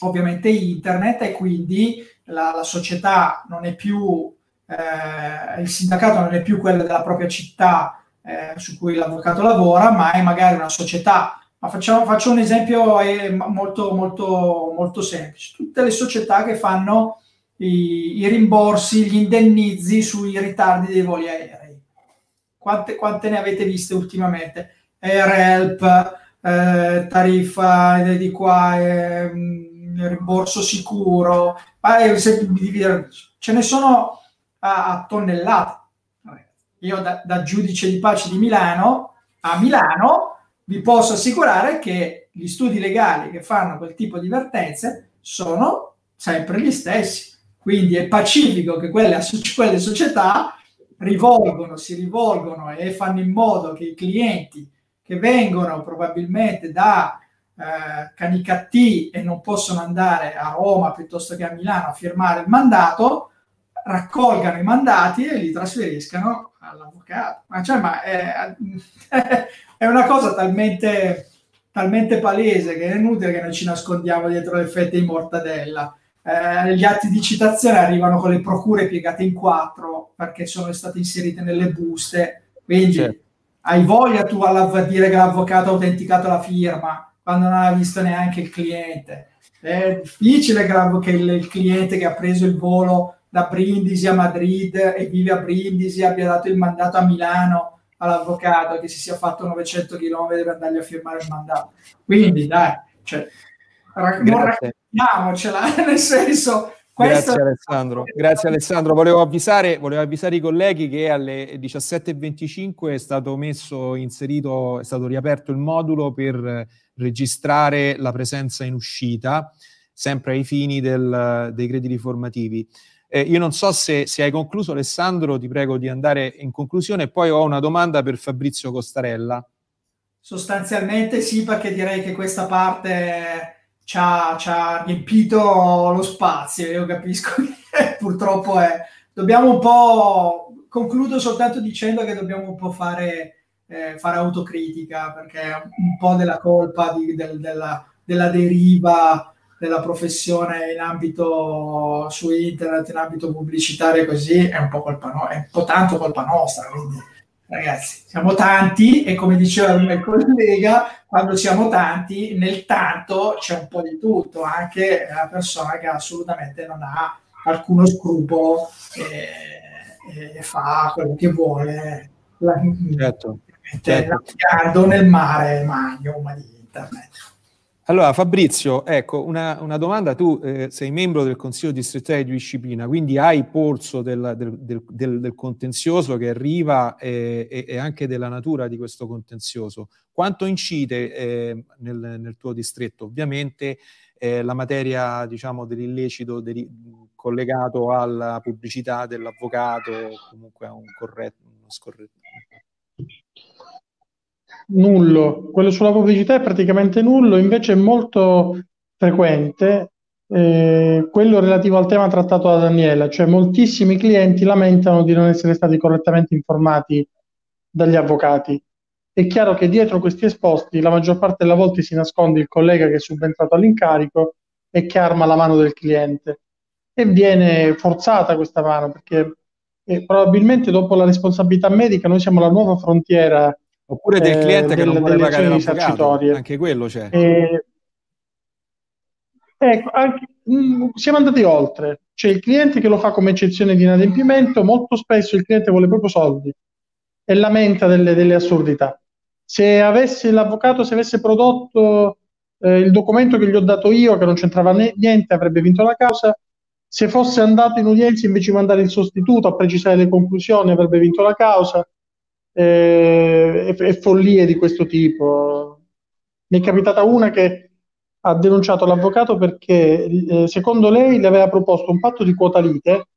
ovviamente internet e quindi la, la società non è più eh, il sindacato non è più quello della propria città eh, su cui l'avvocato lavora, ma è magari una società. Ma facciamo, faccio un esempio eh, molto, molto, molto semplice. Tutte le società che fanno i, i rimborsi, gli indennizi sui ritardi dei voli aerei. Quante, quante ne avete viste ultimamente? AirHelp, eh, tariffa di qua, eh, rimborso sicuro, eh, ce ne sono a, a tonnellate. Io da, da, giudice di pace di Milano a Milano vi posso assicurare che gli studi legali che fanno quel tipo di vertenze sono sempre gli stessi. Quindi è pacifico che quelle, quelle società rivolgono, si rivolgono e fanno in modo che i clienti che vengono probabilmente da eh, Canicattì e non possono andare a Roma piuttosto che a Milano a firmare il mandato, raccolgano i mandati e li trasferiscano all'avvocato. Ma, cioè, ma è, è, una cosa talmente, talmente palese che è inutile che noi ci nascondiamo dietro le fette di mortadella. Eh, gli atti di citazione arrivano con le procure piegate in quattro perché sono state inserite nelle buste. Quindi certo. hai voglia tu a dire che l'avvocato ha autenticato la firma quando non ha visto neanche il cliente. È difficile che il, il cliente che ha preso il volo da Brindisi a Madrid e vive a Brindisi abbia dato il mandato a Milano all'avvocato che si sia fatto 900 km per andargli a firmare il mandato. Quindi dai, cioè, non raccontiamocela, nel senso... Grazie Alessandro. Grazie Alessandro. Volevo avvisare, volevo avvisare, i colleghi che alle 17.25 è stato messo, inserito, è stato riaperto il modulo per registrare la presenza in uscita, sempre ai fini del, dei crediti formativi. Eh, io non so se, se, hai concluso, Alessandro, ti prego di andare in conclusione. Poi ho una domanda per Fabrizio Costarella. Sostanzialmente sì, perché direi che questa parte ci ha, ci ha riempito lo spazio. Io capisco che purtroppo è. Dobbiamo un po'. Concludo soltanto dicendo che dobbiamo un po' fare, eh, fare autocritica, perché un po' della colpa di, del, della, della deriva della professione in ambito su internet, in ambito pubblicitario così, è un po' colpa no- è un po' tanto colpa nostra. Quindi, ragazzi, siamo tanti e come diceva il mio collega, quando siamo tanti, nel tanto c'è un po' di tutto, anche la persona che assolutamente non ha alcuno scrupolo e, e fa quello che vuole. La, certo, certo. nel mare magnum di internet. Allora, Fabrizio, ecco, una, una domanda. Tu eh, sei membro del Consiglio distrettuale di disciplina, quindi hai polso del, del, del, del contenzioso che arriva eh, e, anche della natura di questo contenzioso. Quanto incide eh, nel, nel, tuo distretto? Ovviamente eh, la materia, diciamo, dell'illecito deri- collegato alla pubblicità dell'avvocato, comunque a un corretto, uno scorretto nullo. Quello sulla pubblicità è praticamente nullo, invece è molto frequente eh, quello relativo al tema trattato da Daniela, cioè moltissimi clienti lamentano di non essere stati correttamente informati dagli avvocati. È chiaro che dietro questi esposti la maggior parte delle volte si nasconde il collega che è subentrato all'incarico e che arma la mano del cliente. E viene forzata questa mano perché eh, probabilmente dopo la responsabilità medica noi siamo la nuova frontiera Oppure del eh, cliente eh, che non vuole pagare l'avvocato, anche quello c'è. Eh, ecco, anche, mh, mm, siamo andati oltre. C'è il cliente che lo fa come eccezione di inadempimento, molto spesso il cliente vuole proprio soldi e lamenta delle, delle assurdità. Se avesse l'avvocato, se avesse prodotto eh, il documento che gli ho dato io, che non c'entrava niente, avrebbe vinto la causa. Se fosse andato in udienza invece di mandare il sostituto a precisare le conclusioni, avrebbe vinto la causa e, e follie di questo tipo. Mi è capitata una che ha denunciato l'avvocato perché eh, secondo lei le aveva proposto un patto di quota lite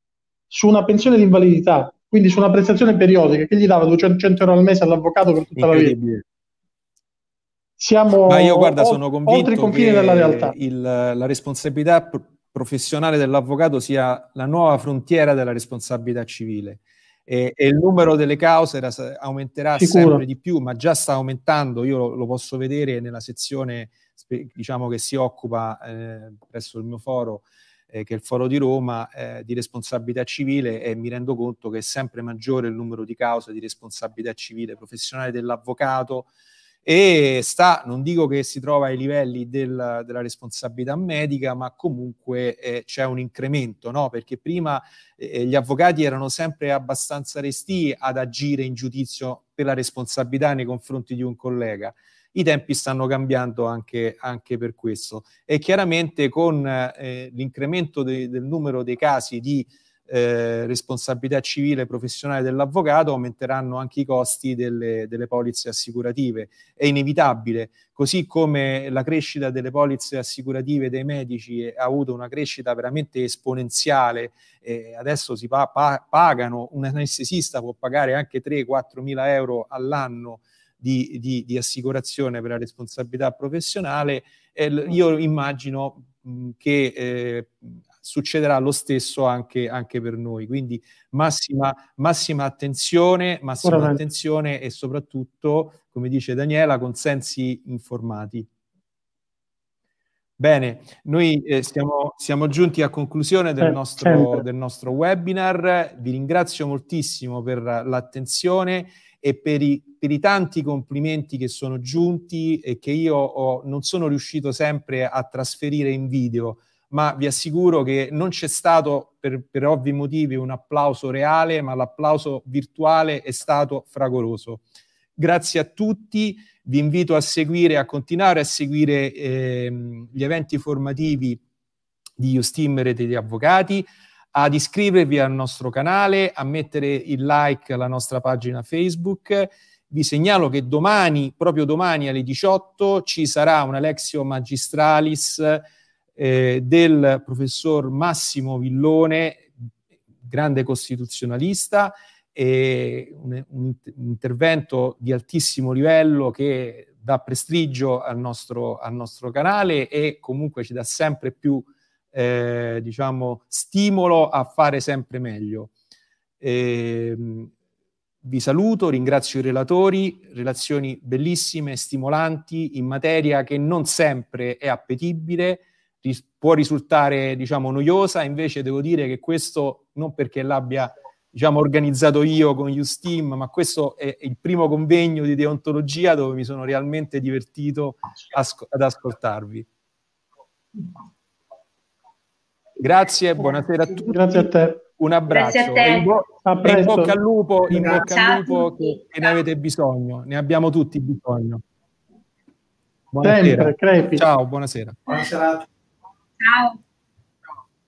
su una pensione di invalidità, quindi su una prestazione periodica che gli dava 200 euro al mese all'avvocato per tutta la vita. Siamo Ma io guarda, sono convinto oltre i confini della realtà. Il, la responsabilità professionale dell'avvocato sia la nuova frontiera della responsabilità civile e, e, il numero delle cause era, aumenterà Sicuro. sempre di più, ma già sta aumentando, io lo, lo posso vedere nella sezione diciamo che si occupa eh, presso il mio foro eh, che è il Foro di Roma, eh, di responsabilità civile e mi rendo conto che è sempre maggiore il numero di cause di responsabilità civile professionale dell'avvocato e sta, non dico che si trova ai livelli del, della responsabilità medica, ma comunque eh, c'è un incremento, no? perché prima eh, gli avvocati erano sempre abbastanza resti ad agire in giudizio per la responsabilità nei confronti di un collega. I tempi stanno cambiando anche, anche per questo e chiaramente con eh, l'incremento de, del numero dei casi di eh, responsabilità civile e professionale dell'avvocato, aumenteranno anche i costi delle, delle polizze assicurative. È inevitabile, così come la crescita delle polizze assicurative dei medici ha avuto una crescita veramente esponenziale, eh, adesso si pa- pa- pagano, un anestesista può pagare anche 3-4 mila euro all'anno di, di, di, assicurazione per la responsabilità professionale, eh, io immagino mh, che eh, succederà lo stesso anche, anche per noi. Quindi massima, massima attenzione, massima Ora attenzione e soprattutto, come dice Daniela, consensi informati. Bene, noi eh, siamo, siamo, giunti a conclusione del, eh, nostro, del nostro webinar. Vi ringrazio moltissimo per l'attenzione e per i, per i, tanti complimenti che sono giunti e che io ho, non sono riuscito sempre a trasferire in video ma vi assicuro che non c'è stato per, per ovvi motivi un applauso reale, ma l'applauso virtuale è stato fragoroso. Grazie a tutti, vi invito a seguire, a continuare a seguire eh, gli eventi formativi di Ustim Rete di Avvocati, ad iscrivervi al nostro canale, a mettere il like alla nostra pagina Facebook. Vi segnalo che domani, proprio domani alle 18, ci sarà una Lexio Magistralis eh, del professor Massimo Villone, grande costituzionalista, un, un, intervento di altissimo livello che dà prestigio al nostro, al nostro canale e comunque ci dà sempre più eh, diciamo, stimolo a fare sempre meglio. Eh, vi saluto, ringrazio i relatori, relazioni bellissime, stimolanti in materia che non sempre è appetibile, può risultare diciamo noiosa, invece devo dire che questo non perché l'abbia diciamo organizzato io con Usteam, ma questo è il primo convegno di deontologia dove mi sono realmente divertito asco- ad ascoltarvi. Grazie, buonasera a tutti. Grazie a te. Un abbraccio. In, bo- in, bocca al lupo, in bocca al lupo che, che ne avete bisogno, ne abbiamo tutti bisogno. Buonasera. Sempre, Ciao, buonasera. Buonasera. Ciao.